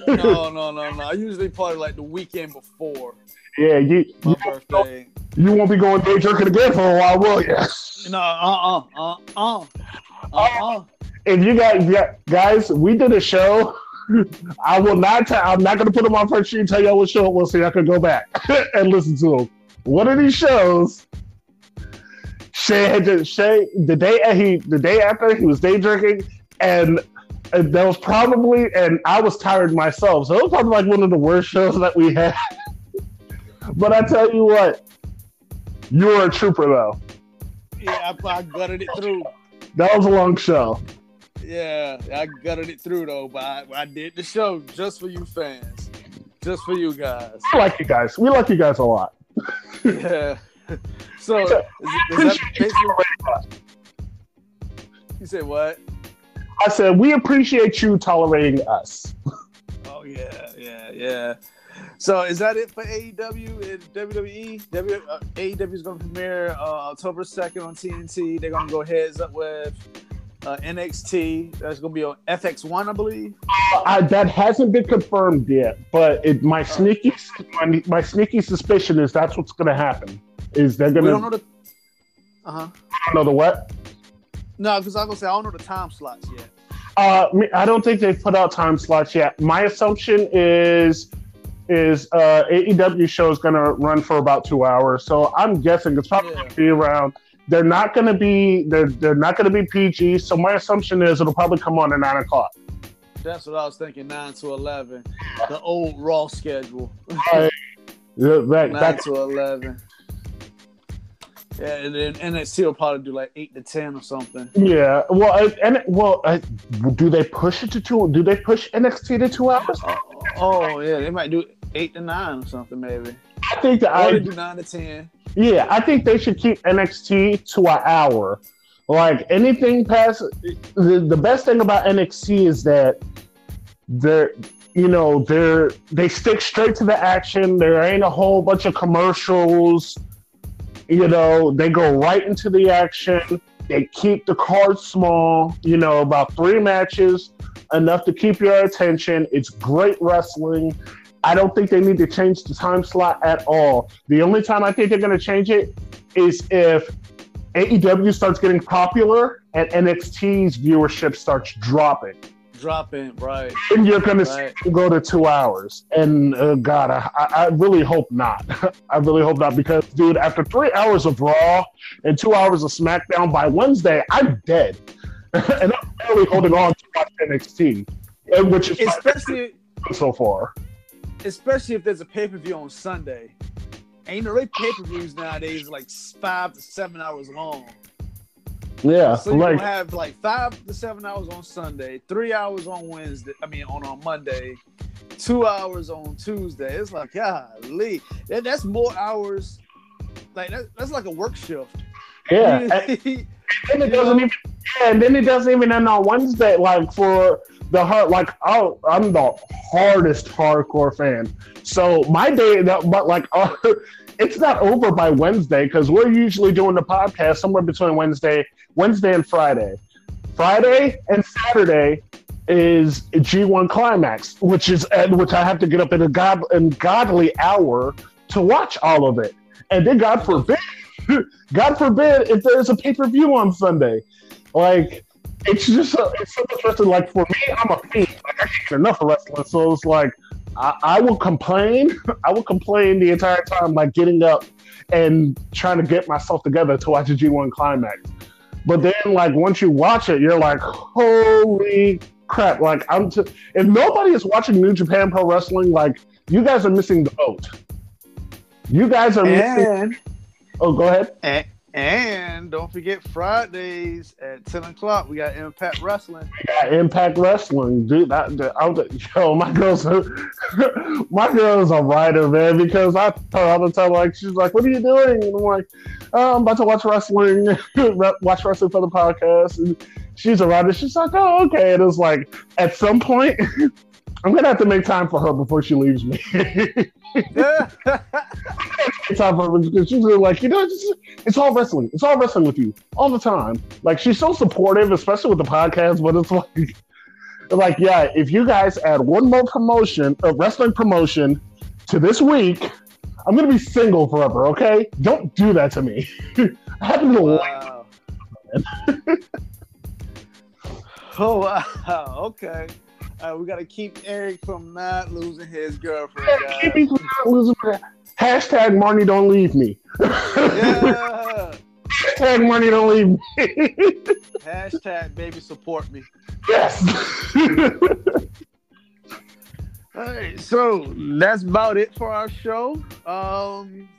S1: No, no, <laughs> no, no. I usually party like the weekend before
S2: yeah, you
S1: my
S2: you,
S1: birthday.
S2: you won't be going day drinking again for a while, will you? <laughs>
S1: No, uh, uh, uh, uh, uh, uh.
S2: If you got yeah, guys, we did a show. <laughs> I will not. i I'm not going to put them on first sheet and tell y'all what show it was, so y'all can go back and listen to them. One of these shows, Shea had to, Shea the day uh, he the day after he was day drinking, and, uh, and that was probably and I was tired myself, so it was probably like one of the worst shows that we had. <laughs> but I tell you what, you were a trooper though.
S1: Yeah, I, I gutted it through.
S2: That was a long show.
S1: Yeah, I gutted it through though, but I, I did the show just for you fans, just for you guys.
S2: We like you guys. We like you guys a lot. <laughs>
S1: Yeah. <laughs> So is, is that basically? You said what?
S2: I said we appreciate you tolerating us.
S1: Oh yeah, yeah, yeah. So is that it for AEW and WWE? W, uh, AEW is going to premiere uh, October second on TNT. They're going to go heads up with uh, NXT. That's going to be on FX1, I believe.
S2: I, that hasn't been confirmed yet, but it, my sneaky my, my sneaky suspicion is that's what's going to happen. Is they're going to.
S1: We
S2: to
S1: don't know the. Uh huh.
S2: I don't know the what?
S1: No, because I was gonna say I don't know the time slots yet.
S2: Uh, I don't think they've put out time slots yet. My assumption is is uh, AEW show is going to run for about two hours, so I'm guessing it's probably
S1: Yeah.
S2: going to be around. They're not going to be they're they're not going to be PG. So my assumption is it'll probably come on at nine o'clock.
S1: That's what I was thinking. Nine to eleven, the old Raw schedule.
S2: Yeah, that,
S1: Nine to eleven. Yeah, and then NXT will probably do like eight to ten or something.
S2: yeah. Well, I- and well, I, do they push it to two? Do they push NXT to two hours?
S1: Oh, oh yeah, they might do eight to nine or something maybe.
S2: I think
S1: the
S2: I
S1: do nine to ten.
S2: yeah, I think they should keep NXT to an hour. Like anything past the, the best thing about NXT is that they're you know they're they stick straight to the action. There ain't a whole bunch of commercials. You know, they go right into the action. They keep the card small. You know, about three matches, enough to keep your attention. It's great wrestling. I don't think they need to change the time slot at all. The only time I think they're going to change it is if AEW starts getting popular and NXT's viewership starts dropping.
S1: Dropping, right.
S2: And you're going to
S1: Right.
S2: it go to two hours. And uh, God, I, I I really hope not. <laughs> I really hope not because, dude, after three hours of Raw and two hours of SmackDown by Wednesday, I'm dead. <laughs> and I'm barely holding on to watch NXT, which is
S1: Especially
S2: so far.
S1: Especially if there's a pay per view on Sunday. And you know, they pay per views nowadays like five to seven hours long.
S2: Yeah,
S1: So you
S2: like
S1: have like five to seven hours on Sunday, three hours on Wednesday. I mean, on on Monday, two hours on Tuesday. It's like, golly, that, that's more hours. Like that, that's like a work shift.
S2: yeah. <laughs> and- and it doesn't even and then it doesn't even end on Wednesday. Like for the hard, like oh, I'm the hardest hardcore fan. So my day, but like uh, <laughs> it's not over by Wednesday because we're usually doing the podcast somewhere between Wednesday, Wednesday and Friday. Friday and Saturday, is G1 Climax, which is at which I have to get up in a god godly hour to watch all of it. And then God forbid, <laughs> God forbid if there's a pay per view on Sunday, like it's just a, it's so much wrestling. Like for me, I'm a fiend. Like I can't get enough of wrestling, so it's like I, I will complain. <laughs> I will complain the entire time, like getting up and trying to get myself together to watch a G1 climax. But then, like once you watch it, you're like, holy crap! Like I'm. T- if nobody is watching New Japan Pro Wrestling, like you guys are missing the boat. You guys are
S1: And
S2: missing. Oh, go ahead.
S1: and, and don't forget Fridays at ten o'clock. We got Impact Wrestling.
S2: Yeah, Impact Wrestling, dude. That I was, yo, my girl's <laughs> my girl's a writer, man. Because I tell her all the time, like she's like, "What are you doing?" And I'm like, oh, "I'm about to watch wrestling, <laughs> watch wrestling for the podcast." And she's a writer. She's like, "Oh, okay." And it's like, at some point, <laughs> I'm gonna have to make time for her before she leaves me.
S1: Yeah,
S2: because she's like, you know, it's, it's all wrestling. It's all wrestling with you all the time. Like she's so supportive, especially with the podcast. But it's like, <laughs> like yeah, if you guys add one more promotion, a wrestling promotion, to this week, I'm gonna be single forever. Okay, don't do that to me. <laughs> I happen to like
S1: oh wow. Okay. Uh, we got to keep Eric from not losing his girlfriend.
S2: keep me from not losing my hashtag Marnie don't leave me.
S1: Yeah.
S2: hashtag Marnie don't leave me.
S1: Hashtag baby support me.
S2: yes.
S1: All right, so that's about it for our show. Um,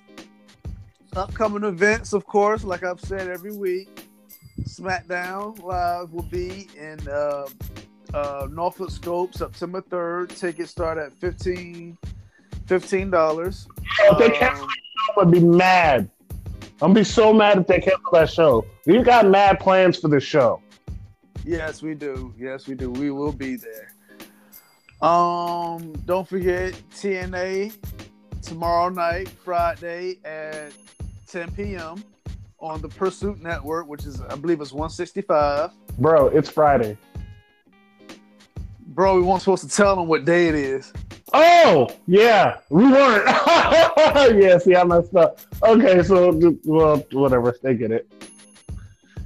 S1: upcoming events, of course, like I've said every week, SmackDown Live will be in uh, uh, Norfolk Scope September 3rd. Tickets start at 15 $15.
S2: if they cancel
S1: Um,
S2: the show, I'd be mad. I'm gonna be so mad if they cancel that show. We got mad plans for this show.
S1: Yes, we do. Yes, we do. We will be there. Um, don't forget TNA tomorrow night, Friday at 10 p.m. on the Pursuit Network, which is I believe it's 165.
S2: Bro, it's Friday.
S1: Bro, we weren't supposed to tell them what day it is.
S2: Oh, yeah, we weren't. <laughs> yeah, see, I messed up. Okay, so, well, whatever, they get it.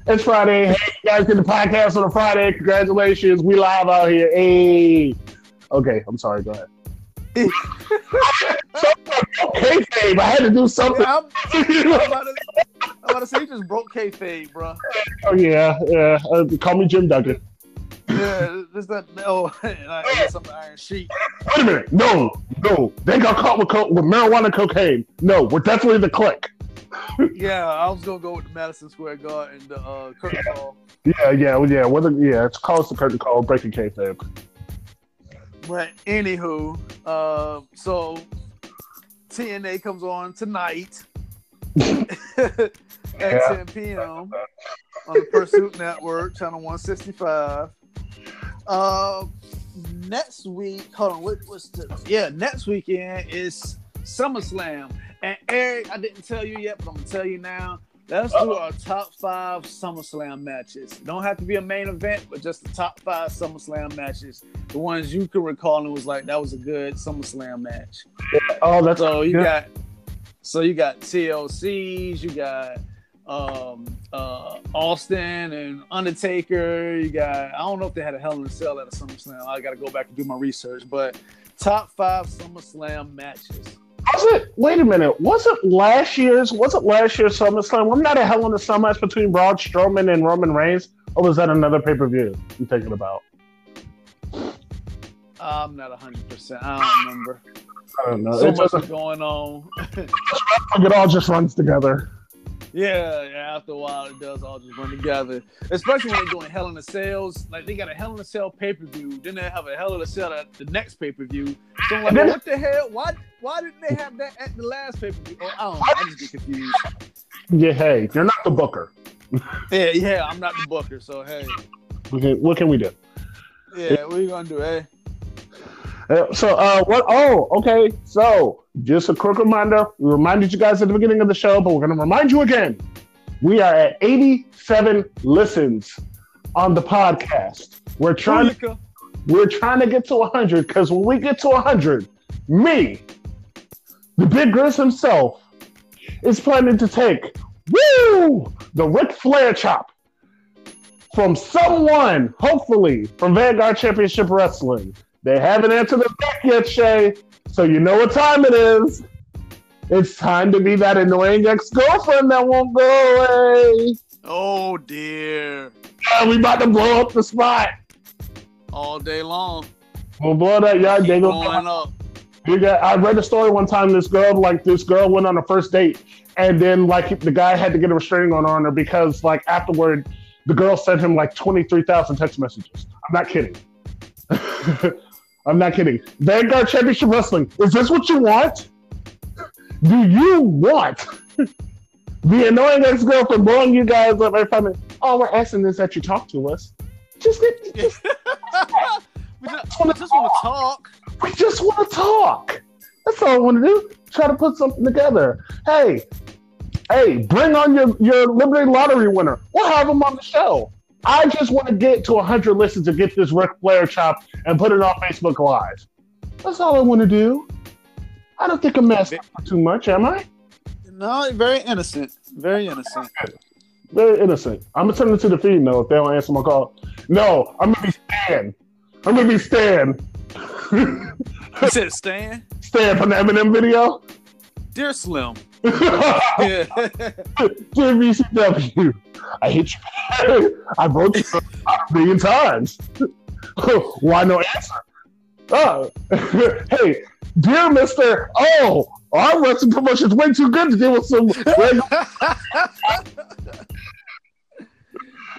S2: It's Friday. Hey, you guys get the podcast on a Friday. Congratulations. We live out here. Hey. Okay, I'm sorry. Go ahead. <laughs> okay, babe. I had to do something.
S1: Yeah, I'm, I'm about to, I'm about to say you just broke kayfabe, bro.
S2: oh, yeah, yeah. Uh, call me Jim Duggan.
S1: Yeah, this that. <laughs> Oh, I guess I'm the Iron Sheik.
S2: Wait a minute. No, no. They got caught with, co- with marijuana cocaine. No, we're definitely the Kliq. <laughs>
S1: Yeah, I was gonna go with the Madison Square Garden, the uh, curtain call.
S2: Yeah, yeah, well, yeah. Whether, yeah, it's called the curtain call, breaking kayfabe.
S1: But anywho, uh, so TNA comes on tonight <laughs> at
S2: Yeah.
S1: 10 p.m. on the Pursuit Network, channel 165. Uh, next week, hold on, what, what's the yeah? Next weekend is SummerSlam, and Eric, I didn't tell you yet, but I'm gonna tell you now. Let's do our top five SummerSlam matches. Don't have to be a main event, but just the top five SummerSlam matches. The ones you can recall and was like that was a good SummerSlam match.
S2: Oh, that's
S1: So you
S2: yeah.
S1: got so you got TLCs, you got um uh Austin and Undertaker, you got I don't know if they had a Hell in a Cell at a SummerSlam. I gotta go back and do my research, but top five SummerSlam matches.
S2: Was it? Wait a minute. Was it last year's? Was it last year's SummerSlam? Wasn't that a Hell in a Cell match between Braun Strowman and Roman Reigns? Or was that another pay per view? I'm thinking about.
S1: I'm not hundred percent. I don't remember.
S2: I don't know.
S1: So
S2: It,
S1: much going on. <laughs>
S2: it all just runs together.
S1: Yeah, yeah, after a while it does all just run together. Especially when they're doing Hell in a Cells. Like they got a Hell in a Cell pay per view, then they have a Hell in a Cell at the next pay per view. So I'm like, what the hell? Why why didn't they have that at the last pay per view? Oh, I don't know. I just get confused.
S2: Yeah, hey, you're not the booker.
S1: Yeah, yeah, I'm not the booker, so hey.
S2: What can, what can we do?
S1: Yeah, what are you gonna do, hey?
S2: Uh, so, uh, what? Oh, okay. So, just a quick reminder. We reminded you guys at the beginning of the show, but we're going to remind you again. We are at 87 listens on the podcast. We're trying to We're trying to get to 100 because when we get to 100, me, the Big Grizz himself, is planning to take, woo, the Ric Flair chop from someone, hopefully, from Vanguard Championship Wrestling. They haven't answered the back yet, Shea, so you know what time it is. It's time to be that annoying ex girlfriend that won't go away.
S1: Oh dear.
S2: Yeah, we about to blow up the spot.
S1: All day long.
S2: We'll blow that yard. They
S1: Blowing up.
S2: You got, I read a story one time. This girl, like this girl, went on a first date, and then like the guy had to get a restraining order on her because like afterward, the girl sent him like twenty three thousand text messages. I'm not kidding. <laughs> I'm not kidding. Vanguard Championship Wrestling. Is this what you want? Do you want <laughs> the annoying ex girlfriend blowing you guys up every five minutes? All we're asking is that you talk to us. Just, just <laughs>
S1: we just, we just <laughs> want to talk.
S2: we just want to talk. That's all I want to do. Try to put something together. Hey, hey, bring on your, your Liberty Lottery winner. We'll have them on the show. I just want to get to 100 listens to get this Ric Flair chop and put it on Facebook Live. That's all I want to do. I don't think I'm asking for too much, am I?
S1: No, very innocent. Very innocent.
S2: Very innocent. I'm gonna turn it to the feed though if they don't answer my call. No, I'm gonna be Stan. I'm gonna be Stan.
S1: You said Stan?
S2: Stan from the Eminem video.
S1: Dear Slim. <laughs> yeah.
S2: VCW, I hate you. I wrote you a million times. <laughs> Why no answer? Oh, <laughs> hey, dear Mister. Oh, our wrestling promotion's way too good to deal with some.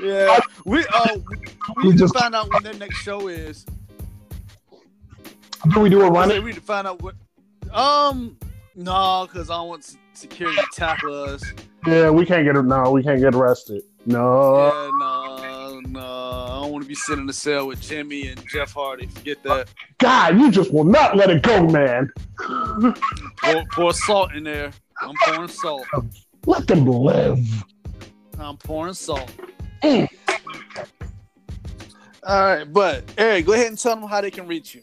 S1: yeah. We uh we need to find out when their next show is.
S2: Do we do a run
S1: we need to find out what um no, because I want security to tackle us.
S2: Yeah, we can't get no, we can't get arrested. No.
S1: Yeah, no, no. I don't want to be sitting in the cell with Jimmy and Jeff Hardy. Forget that.
S2: God, you just will not let it go, man.
S1: Pour, pour salt in there. I'm pouring salt.
S2: Let them live.
S1: I'm pouring salt.
S2: Mm.
S1: All right, but Eric, go ahead and tell them how they can reach you.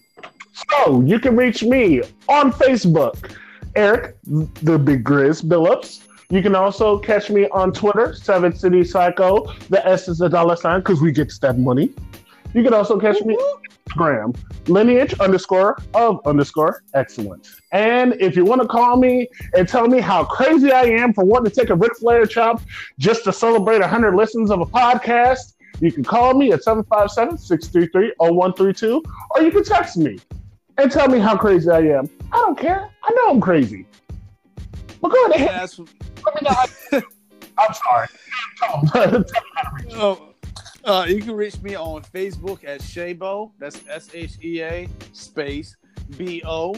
S2: So you can reach me on Facebook, Eric the Big Grizz Billups. You can also catch me on Twitter, Seven City Psycho. The S is a dollar sign because we get that money. You can also catch me on Instagram, lineage underscore of underscore excellence. And if you want to call me and tell me how crazy I am for wanting to take a Ric Flair chop just to celebrate 100 listens of a podcast, you can call me at 757 633 0132 or you can text me and tell me how crazy I am. I don't care. I know I'm crazy. But go ahead.
S1: That's,
S2: me know <laughs> I'm sorry. <laughs> Tell them how to reach me.
S1: oh, uh, you can reach me on Facebook at Shea Bo. That's S H E A space B O.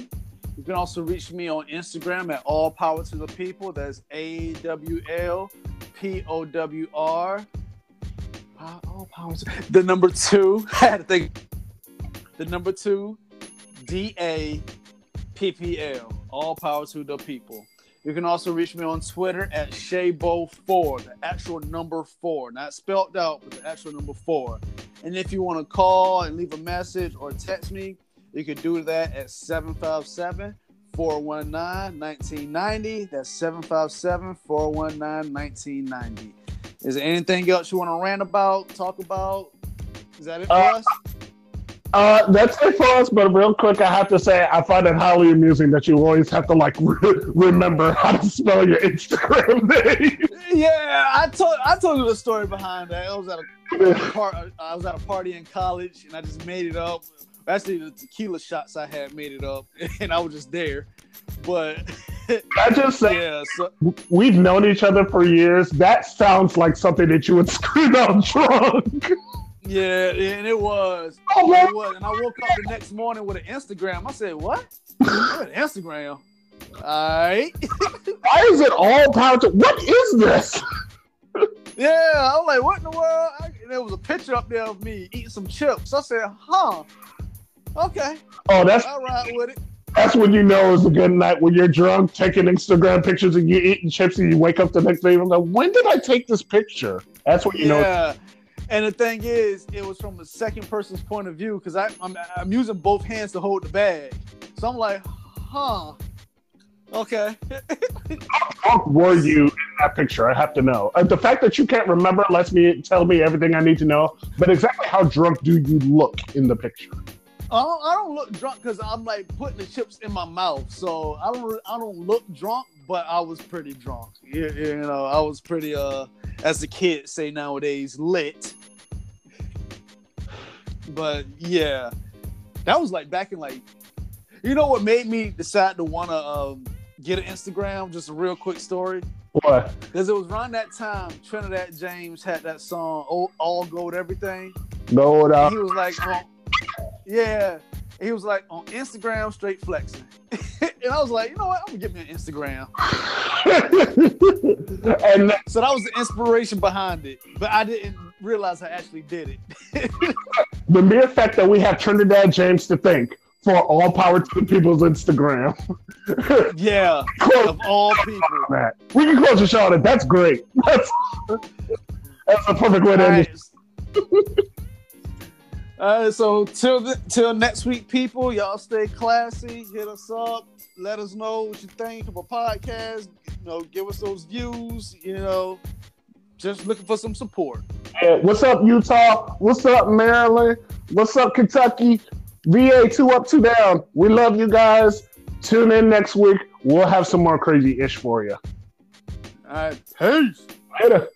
S1: You can also reach me on Instagram at All Power to the People. That's A W L P O W R. All Power to the number two. <laughs> I had to think. The number two, D A P P L. All Power to the People. You can also reach me on Twitter at Shabo4, the actual number four, not spelled out, but the actual number four. And if you want to call and leave a message or text me, you can do that at 757 419 1990. That's 757 419 1990. Is there anything else you want to rant about, talk about? Is that it for
S2: Uh,
S1: us?
S2: Uh, that's it for us. But real quick, I have to say I find it highly amusing that you always have to like <laughs> re- remember how to spell your Instagram <laughs> name.
S1: Yeah, I told I told you the story behind that. I was at a part. I was at a party in college, and I just made it up. Actually, the tequila shots I had made it up, <laughs> and I was just there. But
S2: I just say
S1: yeah, so
S2: we've known each other for years. That sounds like something that you would scream out drunk.
S1: Yeah, and it was.
S2: Oh.
S1: It was. And I woke up the next morning with an Instagram. I said, "What? What Instagram?" All right. <laughs>
S2: Why is it all power to? What is this?
S1: Yeah, I was like, "What in the world?" I, and there was a picture up there of me eating some chips. I said, "Huh." Okay,
S2: Oh, that's
S1: I'll ride with it.
S2: that's when you know it's a good night when you're drunk, taking Instagram pictures and you're eating chips, and you wake up the next day and I'm like, when did I take this picture? That's when you know.
S1: And the thing is, it was from a second person's point of view because I'm, I'm using both hands to hold the bag. So I'm like, huh. Okay.
S2: How drunk were you in that picture? I have to know. Uh, the fact that you can't remember lets me tell me everything I need to know. But exactly how drunk do you look in the picture?
S1: I don't, I don't look drunk because I'm like putting the chips in my mouth, so I don't I don't look drunk, but I was pretty drunk. You, you know, I was pretty uh, as the kids say nowadays, lit. But yeah, that was like back in like, you know what made me decide to want to um, get an Instagram? Just a real quick story.
S2: What?
S1: Because it was around that time Trinidad James had that song "All, All Gold Everything."
S2: Gold out.
S1: He was like, yeah. He was like on Instagram, straight flexing, <laughs> and I was like, you know what? I'm gonna get me an Instagram. <laughs>
S2: and
S1: So that was the inspiration behind it, but I didn't realize I actually did it. <laughs>
S2: the mere fact that we have Trinidad James to thank for all power to the people's Instagram. <laughs>
S1: yeah, <laughs>
S2: Close
S1: of all people.
S2: that. We can close the show on it. That's great. That's that's a perfect way to end
S1: it. All right, so till the, till next week, people, y'all stay classy. Hit us up. Let us know what you think of a podcast. You know, give us those views. You know, just looking for some support.
S2: Yeah, what's up, Utah? What's up, Maryland? What's up, Kentucky? VA two up, two down. We love you guys. Tune in next week. We'll have some more crazy ish for you.
S1: All right, peace.
S2: Later.